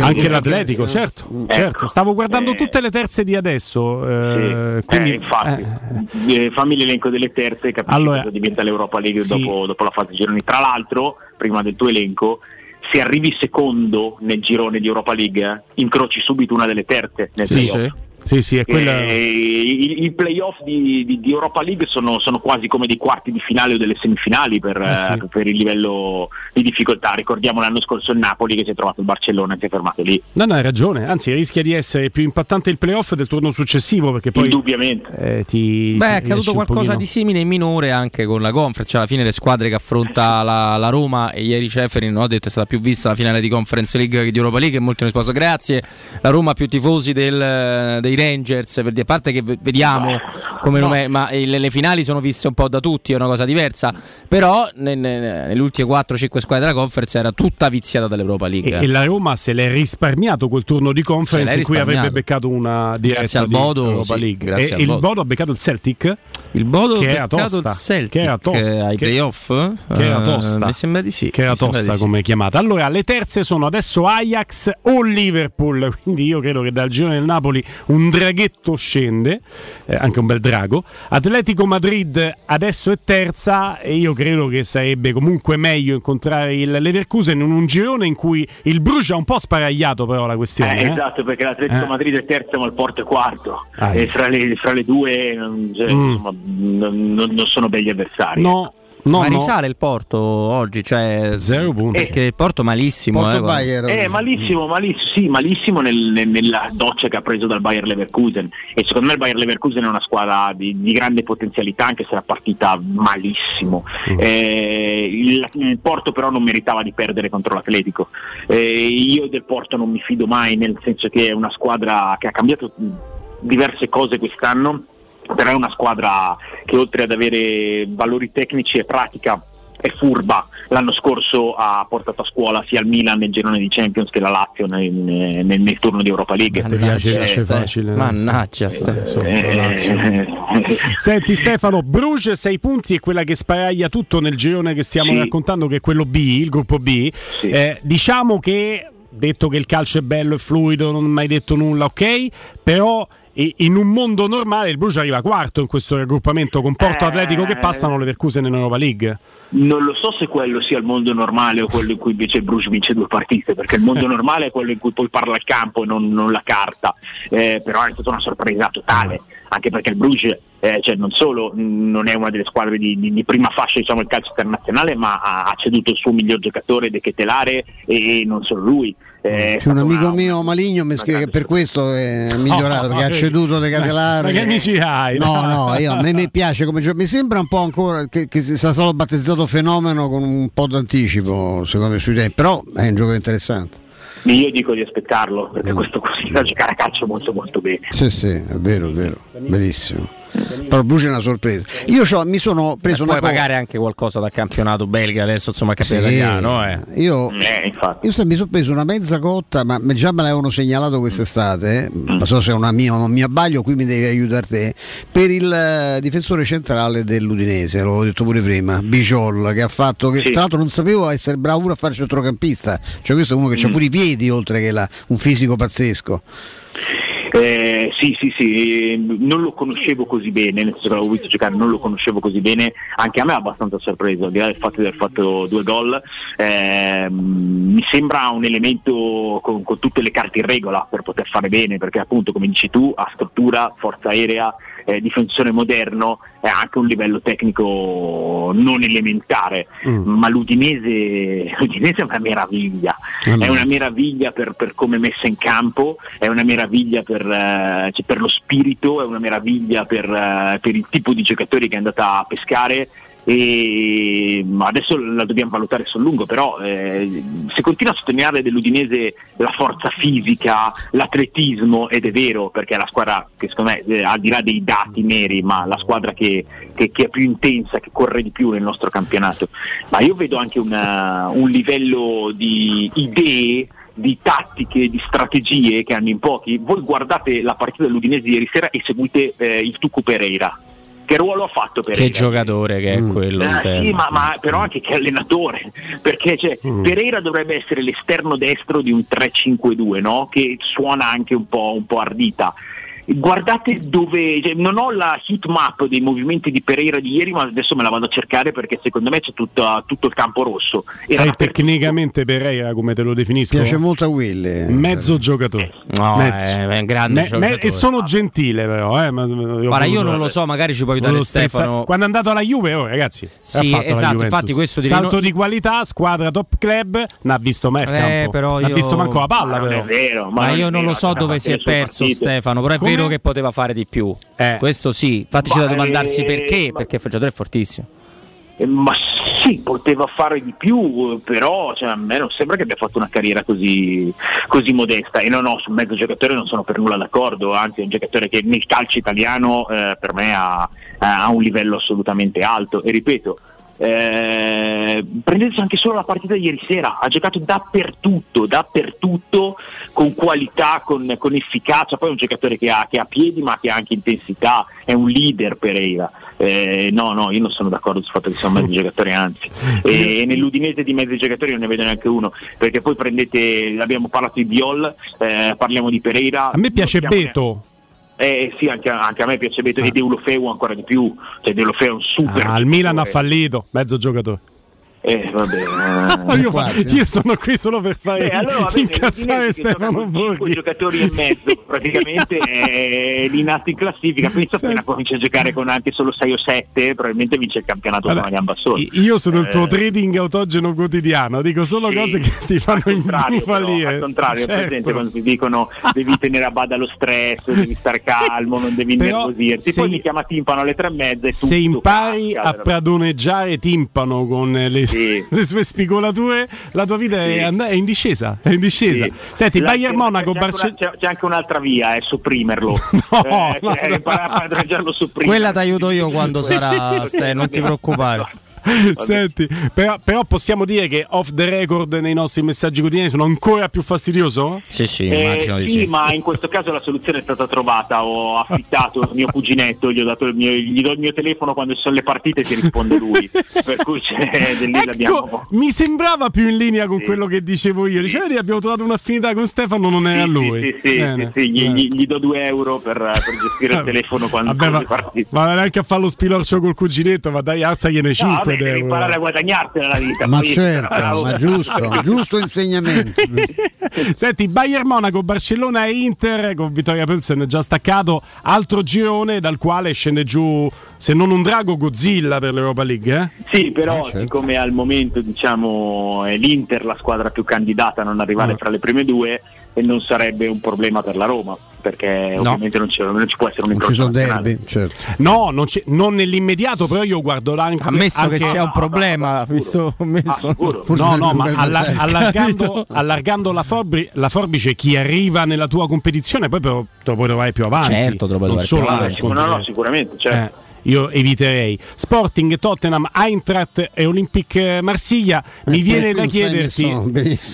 Speaker 1: Anche l'Atletico, certo,
Speaker 31: Ecco.
Speaker 1: certo. Stavo guardando
Speaker 31: Eh,
Speaker 1: tutte le terze di adesso. eh,
Speaker 31: Sì,
Speaker 1: quindi,
Speaker 31: eh, infatti, Eh, fammi l'elenco delle terze e capisci
Speaker 1: Allora,
Speaker 31: cosa diventa l'Europa League
Speaker 1: sì.
Speaker 31: dopo, dopo la fase di gironi. Tra l'altro, prima del tuo elenco, se arrivi secondo nel girone di Europa League, incroci subito una delle terze nel
Speaker 1: Sì,
Speaker 31: playoff.
Speaker 1: Sì. Sì, è quella.
Speaker 31: Eh, i, i playoff di, di- di Europa League sono, sono quasi come dei quarti di finale o delle semifinali per,
Speaker 1: Eh sì.
Speaker 31: eh, per il livello di difficoltà. Ricordiamo l'anno scorso il Napoli che si è trovato il Barcellona e si è fermato lì.
Speaker 1: No, no, hai ragione. Anzi, rischia di essere più impattante il playoff del turno successivo perché poi.
Speaker 31: Indubbiamente.
Speaker 1: eh, ti,
Speaker 3: Beh,
Speaker 1: ti
Speaker 3: è accaduto qualcosa di simile in minore anche con la conference. Cioè, alla fine le squadre che affronta la, la Roma e ieri Ceferin no, ha detto è stata più vista la finale di Conference League che di Europa League. E molti hanno risposto grazie. La Roma ha più tifosi del- dei i Rangers, per dire, a parte che vediamo come
Speaker 2: No.
Speaker 3: non è- ma il- le finali sono viste un po' da tutti, è una cosa diversa, però ne- ne- nelle ultime 4-5 squadre della conference era tutta viziata dall'Europa League.
Speaker 1: E, e la Roma se l'è risparmiato quel turno di conference in cui avrebbe beccato una diretta
Speaker 3: Grazie al
Speaker 1: di
Speaker 3: Bodo,
Speaker 1: Europa
Speaker 3: sì,
Speaker 1: League. e
Speaker 3: al
Speaker 1: il
Speaker 3: Bodo.
Speaker 1: Bodo ha beccato il Celtic?
Speaker 3: Il Bodo
Speaker 1: che
Speaker 3: ha
Speaker 1: era
Speaker 3: beccato
Speaker 1: tosta,
Speaker 3: il Celtic,
Speaker 1: che era tosta,
Speaker 3: eh, ai
Speaker 1: che-
Speaker 3: playoff?
Speaker 1: che era
Speaker 3: Eh,
Speaker 1: tosta.
Speaker 3: mi sembra di sì.
Speaker 1: Che era tosta
Speaker 3: di sì.
Speaker 1: come chiamata. Allora, le terze sono adesso Ajax o Liverpool. Quindi io credo che dal girone del Napoli un draghetto scende, eh, anche un bel drago. Atletico Madrid adesso è terza e io credo che sarebbe comunque meglio incontrare il Leverkusen in un girone in cui il Bruges ha un po' sparagliato però la questione.
Speaker 31: Eh,
Speaker 1: eh.
Speaker 31: esatto, perché l'Atletico
Speaker 1: Eh.
Speaker 31: Madrid è terzo ma il Porto è quarto.
Speaker 1: Ah,
Speaker 31: e fra le, fra le due non, cioè,
Speaker 1: Mm.
Speaker 31: insomma, non- non- sono begli avversari.
Speaker 1: No, no,
Speaker 3: Ma
Speaker 1: no.
Speaker 3: risale il Porto oggi, cioè
Speaker 1: zero punti.
Speaker 3: Perché il Porto malissimo, eh, guarda.
Speaker 31: Eh, malissimo, malissimo, sì, malissimo nel- nel- nella doccia che ha preso dal Bayer Leverkusen e secondo me il Bayer Leverkusen è una squadra di, di grande potenzialità anche se era partita malissimo. Eh, il, il Porto però non meritava di perdere contro l'Atletico. Eh, io del Porto non mi fido mai nel senso che è una squadra che ha cambiato diverse cose quest'anno, però è una squadra che oltre ad avere valori tecnici e pratica è furba. L'anno scorso ha portato a scuola sia il Milan nel girone di Champions che la Lazio nel, nel- nel turno di Europa League.
Speaker 1: Piace, piace
Speaker 31: Eh,
Speaker 1: facile.
Speaker 3: Mannaggia,
Speaker 31: eh,
Speaker 1: Senti Stefano, Bruges 6 punti è quella che sparaglia tutto nel girone che stiamo
Speaker 31: Sì.
Speaker 1: raccontando, che è quello B, il gruppo B. Eh, diciamo che, detto che il calcio è bello e fluido, non ho mai detto nulla, ok, però in un mondo normale il Bruges arriva quarto in questo raggruppamento con Porto
Speaker 31: Eh.
Speaker 1: Atletico che passano le Leverkusen in Europa League.
Speaker 31: Non lo so se quello sia il mondo normale o quello in cui invece il Bruges vince due partite, perché il mondo normale è quello in cui poi parla il campo e non, non la carta, Eh, però è stata una sorpresa totale, anche perché il Bruges eh, cioè non solo non è una delle squadre di, di- di prima fascia diciamo, del calcio internazionale, ma ha, ha ceduto il suo miglior giocatore De Ketelare e non solo lui. Eh,
Speaker 2: C'è un amico
Speaker 31: una-
Speaker 2: mio maligno mi scrive che per questo è migliorato
Speaker 1: No,
Speaker 2: perché ha ceduto De Catelare.
Speaker 1: Ma che amici hai?
Speaker 2: No, no, io, a me mi piace come gioco. Mi sembra un po' ancora che, che sia stato battezzato fenomeno con un po' d'anticipo, secondo me, sui tempi. Però è un gioco interessante.
Speaker 31: Io dico di aspettarlo,
Speaker 2: Mm.
Speaker 31: perché questo così da giocare a calcio molto molto bene.
Speaker 2: Sì, sì, è vero, è vero. Benissimo. Però Bruce è una sorpresa. Io c'ho- mi sono preso
Speaker 3: Puoi
Speaker 2: una cosa.
Speaker 3: pagare anche qualcosa dal campionato belga adesso, insomma, campionato
Speaker 2: Sì,
Speaker 3: italiano. Eh.
Speaker 2: Io,
Speaker 31: Eh, infatti.
Speaker 2: io mi sono preso una mezza cotta, ma già me l'avevano segnalato quest'estate. eh, Ma so se è una mia, un mio abbaglio, qui mi devi aiutare te. Per il eh, difensore centrale dell'Udinese, l'avevo detto pure prima, Biciol, che ha fatto. Che, Tra l'altro non sapevo essere bravo pure a fare centrocampista. Cioè, questo è uno che ha
Speaker 31: Mm.
Speaker 2: pure i piedi, oltre che la- un fisico pazzesco.
Speaker 31: Eh, sì, sì, sì, eh, non lo conoscevo così bene, nel senso che l'avevo visto giocare, non lo conoscevo così bene, anche a me è abbastanza sorpreso, al di là del fatto di aver fatto due gol, ehm, mi sembra un elemento con, con tutte le carte in regola per poter fare bene, perché appunto come dici tu ha struttura, forza aerea, eh, difensore moderno e anche un livello tecnico non elementare, ma l'Udinese, l'Udinese è una meraviglia, è una meraviglia per, per come è messa in campo, è una meraviglia per, eh, cioè, per lo spirito, è una meraviglia per, eh, per il tipo di giocatori che è andata a pescare e adesso la dobbiamo valutare sul lungo, però eh, se continua a sottolineare dell'Udinese la forza fisica, l'atletismo, ed è vero perché è la squadra che secondo me, eh, al di là dei dati neri, ma la squadra che, che- che è più intensa, che corre di più nel nostro campionato, ma io vedo anche una- un livello di idee di tattiche, di strategie che hanno in pochi. Voi guardate la partita dell'Udinese di ieri sera e seguite eh, il Tucu Pereira. Che ruolo ha fatto Pereira?
Speaker 3: Che giocatore che è quello,
Speaker 31: Eh,
Speaker 3: Stefano.
Speaker 31: sì, ma, ma però anche che allenatore, perché cioè, Pereira dovrebbe essere l'esterno destro di un 3-5-2, no? che suona anche un po', un po' ardita. Guardate dove, cioè, non ho la heat map dei movimenti di Pereira di ieri, ma adesso me la vado a cercare perché secondo me c'è tutta- tutto il campo rosso. Era
Speaker 1: Sai tecnicamente Pereira come te lo definisco?
Speaker 2: Piace molto a Willy.
Speaker 1: Mezzo giocatore.
Speaker 3: No,
Speaker 1: Mezzo.
Speaker 3: è- è un grande giocatore.
Speaker 1: e sono gentile però. Eh, ma,
Speaker 3: Guarda, io non lo so, magari ci può aiutare Stefano.
Speaker 1: Quando è andato alla Juve, oh, ragazzi,
Speaker 3: Sì, esatto, infatti questo di
Speaker 1: salto di qualità, squadra top club, non ha visto mai il
Speaker 3: Eh,
Speaker 1: campo.
Speaker 3: però io-
Speaker 1: visto manco la palla,
Speaker 31: Ma non
Speaker 1: però.
Speaker 31: è vero,
Speaker 3: Ma, io non lo so dove si è perso. Stefano, però è? Vero che poteva fare di più.
Speaker 1: Eh.
Speaker 3: Questo sì, infatti c'è
Speaker 31: Ma,
Speaker 3: da domandarsi
Speaker 31: eh,
Speaker 3: perché,
Speaker 31: ma-
Speaker 3: perché il giocatore è fortissimo.
Speaker 31: Eh, ma sì, poteva fare di più, però cioè, a me non sembra che abbia fatto una carriera così, così modesta. E no, no, sul mezzo giocatore non sono per nulla d'accordo, anzi è un giocatore che nel calcio italiano eh, per me ha, ha un livello assolutamente alto. E ripeto, eh, prendeteci anche solo la partita di ieri sera, ha giocato dappertutto, dappertutto con qualità, con, con efficacia, poi è un giocatore che ha, che ha, piedi ma che ha anche intensità, è un leader Pereira. Eh, no, no, io non sono d'accordo sul fatto che sia un mezzo giocatore, anzi, e, e nell'Udinese di mezzi giocatori non ne vedo neanche uno, perché poi prendete, abbiamo parlato di Biol, eh, parliamo di Pereira.
Speaker 1: A me piace Beto.
Speaker 31: Eh sì, anche, anche, a me piace Beto ah. e Deulofeu ancora di più. Cioè Deulofeu è un super.
Speaker 1: Ah, al Milan ha fallito, mezzo giocatore.
Speaker 31: Eh, vabbè,
Speaker 1: io, fa, io, sono qui solo per fare
Speaker 31: Beh, allora, bene,
Speaker 1: incazzare Stefano Borghi.
Speaker 31: giocatori e mezzo, praticamente è lì nato in classifica. Penso sì. appena comincia a giocare con anche solo 6 o 7, probabilmente vince il campionato allora, con sola.
Speaker 1: Io sono eh, il tuo trading autogeno quotidiano, dico solo sì, cose che ti fanno
Speaker 31: infallire. Al contrario, certo. presente quando ti dicono devi tenere a bada lo stress, devi stare calmo, non devi nervosirti. Poi mi chiama timpano alle tre e mezza e
Speaker 1: Se impari a pradoneggiare timpano con le sì. le sue spigolature, la tua vita sì. è, and- è, in discesa. È in discesa. Sì. Senti, la, Bayern Monaco,
Speaker 31: c'è, Barcellona. C'è, c'è, anche un'altra via, è sopprimerlo.
Speaker 1: no, eh, no,
Speaker 3: no. Quella ti aiuto io quando sarà, Ste, non ti preoccupare.
Speaker 1: Senti, però, però, possiamo dire che off the record nei nostri messaggi quotidiani sono ancora più fastidioso?
Speaker 3: Sì, sì,
Speaker 31: eh,
Speaker 3: immagino
Speaker 31: sì,
Speaker 3: di sì.
Speaker 31: ma in questo caso la soluzione è stata trovata. Ho affittato il mio cuginetto, gli, ho dato il mio, gli do il mio telefono quando ci sono le partite e ti risponde lui. per cui c'è, lì
Speaker 1: ecco,
Speaker 31: l'abbiamo...
Speaker 1: Mi sembrava più in linea con sì. quello che dicevo io. Diceva che abbiamo trovato un'affinità con Stefano, non era
Speaker 31: sì,
Speaker 1: lui.
Speaker 31: Sì, sì, sì, sì gli, gli, gli, do due euro per, per gestire il telefono quando
Speaker 1: Vabbè, ma, partite. Ma neanche a fare lo spilorcio col cuginetto, ma dai, alzagliene 5 no, vabbè,
Speaker 31: euro guadagnartela la vita.
Speaker 2: Ma certo, ma giusto, giusto insegnamento.
Speaker 1: Senti, Bayern Monaco, Barcellona e Inter con Vittoria Pelsen già staccato, altro girone dal quale scende giù, se non un drago, Godzilla per l'Europa League. Eh?
Speaker 31: Sì, però eh, certo. siccome al momento diciamo è l'Inter la squadra più candidata a non arrivare oh. tra le prime due e non sarebbe un problema per la Roma perché no. ovviamente non, non, ci può essere un
Speaker 2: incrocio derby, certo.
Speaker 1: no non, non, nell'immediato però io guardo anche
Speaker 3: ammesso
Speaker 1: anche,
Speaker 3: che sia un problema no, visto messo.
Speaker 31: Ah,
Speaker 1: no no ma alla, allargando, allargando la, forbi, la, forbice chi arriva nella tua competizione poi te lo puoi trovare più avanti.
Speaker 3: Certo te lo puoi trovare più avanti.
Speaker 31: sicuramente certo.
Speaker 1: Eh io eviterei. Sporting, Tottenham, Eintracht e Olympique Marsiglia. Mi eh, viene da chiederti,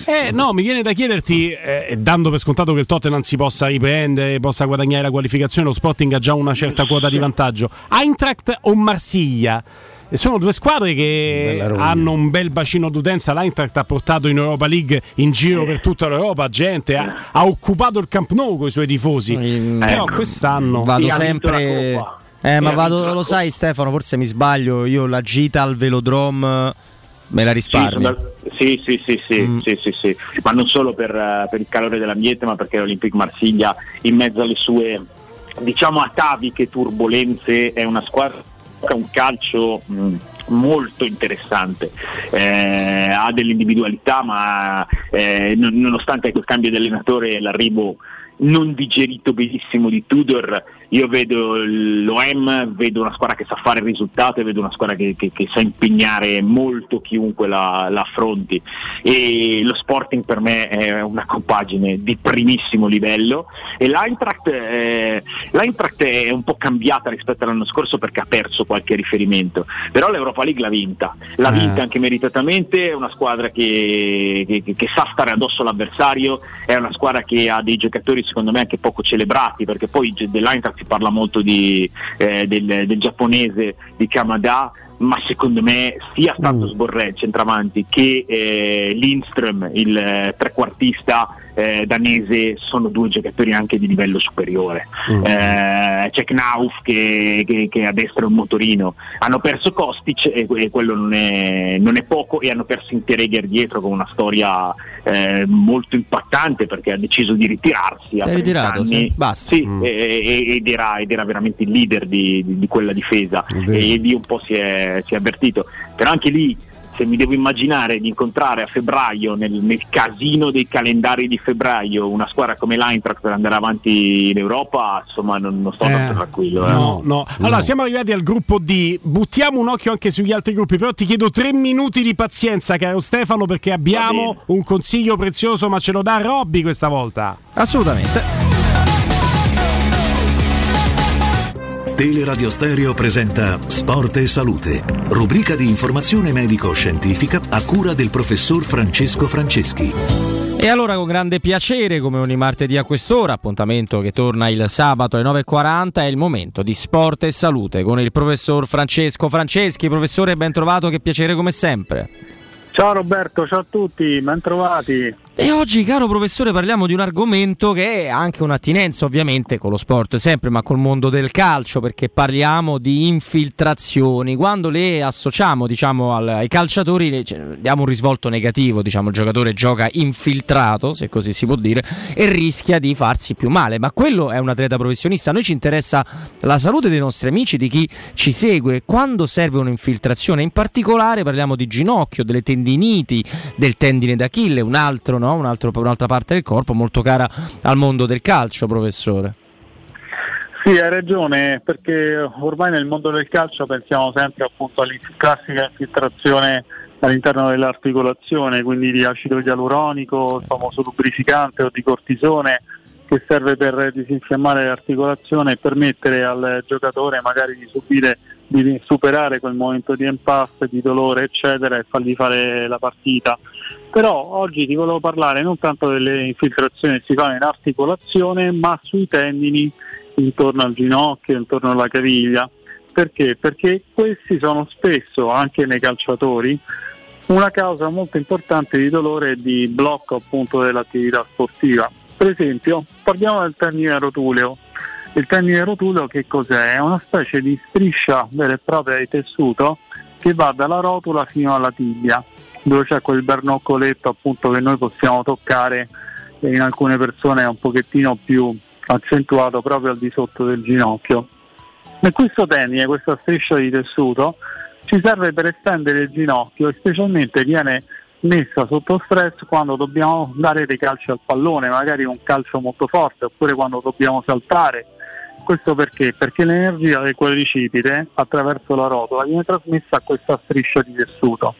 Speaker 1: eh, no, mi viene da chiederti, eh, dando per scontato che il Tottenham si possa riprendere, possa guadagnare la qualificazione, lo Sporting ha già una certa quota di vantaggio. Eintracht o Marsiglia? E sono due squadre che hanno un bel bacino d'utenza. L'Eintracht ha portato in Europa League in giro per tutta l'Europa gente, ha, ha occupato il Camp Nou con i suoi tifosi. Mm, Però ecco. quest'anno
Speaker 3: vado sempre eh, ma vado, lo sai Stefano, forse mi sbaglio, io la gita al velodrome me la risparmio.
Speaker 31: Sì, sì, sì, sì, mm. sì, sì, sì, ma non solo per, uh, per, il calore dell'ambiente, ma perché l'Olympique Marsiglia in mezzo alle sue diciamo ataviche turbulenze è una squadra che ha un calcio mh, mm, molto interessante, eh, ha delle individualità, ma eh, nonostante il cambio di allenatore e l'arrivo non digerito benissimo di Tudor, io vedo l'OM, vedo una squadra che sa fare il risultato e vedo una squadra che, che, che sa impegnare molto chiunque la, la, affronti. E lo Sporting per me è una compagine di primissimo livello. E l'Eintracht, eh, l'Eintracht è un po' cambiata rispetto all'anno scorso perché ha perso qualche riferimento, però l'Europa League l'ha vinta, l'ha eh. vinta anche meritatamente, è una squadra che, che sa stare addosso all'avversario, è una squadra che ha dei giocatori secondo me anche poco celebrati perché poi dell'Eintracht si parla molto di, eh, del, del, giapponese di Kamada ma secondo me sia stato mm. Sborré centravanti che eh, Lindström il eh, trequartista eh, danese sono due giocatori anche di livello superiore. Mm. Eh, c'è Knauf che, che, che, a destra è un motorino. Hanno perso Kostic e, e quello non è, non è, poco e hanno perso Interegger dietro con una storia eh, molto impattante perché ha deciso di ritirarsi.
Speaker 3: Si ritirato, anni. Sì. Basta.
Speaker 31: Sì, mm. ed, era, ed, era, veramente il leader di, di, di quella difesa e lì un po' si è, si è avvertito. Però anche lì se mi devo immaginare di incontrare a febbraio, nel, nel casino dei calendari di febbraio, una squadra come l'Eintracht per andare avanti in Europa, insomma non, non sto
Speaker 1: Eh,
Speaker 31: tanto tranquillo. eh.
Speaker 1: No, no. Allora, siamo arrivati al gruppo D. Buttiamo un occhio anche sugli altri gruppi. Però ti chiedo tre minuti di pazienza, caro Stefano, perché abbiamo un consiglio prezioso, ma ce lo dà Robby questa volta.
Speaker 3: Assolutamente.
Speaker 8: Teleradio Stereo presenta Sport e Salute, rubrica di informazione medico-scientifica a cura del professor Francesco Franceschi.
Speaker 3: E allora con grande piacere, come ogni martedì a quest'ora, appuntamento che torna il sabato alle 9.40, è il momento di sport e salute con il professor Francesco Franceschi. Professore, ben trovato, che piacere come sempre.
Speaker 32: Ciao Roberto, ciao a tutti, ben trovati.
Speaker 3: E oggi, caro professore, parliamo di un argomento che ha anche un'attinenza ovviamente con lo sport sempre, ma col mondo del calcio, perché parliamo di infiltrazioni. Quando le associamo, diciamo, al- ai calciatori, le- cioè, diamo un risvolto negativo, diciamo, il giocatore gioca infiltrato, se così si può dire, e rischia di farsi più male. Ma quello è un atleta professionista. A noi ci interessa la salute dei nostri amici, di chi ci segue. Quando serve un'infiltrazione, in particolare parliamo di ginocchio, delle tendiniti, del tendine d'Achille, un altro, no? Un altro- un'altra parte del corpo molto cara al mondo del calcio, professore.
Speaker 32: Sì, hai ragione, perché ormai nel mondo del calcio pensiamo sempre appunto alla classica infiltrazione all'interno dell'articolazione, quindi di acido ialuronico, il famoso lubrificante o di cortisone che serve per disinfiammare l'articolazione e permettere al giocatore magari di subire di superare quel momento di impasse, di dolore eccetera e fargli fare la partita. Però oggi ti volevo parlare non tanto delle infiltrazioni che si fanno in articolazione ma sui tendini intorno al ginocchio, intorno alla caviglia. Perché? Perché questi sono spesso, anche nei calciatori, una causa molto importante di dolore e di blocco appunto dell'attività sportiva. Per esempio, parliamo del tendine rotuleo. Il tendine rotuleo che cos'è? È una specie di striscia vera e propria di tessuto che va dalla rotula fino alla tibia, dove c'è quel bernoccoletto appunto che noi possiamo toccare e in alcune persone è un pochettino più accentuato proprio al di sotto del ginocchio. E questo tendine, questa striscia di tessuto, ci serve per estendere il ginocchio e specialmente viene messa sotto stress quando dobbiamo dare dei calci al pallone, magari un calcio molto forte, oppure quando dobbiamo saltare. Questo perché? Perché l'energia del quadricipite attraverso la rotola viene trasmessa a questa striscia di tessuto.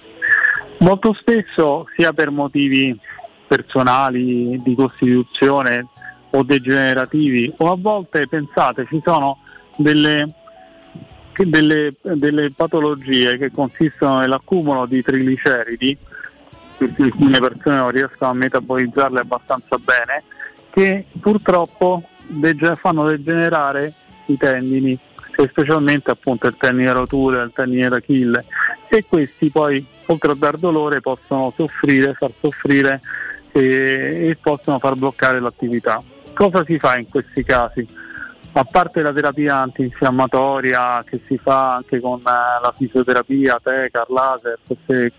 Speaker 32: Molto spesso, sia per motivi personali, di costituzione o degenerativi, o a volte pensate ci sono delle delle, delle patologie che consistono nell'accumulo di trigliceridi, perché alcune persone non riescono a metabolizzarle abbastanza bene, che purtroppo fanno degenerare i tendini, e specialmente appunto il tendine rotule, il tendine d'Achille, e questi poi oltre a dar dolore possono soffrire, far soffrire e, e possono far bloccare l'attività. Cosa si fa in questi casi? a parte la terapia antinfiammatoria che si fa anche con eh, la fisioterapia, TECAR, laser, queste,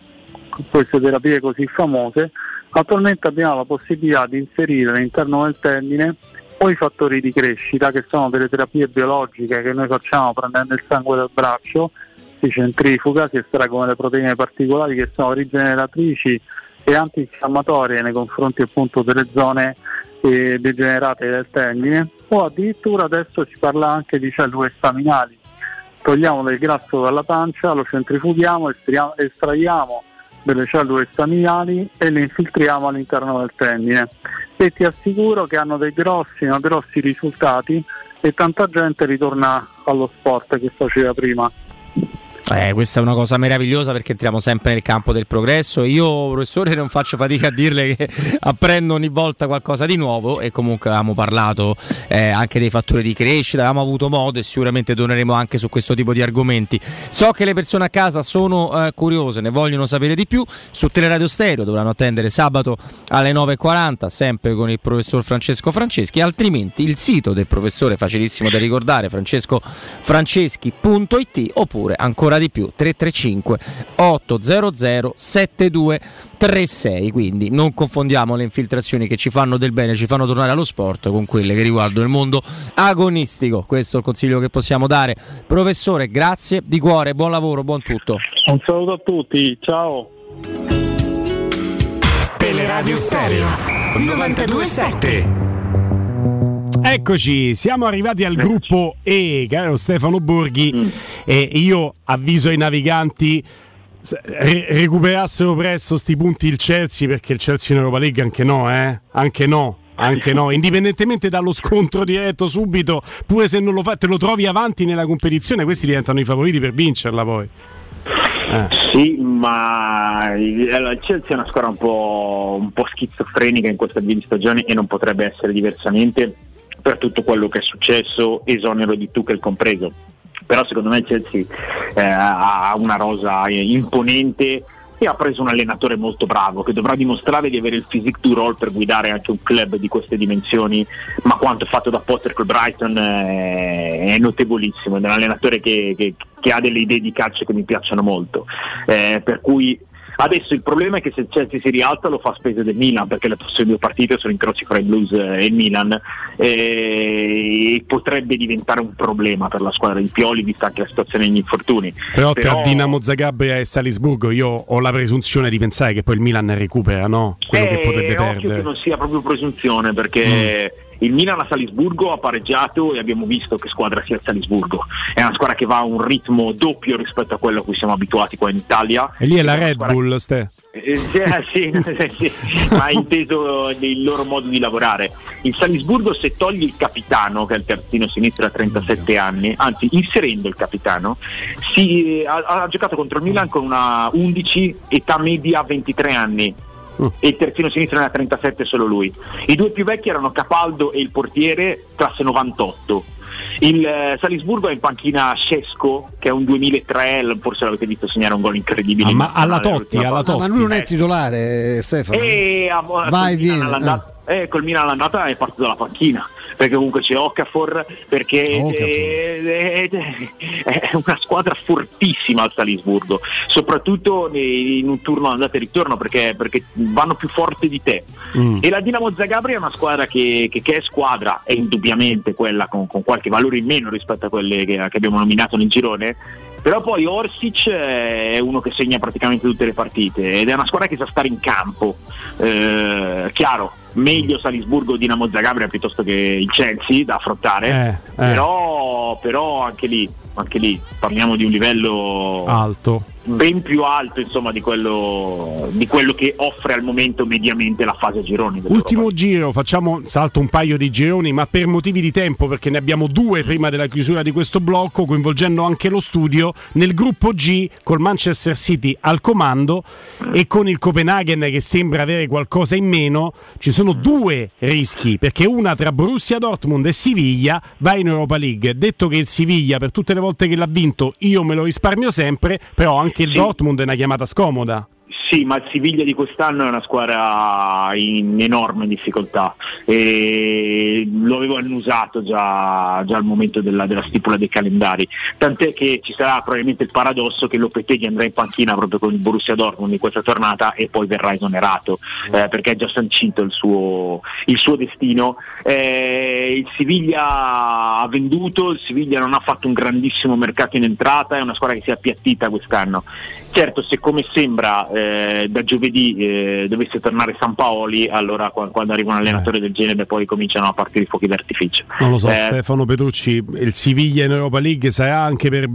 Speaker 32: queste terapie così famose, attualmente abbiamo la possibilità di inserire all'interno del tendine o i fattori di crescita, che sono delle terapie biologiche che noi facciamo prendendo il sangue dal braccio, si centrifuga, si estraggono le proteine particolari che sono rigeneratrici e antinfiammatorie nei confronti appunto delle zone eh, degenerate del tendine o addirittura adesso si parla anche di cellule staminali. Togliamo del grasso dalla pancia, lo centrifughiamo, estraiamo delle cellule staminali e le infiltriamo all'interno del tendine e ti assicuro che hanno dei grossi, grossi risultati e tanta gente ritorna allo sport che faceva prima.
Speaker 3: Eh, questa è una cosa meravigliosa perché entriamo sempre nel campo del progresso. Io, professore, non faccio fatica a dirle che apprendo ogni volta qualcosa di nuovo e comunque avevamo parlato eh, anche dei fattori di crescita, avevamo avuto modo e sicuramente torneremo anche su questo tipo di argomenti. So che le persone a casa sono eh, curiose, ne vogliono sapere di più. Su Teleradio Stereo dovranno attendere sabato alle 9.40, sempre con il professor Francesco Franceschi, altrimenti il sito del professore, facilissimo da ricordare, francescofranceschi.it oppure ancora di più 335 800 7236 quindi non confondiamo le infiltrazioni che ci fanno del bene ci fanno tornare allo sport con quelle che riguardano il mondo agonistico questo è il consiglio che possiamo dare professore grazie di cuore buon lavoro buon tutto
Speaker 32: Un saluto a tutti, ciao.
Speaker 33: Teleradio Stereo 927.
Speaker 1: Eccoci, siamo arrivati al gruppo E, caro Stefano Borghi, e io avviso ai naviganti re- recuperassero presto sti punti il Chelsea perché il Chelsea in Europa League anche no, eh? Anche no. Anche no, indipendentemente dallo scontro diretto subito, pure se non lo fai, te lo trovi avanti nella competizione, questi diventano i favoriti per vincerla poi. Eh.
Speaker 31: Sì, ma il allora, il Chelsea è una squadra un po', un po' schizofrenica in questa via di stagione e non potrebbe essere diversamente per tutto quello che è successo, esonero di Tuchel compreso. Però secondo me Chelsea eh, ha una rosa imponente e ha preso un allenatore molto bravo che dovrà dimostrare di avere il physique du role per guidare anche un club di queste dimensioni, ma quanto fatto da Potter col Brighton eh, è notevolissimo, è un allenatore che, che- che ha delle idee di calcio che mi piacciono molto. Eh, per cui Adesso il problema è che se il Chelsea si rialza lo fa a spese del Milan perché le prossime due partite sono incroci fra il Blues e il Milan e potrebbe diventare un problema per la squadra di Pioli vista anche la situazione degli infortuni.
Speaker 1: Però tra Dinamo Zagabria e Salisburgo io ho la presunzione di pensare che poi il Milan recupera, no? Quello che
Speaker 31: Eh,
Speaker 1: potrebbe
Speaker 31: occhio
Speaker 1: perdere.
Speaker 31: che non sia proprio presunzione perché il Milan a Salisburgo ha pareggiato e abbiamo visto che squadra sia il Salisburgo. È una squadra che va a un ritmo doppio rispetto a quello a cui siamo abituati qua in Italia.
Speaker 1: E lì è la Red
Speaker 31: squadra-
Speaker 1: Bull, Ste.
Speaker 31: Eh, sì, eh, sì, sì, ma ha inteso il loro modo di lavorare. Il Salisburgo, se togli il capitano, che è il terzino sinistro a 37 anni, anzi inserendo il capitano, si, ha, ha giocato contro il Milan con una 11, età media 23 anni. E il terzino sinistro ne ha 37 solo lui. I due più vecchi erano Capaldo e il portiere, classe 98. Il eh, Salisburgo è in panchina Scesco, che è un 2003, l- forse l'avete visto segnare un gol incredibile.
Speaker 1: Ah, ma alla Totti, alla
Speaker 31: volta.
Speaker 2: Ah, ma lui non è titolare, eh, Stefano.
Speaker 31: E a,
Speaker 2: Vai vieni,
Speaker 31: all'andata- eh, col Milan all'andata è partito dalla panchina perché comunque c'è Okafor perché è, è- è una squadra fortissima al Salisburgo soprattutto in un turno andata e ritorno perché, perché vanno più forte di te
Speaker 1: Mm.
Speaker 31: e la Dinamo Zagabria è una squadra che, che- che è squadra è indubbiamente quella con, con qualche valore in meno rispetto a quelle che, che abbiamo nominato nel girone però poi Orsic è uno che segna praticamente tutte le partite ed è una squadra che sa stare in campo. Eh, chiaro, meglio Salisburgo Dinamo Zagabria piuttosto che il Chelsea da affrontare,
Speaker 1: Eh, eh.
Speaker 31: Però, però anche lì, anche lì parliamo di un livello
Speaker 1: Alto.
Speaker 31: Ben più alto insomma, di, quello, di quello che offre al momento mediamente la fase gironi.
Speaker 1: Ultimo giro, facciamo salto un paio di gironi, ma per motivi di tempo, perché ne abbiamo due prima della chiusura di questo blocco, coinvolgendo anche lo studio, nel gruppo G col Manchester City al comando e con il Copenaghen che sembra avere qualcosa in meno, ci sono due rischi, perché una tra Borussia Dortmund e Siviglia va in Europa League. Detto che il Siviglia per tutte le volte che l'ha vinto io me lo risparmio sempre, però anche il Dortmund è una chiamata scomoda.
Speaker 31: Sì, ma il Siviglia di quest'anno è una squadra in enorme difficoltà e lo avevo annusato già, già al momento della, della stipula dei calendari, tant'è che ci sarà probabilmente il paradosso che Lopeteghi andrà in panchina proprio con il Borussia Dortmund in questa tornata e poi verrà esonerato eh, perché è già sancito il suo, il suo destino. Eh, il Siviglia ha venduto, il Siviglia non ha fatto un grandissimo mercato in entrata, è una squadra che si è appiattita quest'anno. Certo, se come sembra eh, da giovedì eh, dovesse tornare San Paoli, allora qua- quando arriva un allenatore del genere poi cominciano a partire i fuochi d'artificio.
Speaker 1: Non lo so,
Speaker 31: Eh,
Speaker 1: Stefano Petrucci, il Siviglia in Europa League sarà anche per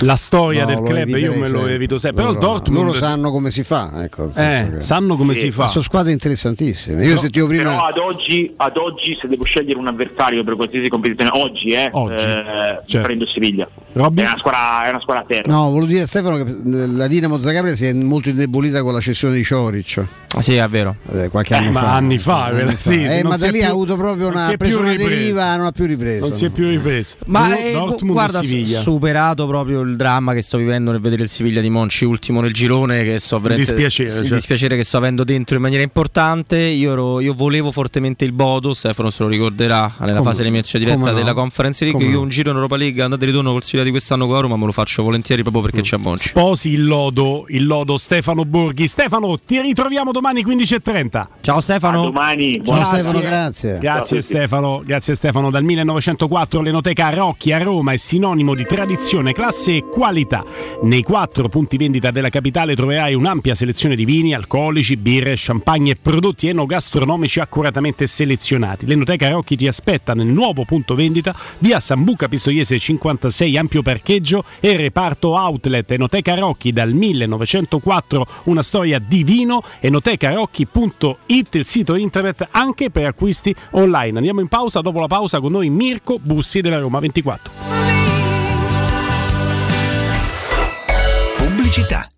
Speaker 1: la storia
Speaker 2: No,
Speaker 1: del club, io me lo evito sempre. Però
Speaker 2: Loro-
Speaker 1: il Dortmund
Speaker 2: loro sanno come si fa, ecco,
Speaker 1: Eh,
Speaker 2: che-
Speaker 1: sanno come si fa.
Speaker 2: Sono squadre interessantissime. Io sentivo prima.
Speaker 31: Però ad oggi, ad oggi, se devo scegliere un avversario per qualsiasi competizione, oggi, eh,
Speaker 2: Oggi,
Speaker 31: eh,
Speaker 2: certo.
Speaker 31: prendo Siviglia.
Speaker 1: Robby?
Speaker 31: È una squadra, è una squadra a terra.
Speaker 2: No, volevo dire a Stefano che la Dinamo Zagabria si è molto indebolita con la cessione di Cioric.
Speaker 3: Ah, sì, è vero.
Speaker 2: Eh, qualche
Speaker 1: Eh,
Speaker 2: anno
Speaker 1: ma
Speaker 2: fa.
Speaker 1: anni fa,
Speaker 2: Anni fa.
Speaker 1: sì,
Speaker 2: Eh, ma
Speaker 1: si
Speaker 2: da lì
Speaker 1: più-
Speaker 2: ha avuto proprio una preso una deriva, non ha più ripreso.
Speaker 1: Non si è più ripreso.
Speaker 3: Ma
Speaker 1: Do-
Speaker 3: eh, guarda, superato proprio il dramma che sto vivendo nel vedere il Siviglia di Monci ultimo nel girone, che so veramente-
Speaker 1: dispiacere,
Speaker 3: sì,
Speaker 1: certo.
Speaker 3: dispiacere che sto avendo dentro in maniera importante. Io, ero- io volevo fortemente il Bodo, Stefano se lo ricorderà nella
Speaker 2: Come
Speaker 3: fase di eliminazione diretta
Speaker 2: no?
Speaker 3: della Conference League.
Speaker 2: Come
Speaker 3: Io
Speaker 2: no?
Speaker 3: un giro in Europa League andate e ritorno col Siviglia di quest'anno con la Roma me lo faccio volentieri proprio perché c'è Monci.
Speaker 1: Sposi il lodo, il lodo Stefano Borghi. Stefano, ti ritroviamo domani 15.30.
Speaker 3: Ciao Stefano.
Speaker 31: domani.
Speaker 2: Ciao Stefano, grazie.
Speaker 1: Grazie Stefano, grazie Stefano. Dal 1904 l'Enoteca Rocchi a Roma è sinonimo di tradizione, classe e qualità. Nei quattro punti vendita della capitale troverai un'ampia selezione di vini, alcolici, birre, champagne e prodotti enogastronomici accuratamente selezionati. L'Enoteca Rocchi ti aspetta nel nuovo punto vendita via Sambuca Pistoiese 56 ampio parcheggio e reparto outlet Enoteca Rocchi dal 1904 una storia di vino enotecarocchi.it il sito internet anche per acquisti online. Andiamo in pausa, dopo la pausa con noi Mirko Bussi della Roma 24.
Speaker 8: Pubblicità.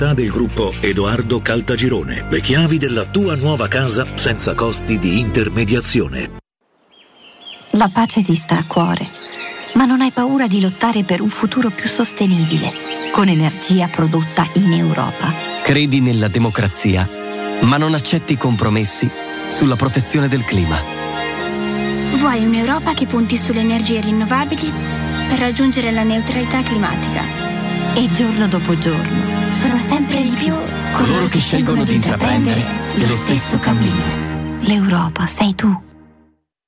Speaker 8: del gruppo Edoardo Caltagirone. Le chiavi della tua nuova casa senza costi di intermediazione.
Speaker 7: La pace ti sta a cuore, ma non hai paura di lottare per un futuro più sostenibile, con energia prodotta in Europa.
Speaker 12: Credi nella democrazia, ma non accetti compromessi sulla protezione del clima.
Speaker 34: Vuoi un'Europa che punti sulle energie rinnovabili per raggiungere la neutralità climatica?
Speaker 7: E giorno dopo giorno sono sempre di più
Speaker 12: Coloro che scelgono di intraprendere lo stesso cammino.
Speaker 7: L'Europa sei tu.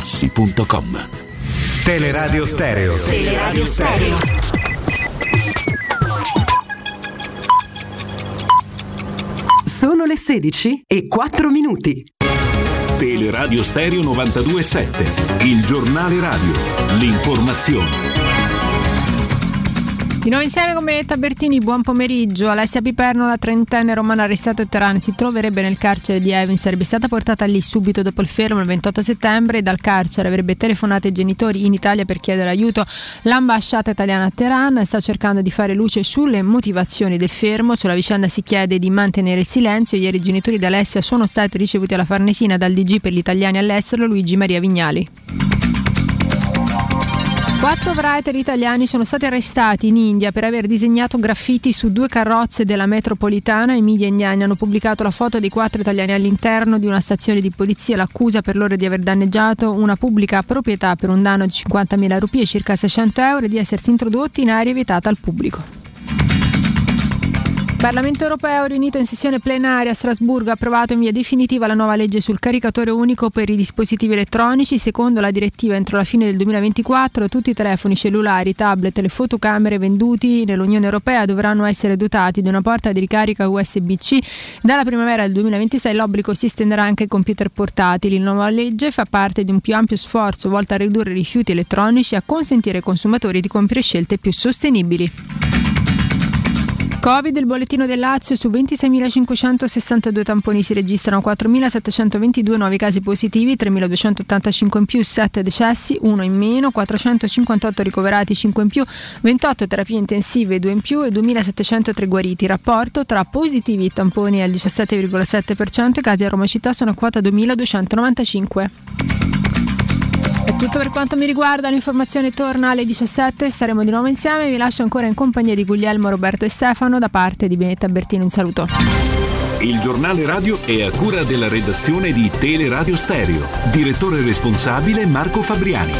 Speaker 35: artigianamaterassi.com.
Speaker 33: Teleradio Stereo.
Speaker 25: Teleradio Stereo.
Speaker 36: Sono le 16 e 4 minuti.
Speaker 8: Teleradio Stereo 927, il giornale radio, l'informazione.
Speaker 37: Nuovo insieme con Benetta Bertini, buon pomeriggio. Alessia Piperno, la trentenne romana arrestata a Teheran, si troverebbe nel carcere di Evin, sarebbe stata portata lì subito dopo il fermo il 28 settembre e dal carcere avrebbe telefonato ai genitori in Italia per chiedere aiuto. L'ambasciata italiana a Teheran sta cercando di fare luce sulle motivazioni del fermo, sulla vicenda si chiede di mantenere il silenzio. Ieri i genitori di Alessia sono stati ricevuti alla Farnesina dal DG per gli italiani all'estero Luigi Maria Vignali. Quattro writer italiani sono stati arrestati in India per aver disegnato graffiti su due carrozze della metropolitana. I media indiani hanno pubblicato la foto dei quattro italiani all'interno di una stazione di polizia. L'accusa per loro di aver danneggiato una pubblica proprietà per un danno di 50.000 rupie, circa 600 euro, e di essersi introdotti in area vietata al pubblico. Parlamento europeo riunito in sessione plenaria a Strasburgo ha approvato in via definitiva la nuova legge sul caricatore unico per i dispositivi elettronici. Secondo la direttiva entro la fine del 2024 tutti i telefoni cellulari, tablet e le fotocamere venduti nell'Unione Europea dovranno essere dotati di una porta di ricarica USB-C. Dalla primavera del 2026 l'obbligo si estenderà anche ai computer portatili. La nuova legge fa parte di un più ampio sforzo volto a ridurre i rifiuti elettronici e a consentire ai consumatori di compiere scelte più sostenibili. Covid, il bollettino del Lazio su 26.562 tamponi si registrano 4.722 nuovi casi positivi, 3.285 in più, 7 decessi, 1 in meno, 458 ricoverati, 5 in più, 28 terapie intensive, 2 in più e 2.703 guariti. Rapporto tra positivi e tamponi al 17,7%, i casi a Roma città sono a quota 2.295. È tutto per quanto mi riguarda, l'informazione torna alle 17, staremo di nuovo insieme, vi lascio ancora in compagnia di Guglielmo, Roberto e Stefano da parte di Benetta Bertino, un saluto.
Speaker 8: Il giornale radio è a cura della redazione di Teleradio Stereo. Direttore responsabile Marco Fabriani.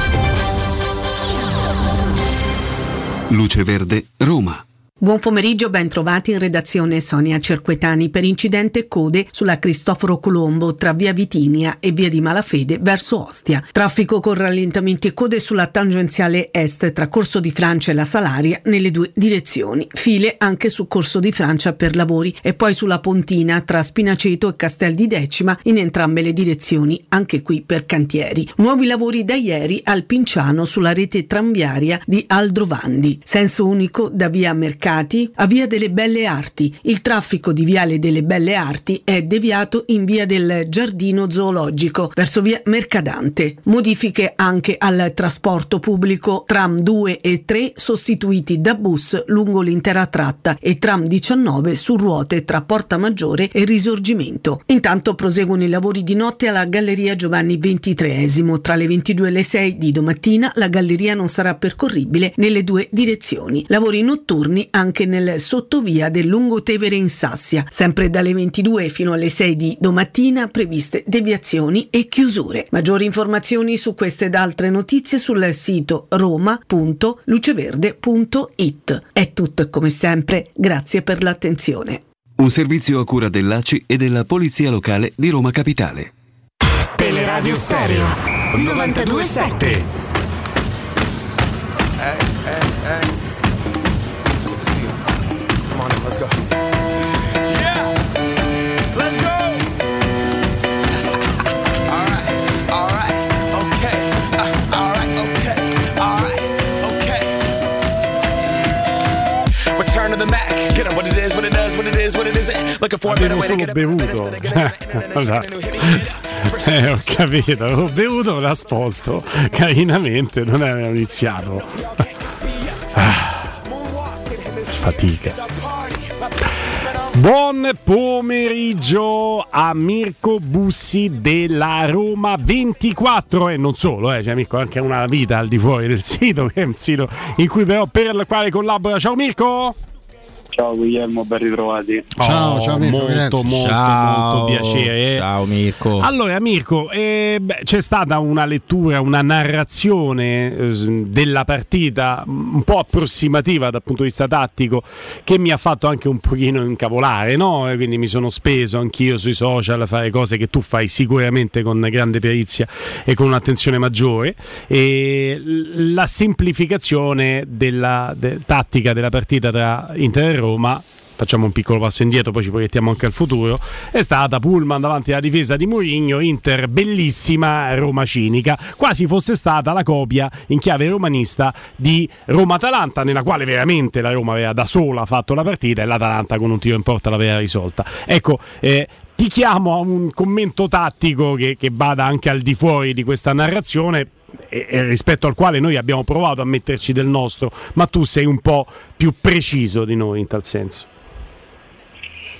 Speaker 38: Luce Verde, Roma.
Speaker 39: Buon pomeriggio, ben trovati in redazione Sonia Cerquetani per incidente code sulla Cristoforo Colombo tra via Vitinia e via di Malafede verso Ostia. Traffico con rallentamenti e code sulla tangenziale est tra Corso di Francia e la Salaria nelle due direzioni. File anche su Corso di Francia per lavori e poi sulla Pontina tra Spinaceto e Castel di Decima in entrambe le direzioni, anche qui per cantieri. Nuovi lavori da ieri al Pinciano sulla rete tranviaria di Aldrovandi. Senso unico da via Mercato a Via delle Belle Arti. Il traffico di Viale delle Belle Arti è deviato in Via del Giardino Zoologico verso Via Mercadante. Modifiche anche al trasporto pubblico tram 2 e 3 sostituiti da bus lungo l'intera tratta e tram 19 su ruote tra Porta Maggiore e Risorgimento. Intanto proseguono i lavori di notte alla Galleria Giovanni XXIII. Tra le 22 e le 6 di domattina la galleria non sarà percorribile nelle due direzioni. Lavori notturni anche nel sottovia del Lungotevere in Sassia. Sempre dalle 22 fino alle 6 di domattina previste deviazioni e chiusure. Maggiori informazioni su queste ed altre notizie sul sito roma.luceverde.it. È tutto e come sempre, grazie per l'attenzione.
Speaker 38: Un servizio a cura dell'ACI e della Polizia Locale di Roma Capitale.
Speaker 33: Teleradio Stereo 927.
Speaker 40: Eh, eh, eh. Let's go. Yeah! Let's go! Alright, okay. Uh, alright, okay. Alright, okay. Return to the Mac. Get up what it is, what it does, what it is, what it isn't. Looking for a better
Speaker 1: Avevo
Speaker 40: way to
Speaker 1: solo
Speaker 40: get up.
Speaker 1: bevuto. Eh, ho capito, avevo bevuto, me l'ha sposto carinamente, non aveva iniziato. Ah, fatica. Buon pomeriggio a Mirko Bussi della Roma 24 e non solo, eh, cioè Mirko anche una vita al di fuori del sito, che è un sito in cui però per il quale collabora. Ciao Mirko!
Speaker 4: Ciao Guglielmo, ben ritrovati.
Speaker 1: Ciao, ciao Mirko, molto,
Speaker 4: grazie.
Speaker 1: molto,
Speaker 4: Ciao.
Speaker 1: molto piacere.
Speaker 4: Ciao,
Speaker 1: Mirko. Allora Mirko, eh, beh, c'è stata una lettura, una narrazione eh, della partita mm, un po' approssimativa dal punto di vista tattico che mi ha fatto anche un pochino incavolare, no? E quindi mi sono speso anch'io sui social a fare cose che tu fai sicuramente con grande perizia e con un'attenzione maggiore. E la semplificazione della de- tattica della partita tra Inter e Roma. Facciamo un piccolo passo indietro, poi ci proiettiamo anche al futuro, è stata Pullman davanti alla difesa di Mourinho, Inter bellissima, Roma cinica, quasi fosse stata la copia in chiave romanista di Roma-Atalanta, nella quale veramente la Roma aveva da sola fatto la partita e l'Atalanta con un tiro in porta l'aveva risolta. Ecco, eh, ti chiamo a un commento tattico che, che vada anche al di fuori di questa narrazione e- e rispetto al quale noi abbiamo provato a metterci del nostro, ma tu sei un po' più preciso di noi in tal senso.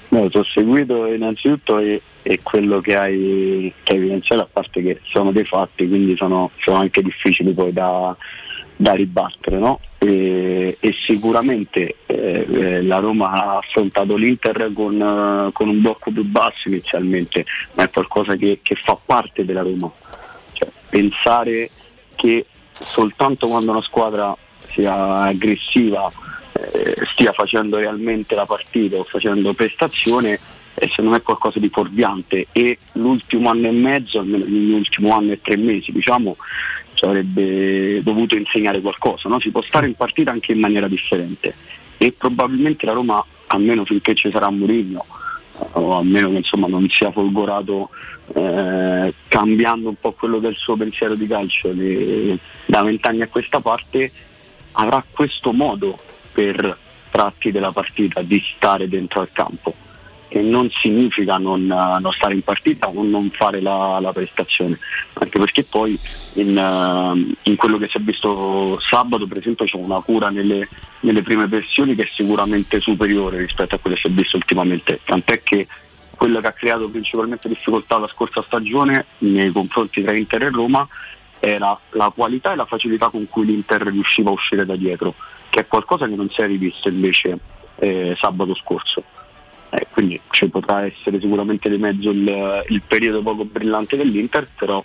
Speaker 4: No, ti ho seguito innanzitutto e, e quello che hai, che hai evidenziato, a parte che sono dei fatti, quindi sono, sono anche difficili poi da, da ribattere. No? E, e sicuramente eh, eh, la Roma ha affrontato l'Inter con, eh, con un blocco più basso inizialmente, ma è qualcosa che, che fa parte della Roma. Cioè, pensare che soltanto quando una squadra sia aggressiva eh, stia facendo realmente la partita o facendo prestazione è secondo me qualcosa di fuorviante e l'ultimo anno e mezzo, almeno l'ultimo anno e tre mesi diciamo, ci avrebbe dovuto insegnare qualcosa, no? si può stare in partita anche in maniera differente e probabilmente la Roma, almeno finché ci sarà Mourinho, o almeno che insomma non sia folgorato eh, cambiando un po' quello del suo pensiero di calcio le- da vent'anni a questa parte avrà questo modo per tratti della partita di stare dentro al campo e non significa non, eh, non stare in partita o non fare la, la prestazione anche perché poi in, eh, in quello che si è visto sabato per esempio c'è una cura nelle, nelle prime versioni che è sicuramente superiore rispetto a quello che si è visto ultimamente tant'è che quello che ha creato principalmente difficoltà la scorsa stagione nei confronti tra Inter e Roma era la qualità e la facilità con cui l'Inter riusciva a uscire da dietro, che è qualcosa che non si è rivisto invece eh, sabato scorso. Eh, quindi ci potrà essere sicuramente di mezzo il, il periodo poco brillante dell'Inter, però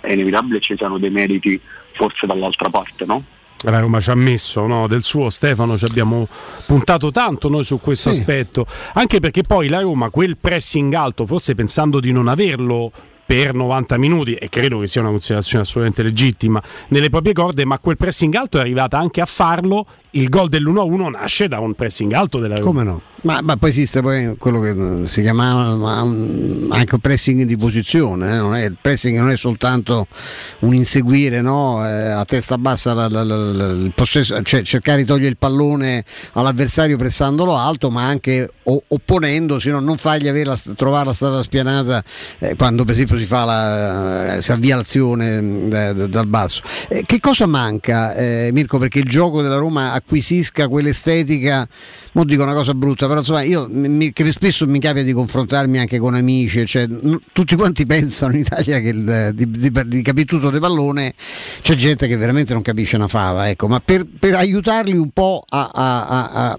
Speaker 4: è inevitabile ci siano dei meriti forse dall'altra parte, no?
Speaker 1: La Roma ci ha messo no, del suo Stefano, ci abbiamo puntato tanto noi su questo aspetto, anche perché poi la Roma quel pressing alto, forse pensando di non averlo per 90 minuti e credo che sia una considerazione assolutamente legittima nelle proprie corde, ma quel pressing alto è arrivata anche a farlo, il gol dell'1-1 nasce da un pressing alto della Roma.
Speaker 2: Come no? Ma, ma poi esiste poi quello che eh, si chiamava ma, um, anche pressing di posizione, eh, non è- il pressing non è soltanto un inseguire no? eh, a testa bassa la- la- la- possesso, cioè cercare di togliere il pallone all'avversario pressandolo alto, ma anche o- opponendosi, no? non fargli avere trovare la strada spianata eh, quando per esempio si, eh, si avvia l'azione mm, da- da- dal basso. Eh, che cosa manca Mirko perché il gioco della Roma acquisisca quell'estetica? Mo dico una cosa brutta, però insomma io mi- che spesso mi capita di confrontarmi anche con amici, cioè, n- tutti quanti pensano in Italia che il- di, di, di capire tutto di pallone c'è gente che veramente non capisce una fava, ecco, ma per, per aiutarli un po' a- a- a-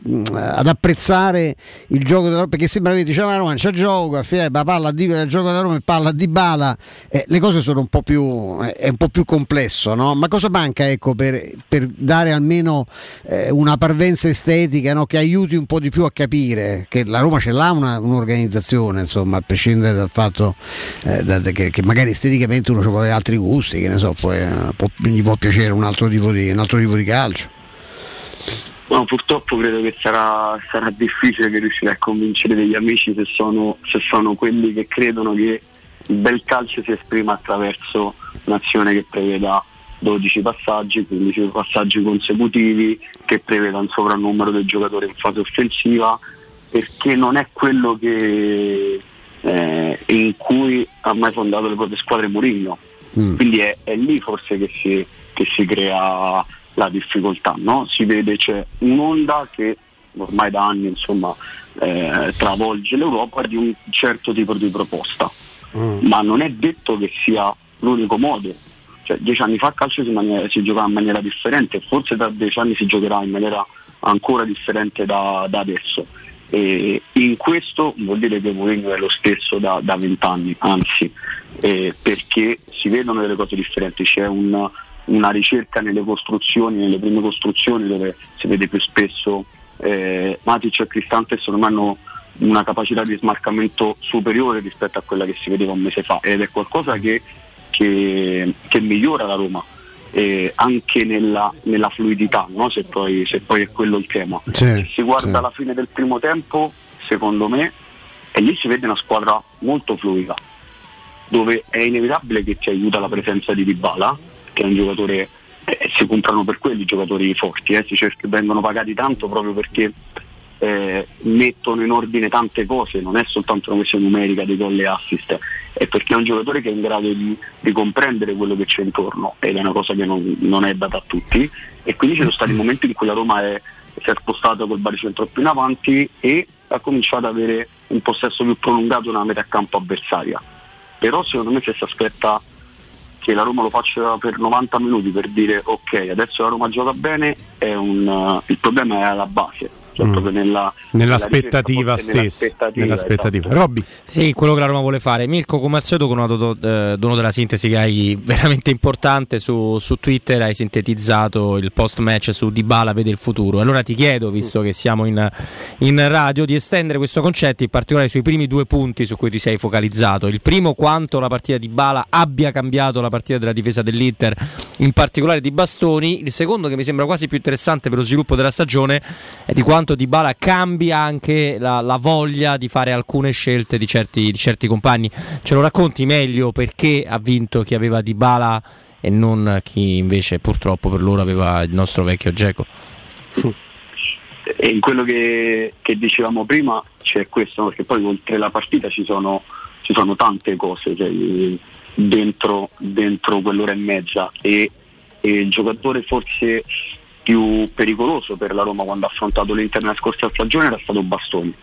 Speaker 2: ad apprezzare il gioco della Roma, perché sembra che diceva la Roma c'è gioco, a fine, la palla di, il gioco della Roma palla di bala, eh, le cose sono un po' più, eh, è un po' più complesso, no? ma cosa manca ecco, per, per dare almeno eh, una parvenza estetica no? che aiuti un po' di più a capire che la Roma ce l'ha una- un'organizzazione, insomma, a prescindere dal fatto eh, da- che, che magari esteticamente uno ci può avere altri gusti, che ne so, poi, eh, può- gli può piacere un altro tipo di, altro tipo di calcio.
Speaker 4: No, purtroppo credo che sarà, sarà difficile che riuscire a convincere degli amici se sono, se sono quelli che credono che il bel calcio si esprima attraverso un'azione che preveda 12 passaggi, 15 passaggi consecutivi, che preveda un sovrannumero del giocatore in fase offensiva, perché non è quello che, eh, in cui ha mai fondato le proprie squadre Mourinho. Quindi è, è lì forse che si, che si crea la difficoltà, no? Si vede c'è un'onda che ormai da anni insomma eh, travolge l'Europa di un certo tipo di proposta. Ma non è detto che sia l'unico modo. Cioè, dieci anni fa a calcio si, manie- si giocava in maniera differente, forse tra dieci anni si giocherà in maniera ancora differente da, da adesso. E in questo vuol dire che Mourinho è lo stesso da vent'anni, anzi, eh, perché si vedono delle cose differenti, c'è un- una ricerca nelle costruzioni, nelle prime costruzioni dove si vede più spesso eh, Matic e Cristante secondo me hanno una capacità di smarcamento superiore rispetto a quella che si vedeva un mese fa ed è qualcosa che, che- che migliora la Roma. eh, anche nella, nella fluidità, no? se, poi, se poi è quello il tema. Se si guarda la fine del primo tempo, secondo me, e lì si vede una squadra molto fluida, dove è inevitabile che ti aiuta la presenza di Dybala, che è un giocatore, eh, si comprano per quelli i giocatori forti, eh, si cerca- vengono pagati tanto proprio perché eh, mettono in ordine tante cose, non è soltanto una questione numerica di gol e assist, è perché è un giocatore che è in grado di, di comprendere quello che c'è intorno ed è una cosa che non, non è data a tutti. E quindi ci sono stati momenti in cui la Roma è, si è spostata col baricentro più in avanti e ha cominciato ad avere un possesso più prolungato nella metà campo avversaria. Però secondo me se si aspetta che la Roma lo faccia per 90 minuti per dire ok adesso la Roma gioca bene è un, eh, il problema è alla base cioè proprio nella,
Speaker 1: Nell'aspettativa
Speaker 4: nella
Speaker 1: stessa.
Speaker 4: nell'aspettativa,
Speaker 1: Nell'aspettativa.
Speaker 4: esatto.
Speaker 1: Robby.
Speaker 41: Sì, quello che la Roma vuole fare. Mirko, come al solito, con una do- eh, dono della sintesi che hai veramente importante su, su Twitter, hai sintetizzato il post match su Dybala vede il futuro. Allora ti chiedo, visto che siamo in, in radio, di estendere questo concetto, in particolare sui primi due punti su cui ti sei focalizzato. Il primo, quanto la partita di Bala abbia cambiato la partita della difesa dell'Inter, in particolare di Bastoni. Il secondo, che mi sembra quasi più interessante per lo sviluppo della stagione, è di quanto Dybala cambia anche la, la voglia di fare alcune scelte di certi, di certi compagni. Ce lo racconti meglio perché ha vinto chi aveva Dybala e non chi invece purtroppo per loro aveva il nostro vecchio Geco.
Speaker 4: e in quello che, che dicevamo prima c'è questo, perché poi oltre la partita ci sono, ci sono tante cose cioè, dentro, dentro quell'ora e mezza e, e il giocatore forse più pericoloso per la Roma quando ha affrontato l'Inter nella scorsa stagione era stato Bastoni,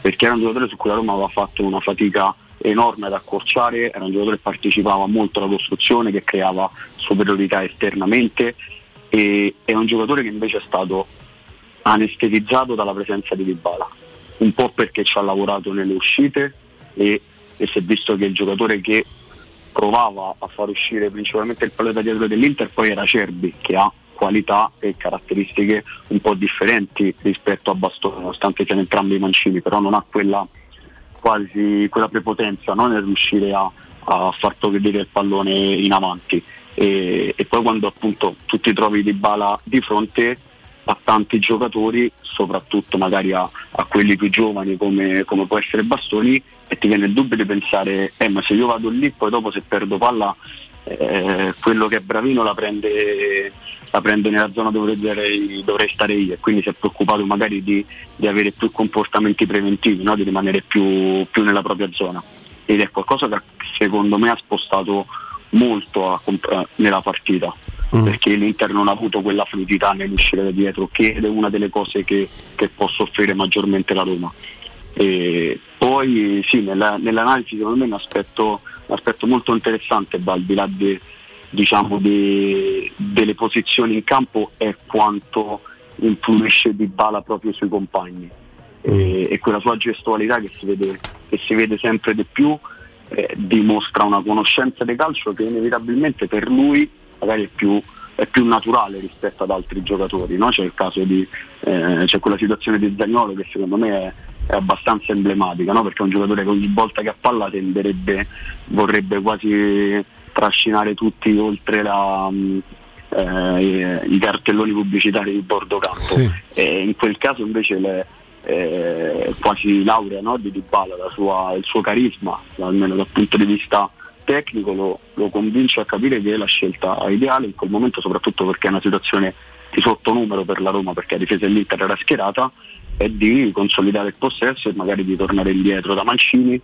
Speaker 4: perché era un giocatore su cui la Roma aveva fatto una fatica enorme ad accorciare, era un giocatore che partecipava molto alla costruzione, che creava superiorità esternamente e è un giocatore che invece è stato anestetizzato dalla presenza di Dybala, un po' perché ci ha lavorato nelle uscite e, e si è visto che il giocatore che provava a far uscire principalmente il pallone da dietro dell'Inter poi era Cerbi che ha qualità e caratteristiche un po' differenti rispetto a Bastone nonostante siano entrambi mancini però non ha quella quasi quella prepotenza no? nel riuscire a, a far progredire il pallone in avanti e, e poi quando appunto tu ti trovi di bala di fronte a tanti giocatori, soprattutto magari a, a quelli più giovani come, come può essere Bastoni, e ti viene il dubbio di pensare, eh ma se io vado lì poi dopo se perdo palla eh, quello che è bravino la prende, la prende nella zona dove dovrei, dovrei stare io e quindi si è preoccupato magari di, di avere più comportamenti preventivi, no? di rimanere più, più nella propria zona. Ed è qualcosa che secondo me ha spostato molto a eh, nella partita perché l'Inter non ha avuto quella fluidità nell'uscire da dietro che è una delle cose che, che può soffrire maggiormente la Roma. E poi sì, nella- nell'analisi secondo me è un aspetto, un aspetto molto interessante, va, al di là de- diciamo, de- delle posizioni in campo è quanto influisce Di Bala proprio sui compagni e, e quella sua gestualità che si vede, che si vede sempre di più eh, dimostra una conoscenza del calcio che inevitabilmente per lui magari è più, è più naturale rispetto ad altri giocatori. no? C'è il caso di eh, c'è quella situazione di Zagnolo che secondo me è, è abbastanza emblematica, no? perché è un giocatore che ogni volta che ha palla tenderebbe, vorrebbe quasi trascinare tutti oltre la, mh, eh, i cartelloni pubblicitari di bordo campo.
Speaker 1: Sì.
Speaker 4: E in quel caso invece le, eh, quasi laurea no? di Dybala, la sua- il suo carisma, almeno dal punto di vista tecnico, lo, lo convince a capire che è la scelta ideale in quel momento, soprattutto perché è una situazione di sottonumero per la Roma, perché la difesa dell'Inter era schierata, è di consolidare il possesso e magari di tornare indietro da Mancini.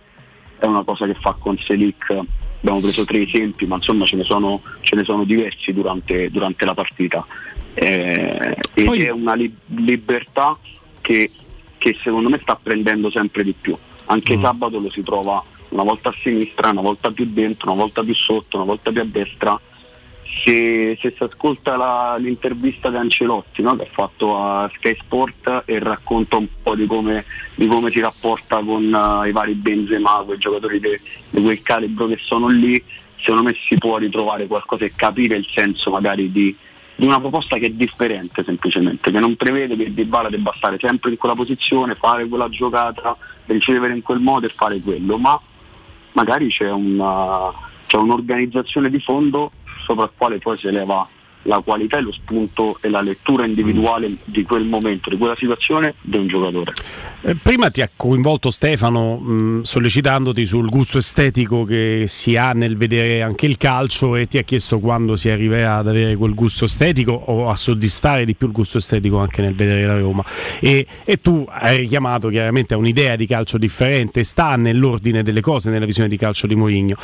Speaker 4: È una cosa che fa con Selic, abbiamo preso tre esempi, ma insomma ce ne sono, ce ne sono diversi durante, durante la partita. Eh, ed è una li- libertà che, che secondo me sta prendendo sempre di più. Anche sabato lo si trova una volta a sinistra, una volta più dentro, una volta più sotto, una volta più a destra. Se, se si ascolta la- l'intervista di Ancelotti no, che ha fatto a Sky Sport e racconta un po' di come, di come si rapporta con eh, i vari Benzema, quei giocatori di quel calibro che sono lì, secondo me si può ritrovare qualcosa e capire il senso magari di, di una proposta che è differente semplicemente, che non prevede che Dybala debba stare sempre in quella posizione, fare quella giocata, ricevere in quel modo e fare quello, ma magari c'è, una- c'è un'organizzazione di fondo sopra il quale poi si eleva la qualità e lo spunto e la lettura individuale di quel momento, di quella situazione di un giocatore.
Speaker 1: Eh, Prima ti ha coinvolto Stefano mh, sollecitandoti sul gusto estetico che si ha nel vedere anche il calcio e ti ha chiesto quando si arriverà ad avere quel gusto estetico o a soddisfare di più il gusto estetico anche nel vedere la Roma. E, e tu hai richiamato chiaramente a un'idea di calcio differente, sta nell'ordine delle cose nella visione di calcio di Mourinho.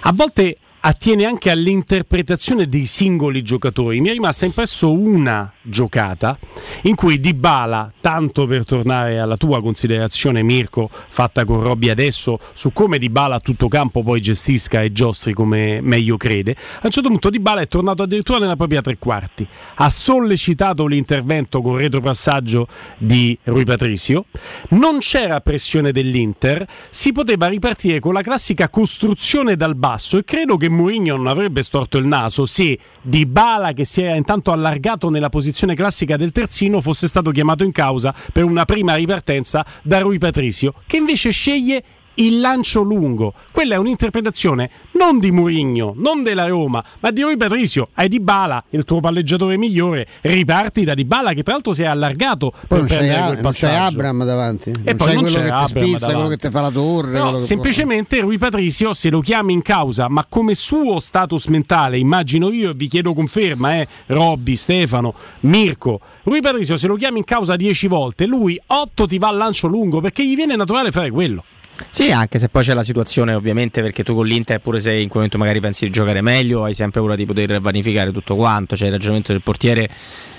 Speaker 1: A volte attiene anche all'interpretazione dei singoli giocatori. Mi è rimasta impresso una giocata in cui Dybala, tanto per tornare alla tua considerazione Mirko, fatta con Robby adesso, su come Dybala a tutto campo poi gestisca e giostri come meglio crede, a un certo punto Dybala è tornato addirittura nella propria tre quarti, ha sollecitato l'intervento con retropassaggio di Rui Patricio, non c'era pressione dell'Inter, si poteva ripartire con la classica costruzione dal basso e credo che Mourinho non avrebbe storto il naso se Dybala che si era intanto allargato nella posizione classica del terzino fosse stato chiamato in causa per una prima ripartenza da Rui Patricio che invece sceglie il lancio lungo. Quella è un'interpretazione non di Mourinho, non della Roma, ma di Rui Patricio. Hai Dybala, il tuo palleggiatore migliore, riparti da Dybala che tra l'altro si è allargato
Speaker 42: Poi
Speaker 1: per
Speaker 42: non c'è,
Speaker 1: quel
Speaker 42: non c'è. Abram davanti.
Speaker 1: E
Speaker 42: non
Speaker 1: poi
Speaker 42: c'è
Speaker 1: non
Speaker 42: quello
Speaker 1: c'è
Speaker 42: che ti
Speaker 1: Abram
Speaker 42: spizza,
Speaker 1: davanti.
Speaker 42: quello che ti fa la torre.
Speaker 1: No, semplicemente Rui Patricio, se lo chiami in causa, ma come suo status mentale, immagino io e vi chiedo conferma, eh, Robby, Stefano, Mirko, Rui Patricio se lo chiami in causa 10 volte, lui 8 ti va al lancio lungo perché gli viene naturale fare quello.
Speaker 41: Sì, anche se poi c'è la situazione, ovviamente, perché tu con l'Inter, pure se in quel momento magari pensi di giocare meglio, hai sempre paura di poter vanificare tutto quanto. C'è il ragionamento del portiere.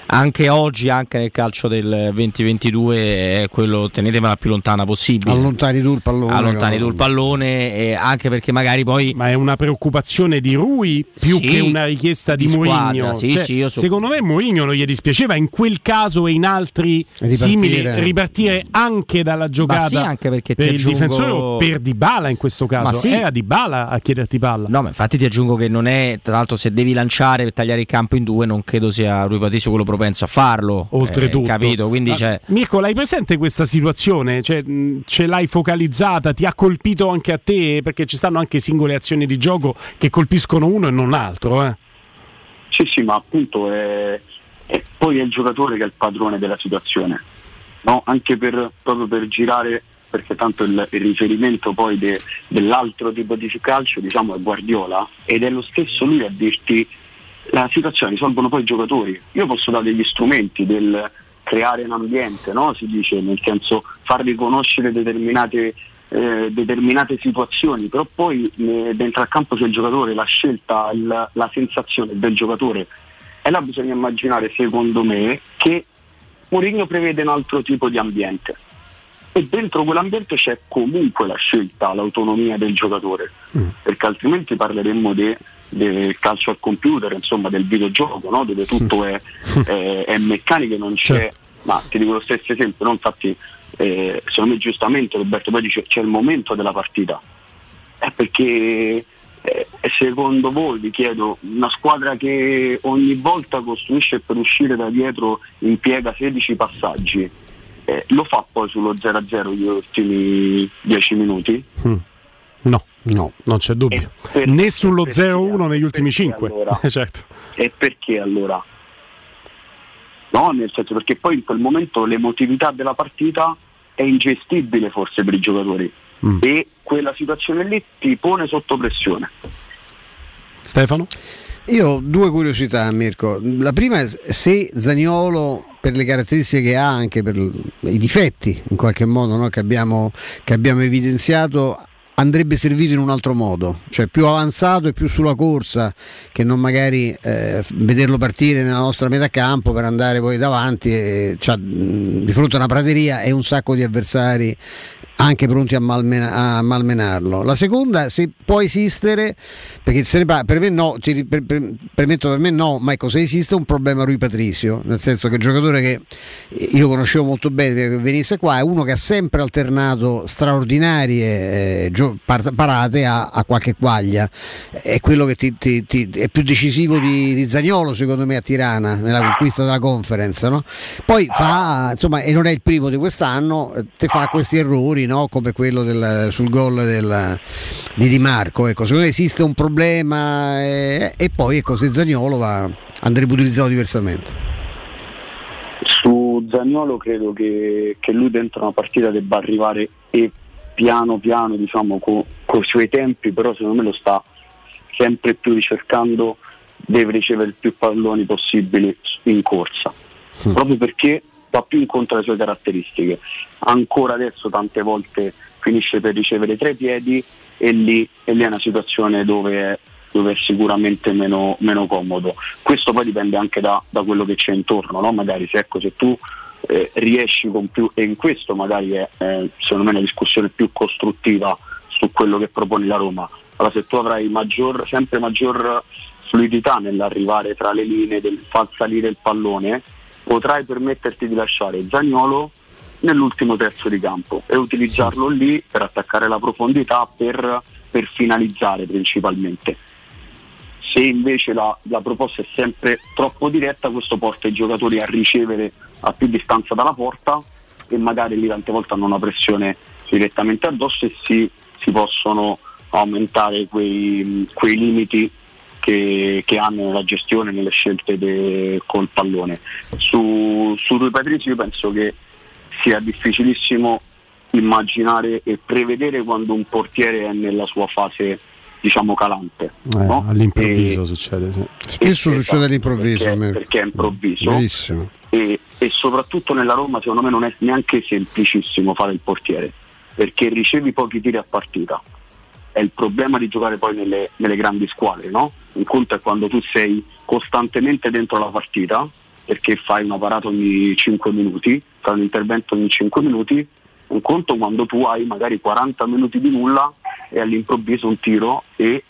Speaker 41: Anche oggi, anche nel calcio del 2022, è quello tenetemela più lontana possibile.
Speaker 42: Allontani tu il pallone.
Speaker 41: Allontani tu il pallone, e anche perché magari poi.
Speaker 1: Ma è una preoccupazione di Rui più
Speaker 41: Sì,
Speaker 1: che una richiesta di,
Speaker 41: di
Speaker 1: Mourinho.
Speaker 41: sì,
Speaker 1: Cioè,
Speaker 41: sì, io so-
Speaker 1: Secondo me Mourinho non gli dispiaceva in quel caso e in altri
Speaker 42: Ripartire.
Speaker 1: simili ripartire anche dalla giocata
Speaker 41: sì, anche perché
Speaker 1: per
Speaker 41: ti
Speaker 1: il
Speaker 41: aggiungo-
Speaker 1: difensore o per Dybala in questo caso.
Speaker 41: Ma sì.
Speaker 1: Era Dybala a chiederti palla.
Speaker 41: No, ma infatti ti aggiungo che non è, tra l'altro, se devi lanciare per tagliare il campo in due, non credo sia Rui Patricio quello propenso a farlo.
Speaker 1: Oltretutto,
Speaker 41: Eh, capito? Quindi
Speaker 1: Ma,
Speaker 41: c'è.
Speaker 1: Mirko, l'hai presente questa situazione? Cioè, mh, ce l'hai focalizzata? Ti ha colpito anche a te? Perché ci stanno anche singole azioni di gioco che colpiscono uno e non l'altro. Eh?
Speaker 4: Sì, sì, ma appunto è, è poi è il giocatore che è il padrone della situazione, no? anche per, proprio per girare, perché tanto il, il riferimento poi de- dell'altro tipo di calcio diciamo, è Guardiola ed è lo stesso lui a dirti la situazione risolvono poi i giocatori. Io posso dare degli strumenti del creare un ambiente, no? si dice, nel senso far riconoscere determinate, eh, determinate situazioni, però poi eh, dentro al campo c'è il giocatore, la scelta, il- la sensazione del giocatore. E là bisogna immaginare, secondo me, che Mourinho prevede un altro tipo di ambiente e dentro quell'ambiente c'è comunque la scelta, l'autonomia del giocatore, perché altrimenti parleremmo de- del calcio al computer, insomma del videogioco, no? dove tutto è, è- è meccanico e non c'è, ma ti dico lo stesso esempio, no? infatti eh, secondo me giustamente Roberto poi dice c'è il momento della partita, è perché eh, secondo voi vi chiedo una squadra che ogni volta costruisce per uscire da dietro impiega 16 passaggi eh, lo fa poi sullo 0-0 gli ultimi 10 minuti?
Speaker 1: Mm. No,
Speaker 42: no,
Speaker 1: non c'è dubbio.
Speaker 4: per-
Speaker 1: né sullo
Speaker 4: perché-
Speaker 1: 0-1 negli ultimi 5.
Speaker 4: allora?
Speaker 1: certo.
Speaker 4: E perché allora? No, nel senso perché poi in quel momento l'emotività della partita è ingestibile forse per i giocatori
Speaker 1: Mm.
Speaker 4: e quella situazione lì ti pone sotto pressione.
Speaker 1: Stefano?
Speaker 42: Io ho due curiosità, Mirko. La prima è se Zaniolo, per le caratteristiche che ha, anche per i difetti in qualche modo no, che, abbiamo, che abbiamo evidenziato,
Speaker 2: andrebbe servito in un altro modo, cioè più avanzato e più sulla corsa che non magari eh, vederlo partire nella nostra metà campo per andare poi davanti e, cioè, di fronte a una prateria e un sacco di avversari anche pronti a, malmena- a malmenarlo. La seconda, se può esistere, perché se ne parla, per me no, ti, per, per, permetto per me no, ma ecco, se esiste un problema Rui Patrizio, nel senso che il giocatore che io conoscevo molto bene che venisse qua è uno che ha sempre alternato straordinarie eh, gio- par- parate a, a, qualche quaglia, è quello che ti, ti, ti, è più decisivo di, di Zagnolo secondo me a Tirana nella conquista della conference, no? poi fa, insomma, e non è il primo di quest'anno, ti fa questi errori no? come quello del, sul gol del, di Di Marco. Ecco, secondo me esiste un problema eh, e poi ecco, se Zagnolo va, andrebbe utilizzato diversamente.
Speaker 4: Su Zagnolo credo che, che, lui dentro una partita debba arrivare e piano piano diciamo con i suoi tempi, però secondo me lo sta sempre più ricercando, deve ricevere più palloni possibili in corsa, mm. proprio perché va più incontro alle sue caratteristiche. Ancora adesso tante volte finisce per ricevere tre piedi e lì, e lì è una situazione dove è, dove è sicuramente meno, meno, comodo. Questo poi dipende anche da, da quello che c'è intorno, no? magari se, ecco, se tu eh, riesci con più, e in questo magari è eh, secondo me una discussione più costruttiva su quello che propone la Roma. Allora se tu avrai maggior, sempre maggior fluidità nell'arrivare tra le linee, del far salire il pallone, potrai permetterti di lasciare Zagnolo nell'ultimo terzo di campo e utilizzarlo lì per attaccare la profondità, per, per finalizzare principalmente. Se invece la, la, proposta è sempre troppo diretta, questo porta i giocatori a ricevere a più distanza dalla porta e magari lì tante volte hanno una pressione direttamente addosso e si, si possono aumentare quei, quei limiti che, che, hanno nella gestione, nelle scelte de, col pallone. Su, su Rui Patrizio io penso che sia difficilissimo immaginare e prevedere quando un portiere è nella sua fase diciamo calante
Speaker 1: eh, no? all'improvviso e, succede sì.
Speaker 2: spesso succede all'improvviso
Speaker 4: perché, perché è improvviso e, e, soprattutto nella Roma secondo me non è neanche semplicissimo fare il portiere perché ricevi pochi tiri a partita è il problema di giocare poi nelle, nelle grandi squadre no? un conto è quando tu sei costantemente dentro la partita perché fai una parata ogni 5 minuti, fai un intervento ogni 5 minuti, un conto quando tu hai magari 40 minuti di nulla e all'improvviso un tiro e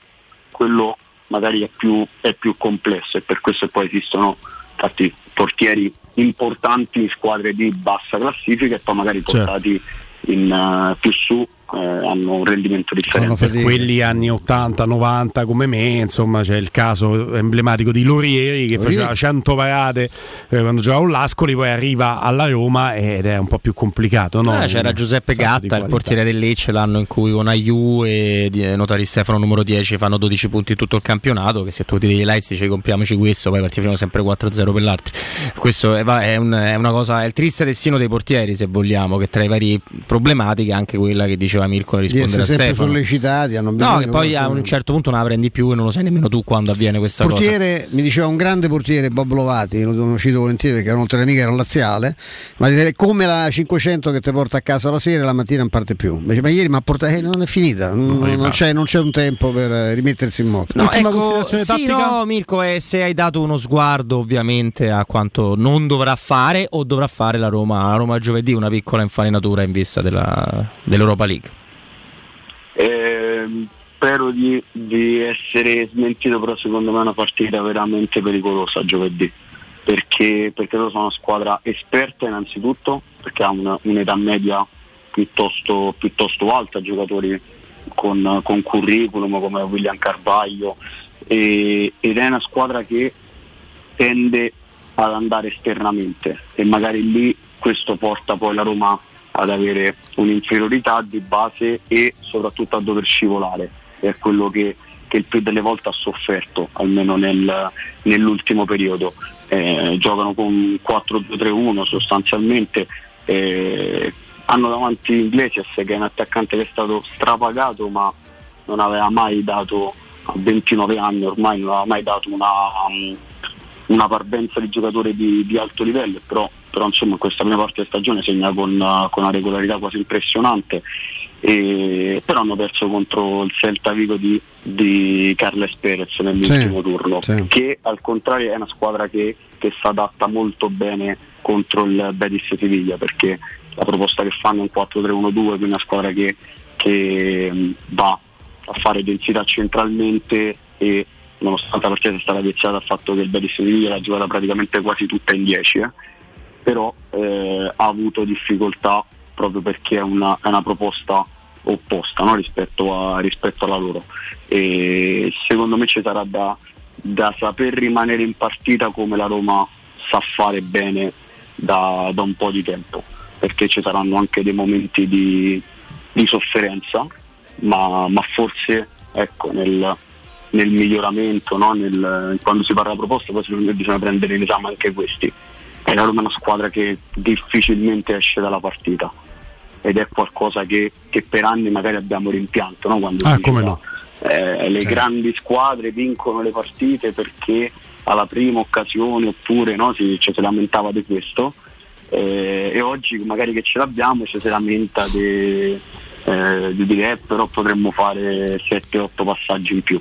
Speaker 4: quello magari è più, è più complesso e per questo poi esistono infatti portieri importanti in squadre di bassa classifica e poi magari
Speaker 1: Certo.
Speaker 4: portati in, eh, più su eh, hanno un rendimento differente.
Speaker 1: per quelli anni 80-90 come me, insomma, c'è il caso emblematico di Lorieri che
Speaker 2: Lorieri.
Speaker 1: faceva 100 parate eh, quando giocava a Lascoli, poi arriva alla Roma ed è un po' più complicato. No?
Speaker 3: Eh, c'era Giuseppe
Speaker 1: Un sacco di
Speaker 3: Gatta, il portiere del Lecce, l'anno in cui con Aiu e eh, Notari Stefano numero 10 fanno 12 punti in tutto il campionato, che se tu ti degli lights dici compriamoci questo, poi partiamo sempre 4-0 per l'altro. Questo è, va- è un- è una cosa, è il triste destino dei portieri se vogliamo, che tra i vari problematiche anche quella che diceva Mirko a rispondere
Speaker 2: essere
Speaker 3: a
Speaker 2: sempre
Speaker 3: Stefano.
Speaker 2: sollecitati hanno
Speaker 3: No, che poi a
Speaker 2: qualcuno.
Speaker 3: un certo punto non la prendi più e non lo sai nemmeno tu quando avviene questa cosa.
Speaker 2: portiere, mi diceva un grande portiere Bob Lovati, lo, lo cito volentieri perché era un amica era laziale, ma dire, come la 500 che ti porta a casa la sera e la mattina non parte più. Invece, ma ieri mi ha portato, eh, non è finita, non, non c'è, non c'è un tempo per eh, rimettersi in moto.
Speaker 3: No, ecco, sì, no, Mirko, eh, se hai dato uno sguardo ovviamente a quanto non dovrà fare o dovrà fare la Roma, la Roma giovedì, una piccola infarinatura in vista della- dell'Europa League.
Speaker 4: Ehm, spero di, di essere smentito, però secondo me è una partita veramente pericolosa giovedì, perché, perché loro sono una squadra esperta innanzitutto, perché ha una- un'età media piuttosto, piuttosto alta, giocatori con, con curriculum come William Carvaglio, e- ed è una squadra che tende ad andare esternamente. E magari lì questo porta poi la Roma ad avere un'inferiorità di base e soprattutto a dover scivolare, è quello che, che il più delle volte ha sofferto, almeno nel- nell'ultimo periodo. Eh, giocano con 4-2-3-1 sostanzialmente, eh, hanno davanti Iglesias che è un attaccante che è stato strapagato ma non aveva mai dato a 29 anni ormai non aveva mai dato una, una parvenza di giocatore di, di alto livello, però, però insomma in questa prima parte di stagione segna con, con una regolarità quasi impressionante e- però hanno perso contro il Celta Vigo di, di Carles Perez nell'ultimo
Speaker 2: Sì,
Speaker 4: turno,
Speaker 2: sì.
Speaker 4: che al contrario è una squadra che, che si adatta molto bene contro il Betis Siviglia perché la proposta che fanno è un 4-3-1-2, quindi una squadra che, che va a fare densità centralmente e nonostante la partita sia stata viziata dal fatto che il Betis Siviglia l'ha giocata praticamente quasi tutta in 10 eh, però eh, ha avuto difficoltà proprio perché è una, è una proposta opposta no, rispetto, a- rispetto alla loro. E secondo me ci sarà da, da saper rimanere in partita come la Roma sa fare bene da, da un po' di tempo perché ci saranno anche dei momenti di, di sofferenza ma, ma forse ecco, nel, nel miglioramento no, nel- quando si parla di proposta poi bisogna prendere in esame anche questi. E la Roma è una squadra che difficilmente esce dalla partita. Ed è qualcosa che, che per anni magari abbiamo rimpianto no? quando
Speaker 1: Ah,
Speaker 4: diceva,
Speaker 1: no.
Speaker 4: eh, le grandi squadre vincono le partite perché alla prima occasione oppure no, si, ci si lamentava di questo. Eh, e oggi magari che ce l'abbiamo ci si lamenta di, eh, di dire eh, però potremmo fare 7-8 passaggi in più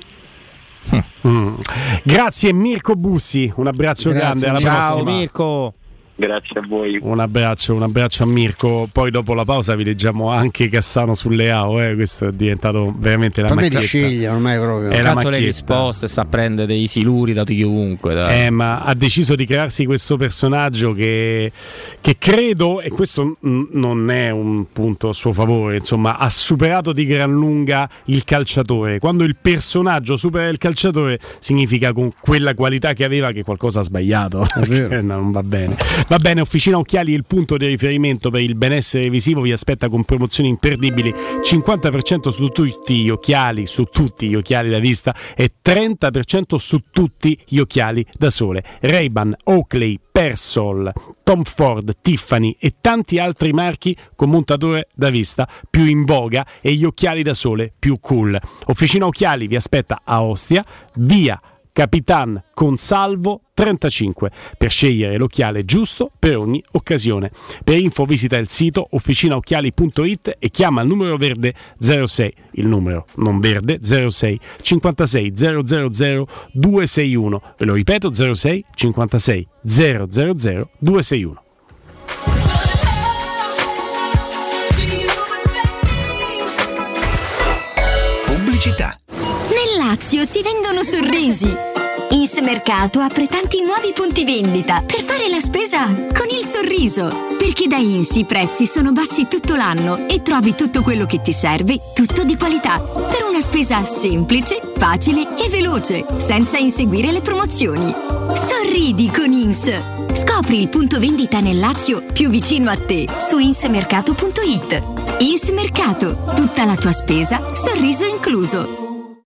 Speaker 1: Mm. Grazie Mirko Bussi, un abbraccio grande, alla
Speaker 3: Ciao
Speaker 1: prossima.
Speaker 3: Mirko.
Speaker 4: Grazie a voi.
Speaker 1: Un abbraccio, un abbraccio a Mirko. Poi dopo la pausa vi leggiamo anche Cassano sulle AO, eh. questo è diventato veramente la
Speaker 2: Ma vedi,
Speaker 1: macchietta.
Speaker 2: sceglie ormai proprio.
Speaker 1: È la
Speaker 3: Tanto le risposte, sa prendere dei siluri da chiunque. dai.
Speaker 1: Eh, ma ha deciso di crearsi questo personaggio che, che credo, e questo mm, non è un punto a suo favore, insomma, ha superato di gran lunga il calciatore. Quando il personaggio supera il calciatore, significa con quella qualità che aveva che qualcosa ha sbagliato. Non va bene. Va bene, Officina Occhiali il punto di riferimento per il benessere visivo, vi aspetta con promozioni imperdibili, 50% su tutti gli occhiali, su tutti gli occhiali da vista e 30% su tutti gli occhiali da sole. Ray-Ban, Oakley, Persol, Tom Ford, Tiffany e tanti altri marchi con montatore da vista più in voga e gli occhiali da sole più cool. Officina Occhiali vi aspetta a Ostia, via Capitan Consalvo 35 per scegliere l'occhiale giusto per ogni occasione. Per info visita il sito officinaocchiali.it e chiama il numero verde 06, il numero non verde 06 56 000 261. Ve lo ripeto 06 56 000 261.
Speaker 5: Pubblicità.
Speaker 7: Nel Lazio si vendono sorrisi. Ins Mercato apre tanti nuovi punti vendita per fare la spesa con il sorriso. Perché da Ins i prezzi sono bassi tutto l'anno e trovi tutto quello che ti serve, tutto di qualità. Per una spesa semplice, facile e veloce, senza inseguire le promozioni. Sorridi con Ins. Scopri il punto vendita nel Lazio più vicino a te su insmercato.it. Ins Mercato, tutta la tua spesa, sorriso incluso.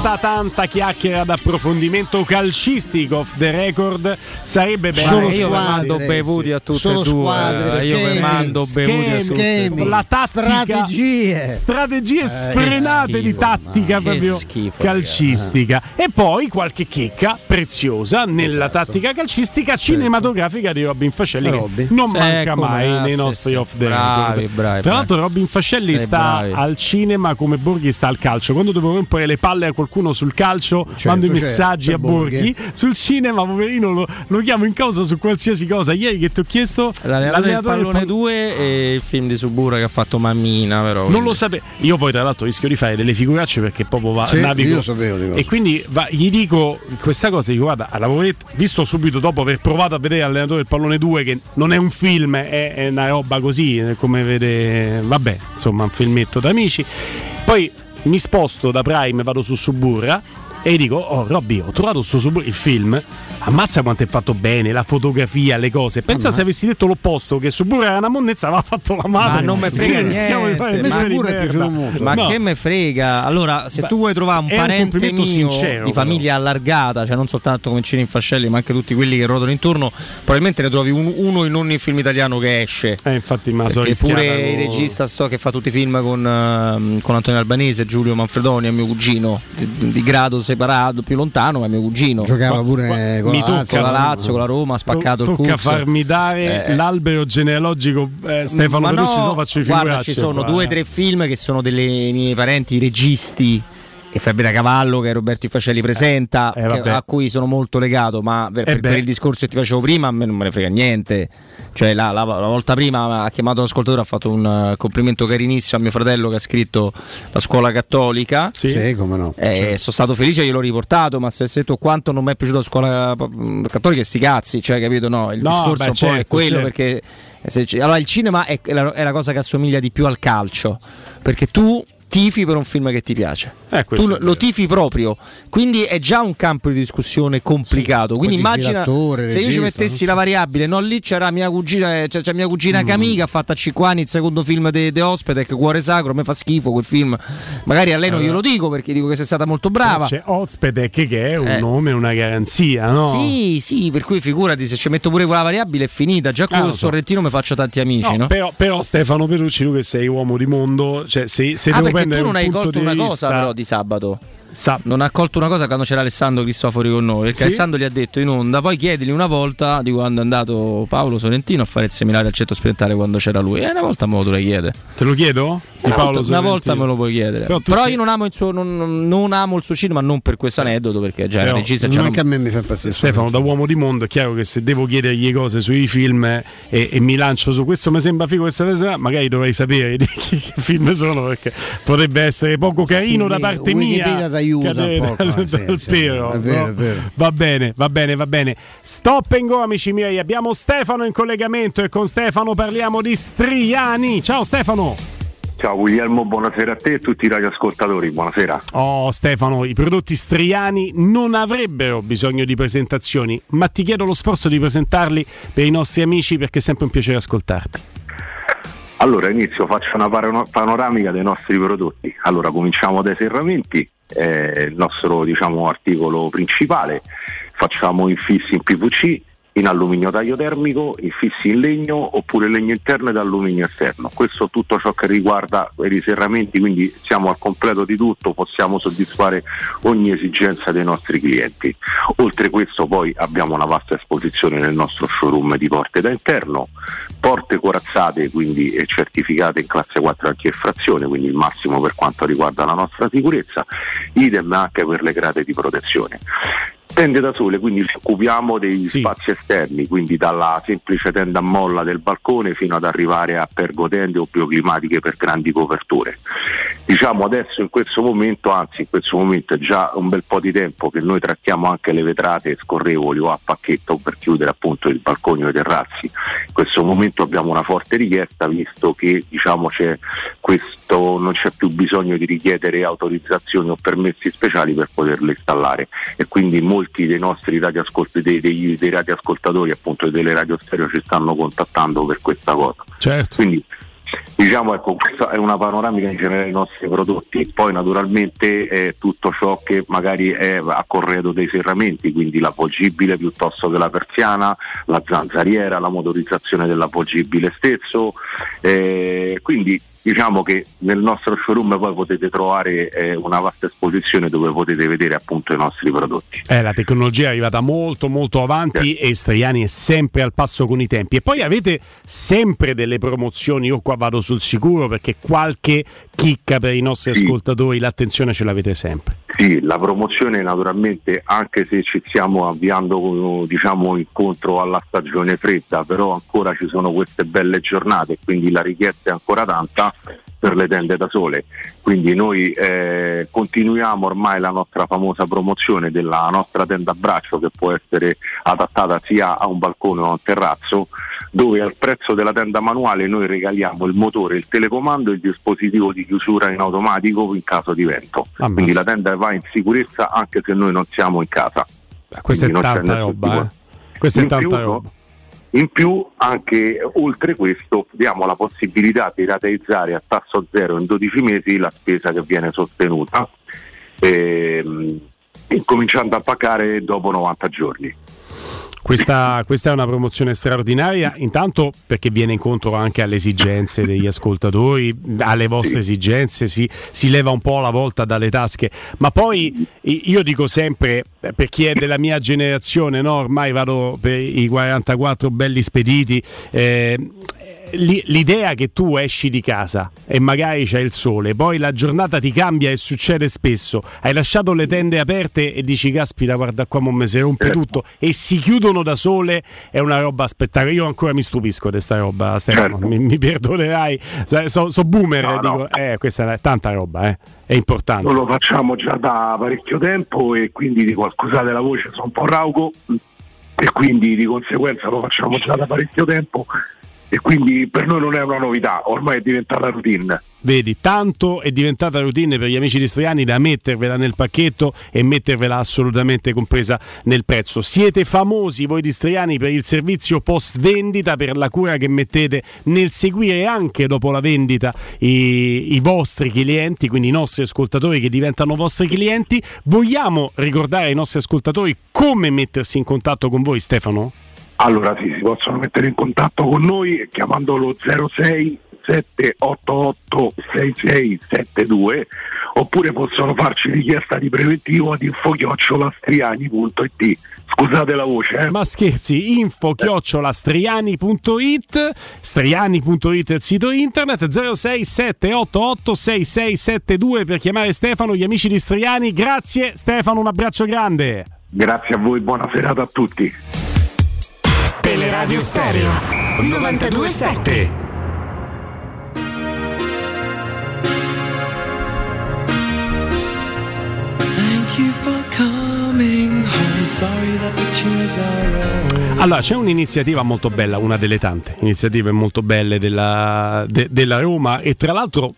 Speaker 1: Tanta, tanta chiacchiera d'approfondimento calcistico off the record sarebbe bello.
Speaker 3: Solo io vi mando bevuti a tutte e due. eh, io vi mando bevuti a tutte e due.
Speaker 1: la tattica,
Speaker 2: strategie.
Speaker 1: strategie
Speaker 3: Eh,
Speaker 1: sprenate
Speaker 3: che
Speaker 1: di
Speaker 3: schifo,
Speaker 1: tattica proprio
Speaker 3: schifo,
Speaker 1: calcistica e poi qualche checca preziosa nella
Speaker 3: Esatto.
Speaker 1: tattica calcistica cinematografica di Robin Fascelli che non
Speaker 3: Sì,
Speaker 1: manca
Speaker 3: come
Speaker 1: mai nei
Speaker 3: sì,
Speaker 1: nostri
Speaker 3: sì.
Speaker 1: off the
Speaker 3: Bravi,
Speaker 1: record
Speaker 3: bravi,
Speaker 1: tra l'altro Robin Fascelli sta
Speaker 3: bravi.
Speaker 1: al cinema come Borghi sta al calcio quando devo rompere le palle a qualcuno sul calcio mando i
Speaker 2: certo,
Speaker 1: messaggi
Speaker 2: per
Speaker 1: a Borghi.
Speaker 2: Borghi.
Speaker 1: sul cinema poverino lo, lo chiamo in causa su qualsiasi cosa ieri che ti ho chiesto
Speaker 3: L'allenatore del pallone
Speaker 1: pal-
Speaker 3: 2 e il film di Subura che ha fatto Mammina, però.
Speaker 1: non lo sapevo. Io poi, tra l'altro, rischio di fare delle figuracce perché proprio va,
Speaker 2: Sì,
Speaker 1: navigo.
Speaker 2: io sapevo
Speaker 1: e quindi va- gli dico questa cosa: dico, guarda, a lavoretto, visto subito dopo aver provato a vedere Allenatore del pallone 2, che non è un film, è, è una roba così, come vede, vabbè, insomma, un filmetto da amici. Poi mi sposto da Prime, vado su Suburra. E gli dico, oh Robby, ho trovato sto super- il film, ammazza quanto è fatto bene, la fotografia, le cose. Pensa se avessi detto l'opposto, che Suburra era una monnezza, aveva fatto la madre.
Speaker 3: Ma non me frega niente. Ma
Speaker 2: piaciuto.
Speaker 3: Ma
Speaker 1: No.
Speaker 3: che me frega? Allora, se
Speaker 1: Beh,
Speaker 3: tu vuoi trovare un
Speaker 1: un
Speaker 3: parente mio
Speaker 1: sincero,
Speaker 3: di famiglia allargata, cioè non soltanto come Cini Fascelli, ma anche tutti quelli che ruotano intorno, probabilmente ne trovi un- uno in ogni film italiano che esce.
Speaker 1: Eh, infatti, ma so
Speaker 3: pure il
Speaker 1: con-
Speaker 3: regista sto che fa tutti i film con, ehm, con Antonio Albanese, Giulio Manfredoni, è mio cugino, di, di grado separato, più lontano, ma è mio cugino.
Speaker 2: Giocava pure con la
Speaker 1: tocca-
Speaker 2: Lazio.
Speaker 3: con la Lazio, con la Roma, ha spaccato il
Speaker 1: Tocca
Speaker 3: Curs.
Speaker 1: farmi dare
Speaker 3: Eh,
Speaker 1: l'albero genealogico eh, Stefano
Speaker 3: ma
Speaker 1: Petrucci,
Speaker 3: no,
Speaker 1: faccio i
Speaker 3: guarda, ci sono
Speaker 1: qua,
Speaker 3: due o
Speaker 1: eh.
Speaker 3: tre film che sono delle miei parenti registi e Fabio da Cavallo che Roberto Facelli presenta
Speaker 1: eh,
Speaker 3: che-
Speaker 1: vabbè.
Speaker 3: a cui sono molto legato ma per,
Speaker 1: Eh
Speaker 3: per- il discorso che ti facevo prima a me non me ne frega niente cioè la, la- la volta prima ha chiamato l'ascoltatore ha fatto un eh, complimento carinissimo a mio fratello che ha scritto la scuola cattolica
Speaker 2: Sì, come no.
Speaker 3: eh, sono stato felice gliel'ho riportato ma se avessi detto quanto non mi è piaciuta la scuola mm, cattolica sti cazzi cioè capito no il
Speaker 1: No,
Speaker 3: discorso
Speaker 1: beh,
Speaker 3: un po' è
Speaker 1: certo,
Speaker 3: quello
Speaker 1: certo.
Speaker 3: perché se allora il cinema è la, è la cosa che assomiglia di più al calcio perché tu tifi per un film che ti piace
Speaker 1: Eh,
Speaker 3: tu lo, tifi proprio quindi è già un campo di discussione complicato quindi
Speaker 2: Poi tifi
Speaker 3: immagina se io ci mettessi la variabile no lì c'era mia cugina c'è, c'è mia cugina che ha fatto a 5 anni il secondo film di De Ospedec Cuore Sacro a me fa schifo quel film magari a lei non
Speaker 1: Allora.
Speaker 3: glielo dico perché dico che sei stata molto brava
Speaker 1: C'è Ozpedek che è un
Speaker 3: Eh.
Speaker 1: nome, una garanzia, no?
Speaker 3: Sì, sì, per cui figurati se ci metto pure quella variabile è finita. Già con
Speaker 1: Ah, lo
Speaker 3: il
Speaker 1: so.
Speaker 3: Sorrentino mi faccio tanti amici,
Speaker 1: No,
Speaker 3: no?
Speaker 1: Però, però Stefano Petrucci, tu che sei uomo di mondo, cioè se, se
Speaker 3: ah,
Speaker 1: devo
Speaker 3: tu non hai colto una cosa però di sabato.
Speaker 1: Sa-
Speaker 3: Non ha colto una cosa quando c'era Alessandro Cristofori con noi. Perché
Speaker 1: Sì?
Speaker 3: Alessandro gli ha detto in onda, poi chiedigli una volta di quando è andato Paolo Sorrentino a fare il seminario al centro sperimentale quando c'era lui. E una volta me lo dovrei chiedere.
Speaker 1: Te lo chiedo? Di
Speaker 3: Una, volta, una volta me lo puoi chiedere.
Speaker 1: Però
Speaker 3: Però,
Speaker 1: tu sei-
Speaker 3: io non amo, il suo, non, non amo il suo cinema, non per questo aneddoto, perché già era
Speaker 1: Però
Speaker 3: regista.
Speaker 2: Non
Speaker 3: già
Speaker 2: anche
Speaker 3: non-
Speaker 2: a me mi fa impazzire.
Speaker 1: Stefano, da uomo di mondo, è chiaro che se devo chiedergli cose sui film eh, e, e mi lancio su questo mi sembra figo questa cosa, magari dovrei sapere di che film sono perché potrebbe essere poco carino
Speaker 2: Sì,
Speaker 1: da parte mia.
Speaker 2: T'aiuta
Speaker 1: cadere
Speaker 2: un po' qua,
Speaker 1: dal-
Speaker 2: sì,
Speaker 1: dal
Speaker 2: sì,
Speaker 1: pero,
Speaker 2: è vero,
Speaker 1: no?
Speaker 2: è vero.
Speaker 1: Va bene, va bene, va bene. Stop and go, amici miei. Abbiamo Stefano in collegamento e con Stefano parliamo di Striani. Ciao Stefano.
Speaker 43: Ciao Guglielmo, buonasera a te e a tutti i radioascoltatori, buonasera.
Speaker 1: Oh Stefano, i prodotti striani non avrebbero bisogno di presentazioni, ma ti chiedo lo sforzo di presentarli per i nostri amici perché è sempre un piacere ascoltarti.
Speaker 43: Allora inizio, faccio una pano- panoramica dei nostri prodotti. Allora cominciamo dai serramenti, è il nostro diciamo, articolo principale, facciamo infissi in PVC, in alluminio tagliotermico, infissi in legno oppure legno interno ed alluminio esterno. Questo tutto ciò che riguarda i serramenti, quindi siamo al completo di tutto, possiamo soddisfare ogni esigenza dei nostri clienti. Oltre questo poi abbiamo una vasta esposizione nel nostro showroom di porte da interno, porte corazzate quindi e certificate in classe 4 anti-effrazione, quindi il massimo per quanto riguarda la nostra sicurezza, idem anche per le grate di protezione. Tende da sole, quindi ci occupiamo degli spazi esterni, quindi dalla semplice tenda a molla del balcone fino ad arrivare a pergotende o bioclimatiche per grandi coperture. Diciamo adesso in questo momento, anzi in questo momento è già un bel po' di tempo che noi trattiamo anche le vetrate scorrevoli o a pacchetto per chiudere appunto il balcone o i terrazzi. In questo momento abbiamo una forte richiesta visto che diciamo c'è questo, non c'è più bisogno di richiedere autorizzazioni o permessi speciali per poterle installare e quindi molti dei nostri radioascolt- dei, dei, dei radioascoltatori appunto e delle radio stereo ci stanno contattando per questa cosa.
Speaker 1: Certo.
Speaker 43: Quindi diciamo ecco questa è una panoramica in generale dei nostri prodotti poi naturalmente è tutto ciò che magari è a corredo dei serramenti quindi l'avvolgibile piuttosto che la persiana la zanzariera la motorizzazione dell'avvolgibile stesso eh, quindi diciamo che nel nostro showroom poi potete trovare eh, una vasta esposizione dove potete vedere appunto i nostri prodotti
Speaker 1: Eh, la tecnologia è arrivata molto molto avanti e Striani è sempre al passo con i tempi. E poi avete sempre delle promozioni, io qua vado sul sicuro perché qualche chicca per i nostri ascoltatori, l'attenzione ce l'avete sempre.
Speaker 43: Sì, la promozione naturalmente anche se ci stiamo avviando diciamo, incontro alla stagione fredda, però ancora ci sono queste belle giornate, quindi la richiesta è ancora tanta per le tende da sole. Quindi noi eh, continuiamo ormai la nostra famosa promozione della nostra tenda a braccio che può essere adattata sia a un balcone o a un terrazzo dove al prezzo della tenda manuale noi regaliamo il motore, il telecomando e il dispositivo di chiusura in automatico in caso di vento.
Speaker 1: Ammazza.
Speaker 43: Quindi la tenda va in sicurezza anche se noi non siamo in casa.
Speaker 1: Questa è
Speaker 43: Quindi c'è
Speaker 1: tanta roba, eh. Questa è
Speaker 43: In
Speaker 1: tanta
Speaker 43: più,
Speaker 1: roba.
Speaker 43: In più, anche oltre questo, diamo la possibilità di rateizzare a tasso zero in 12 mesi la spesa che viene sostenuta, ehm, incominciando a pagare dopo 90 giorni.
Speaker 1: Questa, questa è una promozione straordinaria, intanto perché viene incontro anche alle esigenze degli ascoltatori, alle vostre esigenze, si, si leva un po' la volta dalle tasche, ma poi io dico sempre, eh, per chi è della mia generazione, no? ormai vado per i 44 belli spediti, eh, l'idea che tu esci di casa e magari c'è il sole, poi la giornata ti cambia e succede spesso, hai lasciato le tende aperte e dici caspita guarda qua me si rompe tutto. E si chiudono da sole, è una roba spettacolare, io ancora mi stupisco di sta roba Stefano, mi, mi perdonerai, Sai, so, so boomer,
Speaker 43: No,
Speaker 1: dico,
Speaker 43: no.
Speaker 1: eh, questa è tanta roba, eh, è importante.
Speaker 43: Noi lo facciamo già da parecchio tempo e quindi dico scusate la voce, sono un po' rauco e quindi di conseguenza lo facciamo già da parecchio tempo e quindi per noi non è una novità, ormai è diventata routine.
Speaker 1: Vedi, tanto è diventata routine per gli amici di Striani da mettervela nel pacchetto e mettervela assolutamente compresa nel prezzo. Siete famosi voi di Striani per il servizio post vendita, per la cura che mettete nel seguire anche dopo la vendita i, i vostri clienti, quindi i nostri ascoltatori che diventano vostri clienti. Vogliamo ricordare ai nostri ascoltatori come mettersi in contatto con voi, Stefano?
Speaker 43: Allora sì, si possono mettere in contatto con noi chiamando lo 06 788 6672 oppure possono farci richiesta di preventivo ad infochiocciolastriani.it Scusate la voce, eh.
Speaker 1: Ma scherzi, info chiocciolastriani.it striani.it è il sito internet 06788 6672 per chiamare Stefano, gli amici di Striani. Grazie Stefano, un abbraccio grande.
Speaker 43: Grazie a voi, buona serata a tutti.
Speaker 25: Teleradio Stereo 927
Speaker 44: Thank you for coming home. Sorry that the chairs are all.
Speaker 1: Allora, c'è un'iniziativa molto bella, una delle tante iniziative molto belle della, de- della Roma e tra l'altro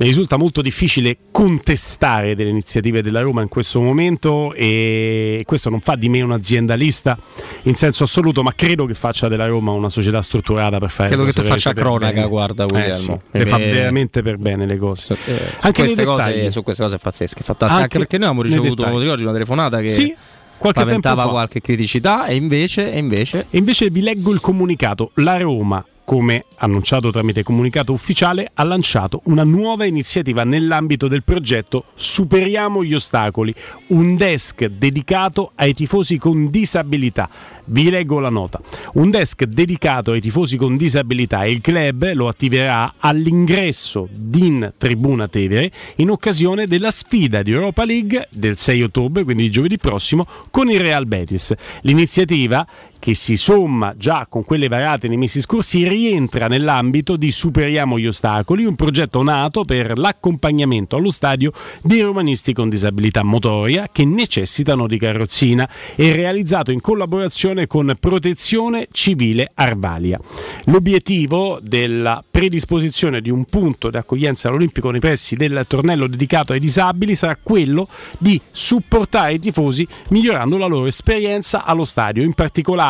Speaker 1: mi risulta molto difficile contestare delle iniziative della Roma in questo momento e questo non fa di me un aziendalista in senso assoluto, ma credo che faccia della Roma una società strutturata per fare
Speaker 41: Credo che tu faccia cronaca,
Speaker 1: bene.
Speaker 41: guarda,
Speaker 1: Eh
Speaker 41: Guglielmo.
Speaker 1: sì,
Speaker 41: E
Speaker 1: le fa
Speaker 41: me-
Speaker 1: veramente per bene le cose.
Speaker 41: Eh,
Speaker 1: Anche
Speaker 41: queste, cose, su queste cose pazzesche, fantastiche.
Speaker 1: Anche
Speaker 41: Anche, perché noi abbiamo ricevuto ricordi, una telefonata che
Speaker 1: Sì, qualche
Speaker 41: paventava
Speaker 1: tempo fa.
Speaker 41: qualche criticità e invece, e invece
Speaker 1: E invece vi leggo il comunicato. La Roma, come annunciato tramite comunicato ufficiale, ha lanciato una nuova iniziativa nell'ambito del progetto Superiamo gli ostacoli, un desk dedicato ai tifosi con disabilità. Vi leggo la nota. Un desk dedicato ai tifosi con disabilità e il club lo attiverà all'ingresso in Tribuna Tevere in occasione della sfida di Europa League del 6 ottobre, quindi di giovedì prossimo, con il Real Betis. L'iniziativa che si somma già con quelle varate nei mesi scorsi, rientra nell'ambito di Superiamo gli ostacoli, un progetto nato per l'accompagnamento allo stadio di romanisti con disabilità motoria che necessitano di carrozzina e realizzato in collaborazione con Protezione Civile Arvalia. L'obiettivo della predisposizione di un punto di accoglienza all'Olimpico nei pressi del tornello dedicato ai disabili sarà quello di supportare i tifosi migliorando la loro esperienza allo stadio. In particolare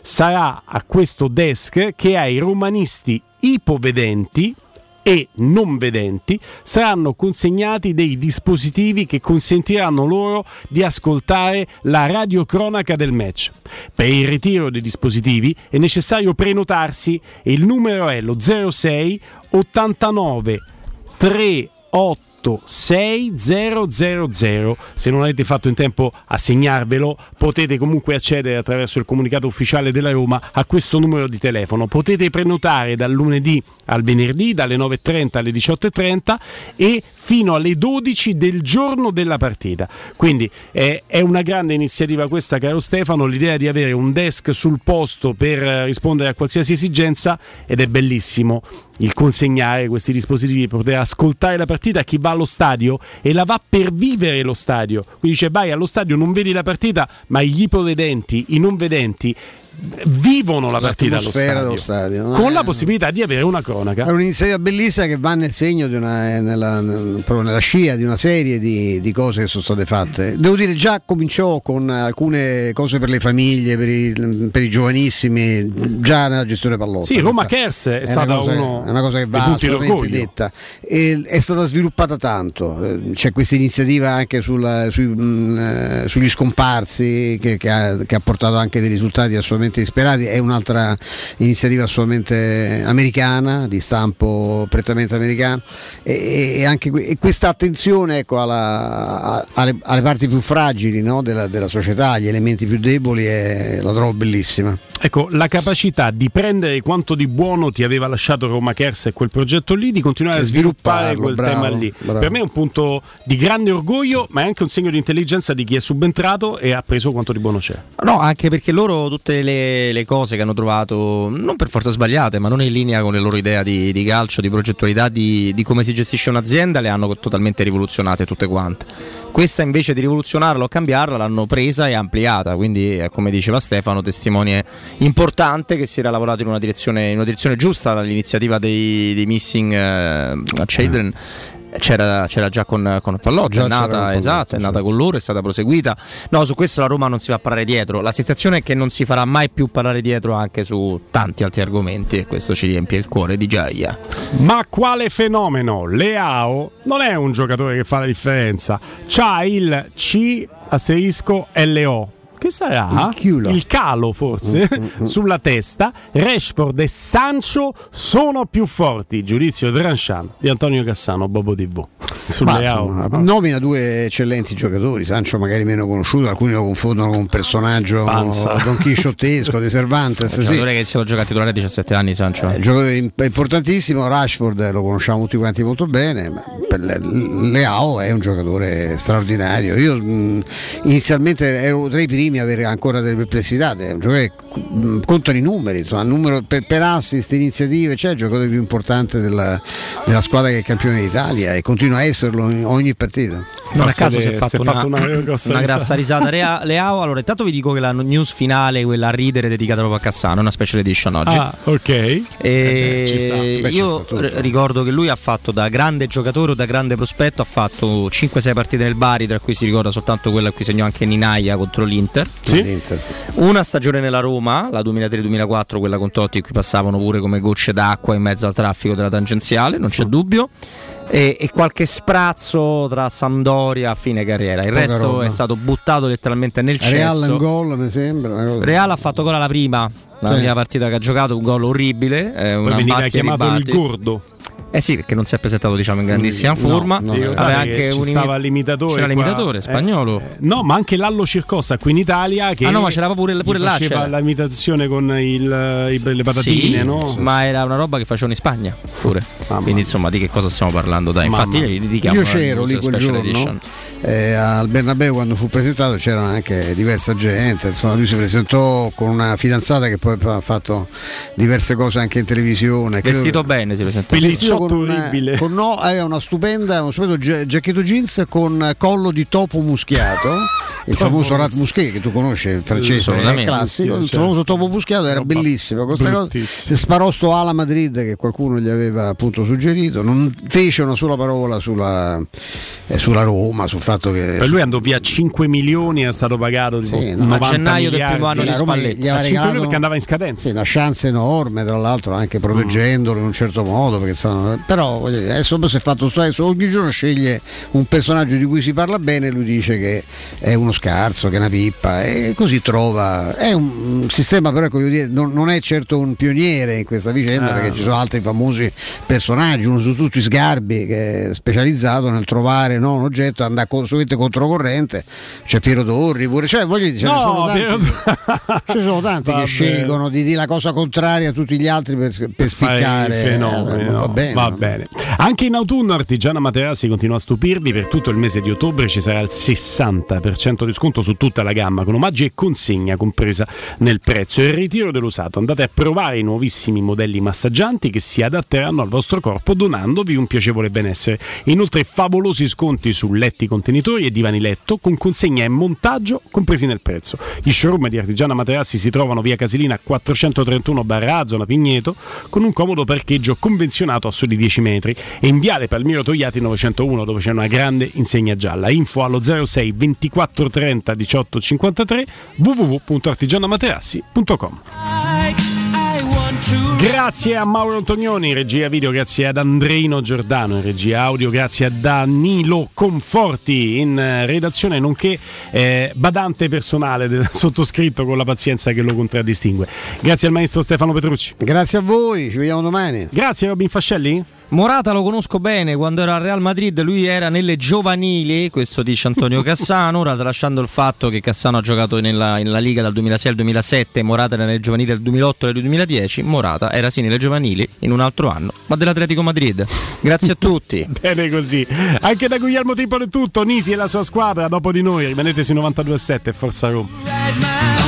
Speaker 1: sarà a questo desk che ai romanisti ipovedenti e non vedenti saranno consegnati dei dispositivi che consentiranno loro di ascoltare la radiocronaca del match. Per il ritiro dei dispositivi è necessario prenotarsi il numero è lo 06 89 38 6000 se non avete fatto in tempo a segnarvelo potete comunque accedere attraverso il comunicato ufficiale della Roma a questo numero di telefono. Potete prenotare dal lunedì al venerdì dalle 9.30 alle 18.30 e fino alle 12 del giorno della partita quindi eh, è una grande iniziativa questa caro Stefano l'idea di avere un desk sul posto per eh, rispondere a qualsiasi esigenza ed è bellissimo il consegnare questi dispositivi per poter ascoltare la partita a chi va allo stadio e la va per vivere lo stadio. Quindi dice vai allo stadio, non vedi la partita, ma gli ipovedenti, i non vedenti vivono la partita allo stadio,
Speaker 2: stadio,
Speaker 1: con
Speaker 2: Eh.
Speaker 1: la possibilità di avere una cronaca.
Speaker 2: È un'iniziativa bellissima che va nel segno di una, eh, nella, nel- proprio nella scia di una serie di, di cose che sono state fatte. Devo dire, già cominciò con alcune cose per le famiglie, per i, per i giovanissimi, già nella gestione pallotta.
Speaker 1: Sì, Roma Kers è
Speaker 2: una
Speaker 1: stata
Speaker 2: cosa-
Speaker 1: uno
Speaker 2: è una cosa che va assolutamente detta. E è stata sviluppata tanto. C'è questa iniziativa anche sulla- sui, mh, eh, sugli scomparsi che, che ha, che ha portato anche dei risultati assolutamente disperati. È un'altra iniziativa assolutamente americana, di stampo prettamente americano. E, e anche e questa attenzione ecco, alla- a- alle, alle parti più fragili no, della, della società, agli elementi più deboli, è- la trovo bellissima.
Speaker 1: Ecco, la capacità di prendere quanto di buono ti aveva lasciato Roma Kers e quel progetto lì, di continuare a sviluppare quel
Speaker 2: bravo,
Speaker 1: tema lì.
Speaker 2: bravo.
Speaker 1: Per me è un punto di grande orgoglio, ma è anche un segno di intelligenza di chi è subentrato e ha preso quanto di buono c'è.
Speaker 3: No, anche perché loro tutte le, le cose che hanno trovato, non per forza sbagliate, ma non in linea con le loro idee di, di calcio, di progettualità, di, di come si gestisce un'azienda, le hanno totalmente rivoluzionate tutte quante. Questa invece di rivoluzionarla o cambiarla l'hanno presa e ampliata, quindi eh, come diceva Stefano, testimone importante che si era lavorato in una direzione, in una direzione giusta, l'iniziativa dei, dei Missing eh, Children. C'era, c'era già con, con Pallotta,
Speaker 2: Già
Speaker 3: è nata,
Speaker 2: con
Speaker 3: esatto, è nata con loro, è stata proseguita. No, su questo la Roma non si va a parlare dietro. La sensazione è che non si farà mai più parlare dietro anche su tanti altri argomenti e questo ci riempie il cuore di gioia.
Speaker 1: Ma quale fenomeno? Leao non è un giocatore che fa la differenza. C'ha il C asterisco LO. Che sarà?
Speaker 2: Il
Speaker 1: calo forse sulla testa. Rashford e Sancho sono più forti. Giudizio tranchant di Antonio Cassano, Bobo TV.
Speaker 2: Insomma, nomina due eccellenti giocatori, Sancho magari meno conosciuto, alcuni lo confondono con un personaggio
Speaker 3: Panza.
Speaker 2: Don Chisciottesco di Cervantes.
Speaker 3: Un
Speaker 2: sì.
Speaker 3: giocatore che si è giocato titolare a 17 anni, Sancio.
Speaker 2: Eh, giocatore im- importantissimo, Rashford eh, lo conosciamo tutti quanti molto bene, ma per le- Leao è un giocatore straordinario. Io mh, inizialmente ero tra i primi a avere ancora delle perplessità, è un giocatore contano i numeri, insomma, numero, per, per assist, iniziative, c'è il giocatore più importante della, della squadra che è campione d'Italia e continua a esserlo in ogni partita.
Speaker 3: Non a caso si è fatto, una, una grassa risata Rea- Leao. Allora, intanto vi dico che la news finale, quella a ridere, dedicata proprio a Cassano, è una special edition oggi.
Speaker 1: Ah, ok.
Speaker 3: E
Speaker 1: Eh. Beh,
Speaker 3: io r- ricordo che lui ha fatto da grande giocatore o da grande prospetto, ha fatto 5-6 partite nel Bari, tra cui si ricorda soltanto quella a cui segnò anche Ninaia contro l'Inter.
Speaker 2: L'Inter.
Speaker 3: Una stagione nella Roma, la 2003-2004, quella con Totti, cui passavano pure come gocce d'acqua in mezzo al traffico della tangenziale, non c'è dubbio. E, e qualche sprazzo tra Sampdoria a fine carriera. Il
Speaker 2: Poca
Speaker 3: resto
Speaker 2: roba.
Speaker 3: è stato buttato letteralmente nel
Speaker 2: Real
Speaker 3: cesso.
Speaker 2: in gol mi sembra.
Speaker 3: Real ha fatto gol alla prima, la
Speaker 2: Sì.
Speaker 3: prima partita che ha giocato, un gol orribile. eh,
Speaker 1: Poi
Speaker 3: una
Speaker 1: veniva chiamato il
Speaker 3: ribatti.
Speaker 1: gordo.
Speaker 3: Eh sì, perché non si è presentato diciamo in grandissima
Speaker 1: No,
Speaker 3: forma.
Speaker 1: no,
Speaker 3: Aveva anche un
Speaker 1: stava
Speaker 3: imi-
Speaker 1: l'imitatore
Speaker 3: C'era
Speaker 1: qua.
Speaker 3: l'imitatore
Speaker 1: Eh,
Speaker 3: spagnolo.
Speaker 1: No, ma anche Lallo Circossa qui in Italia che
Speaker 3: Ah, no, ma c'era pure- pure
Speaker 1: gli
Speaker 3: là
Speaker 1: faceva
Speaker 3: c'era.
Speaker 1: l'imitazione con il- i- le patatine,
Speaker 3: Sì,
Speaker 1: no?
Speaker 3: Ma era una roba che facevano in Spagna pure. Quindi insomma di che cosa stiamo parlando? Dai,
Speaker 2: Mamma.
Speaker 3: infatti li dedichiamo
Speaker 2: Io
Speaker 3: una
Speaker 2: c'ero lì quel giorno eh, al Bernabeu quando fu presentato c'era anche diversa gente, insomma lui si presentò con una fidanzata che poi ha fatto diverse cose anche in televisione. credo-
Speaker 3: Vestito bene si presentò.
Speaker 2: Vestito con, una- con no, aveva una stupenda, uno stupendo gia- giacchetto jeans con collo di topo muschiato, il famoso Rat Musquet che tu conosci, il francese, è classico, il
Speaker 3: Certo.
Speaker 2: famoso topo muschiato era bellissimo. Questa cosa, sparò sto ala Madrid che qualcuno gli aveva appunto suggerito, non fece una sola parola sulla, eh, sulla Roma, sul fatto che...
Speaker 1: Per lui andò via 5 milioni, è stato pagato tipo
Speaker 2: Sì, no.
Speaker 1: 90
Speaker 3: A gennaio del primo anno di
Speaker 2: gli-
Speaker 3: Spalletti.
Speaker 2: gli aveva
Speaker 1: A 5 milioni
Speaker 2: regalato-
Speaker 1: perché andava in scadenza.
Speaker 2: Sì, una chance enorme, tra l'altro anche proteggendolo in un certo modo, perché però adesso si è fatto adesso ogni giorno sceglie un personaggio di cui si parla bene e lui dice che è uno scarso, che è una pippa e così trova. È un un sistema però ecco, dire, non, non è certo un pioniere in questa vicenda
Speaker 1: Ah.
Speaker 2: perché ci sono altri famosi personaggi, uno su tutti Sgarbi che è specializzato nel trovare no, un oggetto, andare solamente controcorrente, c'è Piero Torri pure, cioè voglio dire,
Speaker 1: No,
Speaker 2: sono tanti,
Speaker 1: Piero-
Speaker 2: ci sono tanti che scelgono di dire la cosa contraria a tutti gli altri per, per spiccare.
Speaker 1: fenomeni,
Speaker 2: Eh, va bene.
Speaker 1: Va bene. Anche in autunno Artigiana Materassi continua a stupirvi. Per tutto il mese di ottobre ci sarà il 60% di sconto su tutta la gamma, con omaggi e consegna compresa nel prezzo. E il ritiro dell'usato. Andate a provare i nuovissimi modelli massaggianti che si adatteranno al vostro corpo, donandovi un piacevole benessere. Inoltre, favolosi sconti su letti contenitori e divani letto con consegna e montaggio compresi nel prezzo. Gli showroom di Artigiana Artigiana Materassi si trovano via Casilina 431 barra zona Pigneto, con un comodo parcheggio convenzionato a soli 10 metri e in viale Palmiro Togliati 901 dove c'è una grande insegna gialla. Info allo 06 24 30 18 53 www.artigianamaterassi.com Grazie a Mauro Antonioni in regia video, grazie ad Andreino Giordano in regia audio, grazie a Danilo Conforti in eh, redazione, nonché eh, badante personale del sottoscritto con la pazienza che lo contraddistingue. Grazie al maestro Stefano Petrucci.
Speaker 2: Grazie a voi, ci vediamo domani.
Speaker 1: Grazie Robin Fascelli.
Speaker 3: Morata lo conosco bene, quando era al Real Madrid lui era nelle giovanili, questo dice Antonio Cassano, ora tralasciando il fatto che Cassano ha giocato nella, nella Liga dal 2006 al 2007, Morata era nelle giovanili dal 2008 al 2010, Morata era sì nelle giovanili in un altro anno, ma dell'Atletico Madrid. Grazie a tutti.
Speaker 1: Bene così. Anche da Guglielmo Timpolo è tutto, Nisi e la sua squadra, dopo di noi, rimanete sui 92.7 Forza Roma.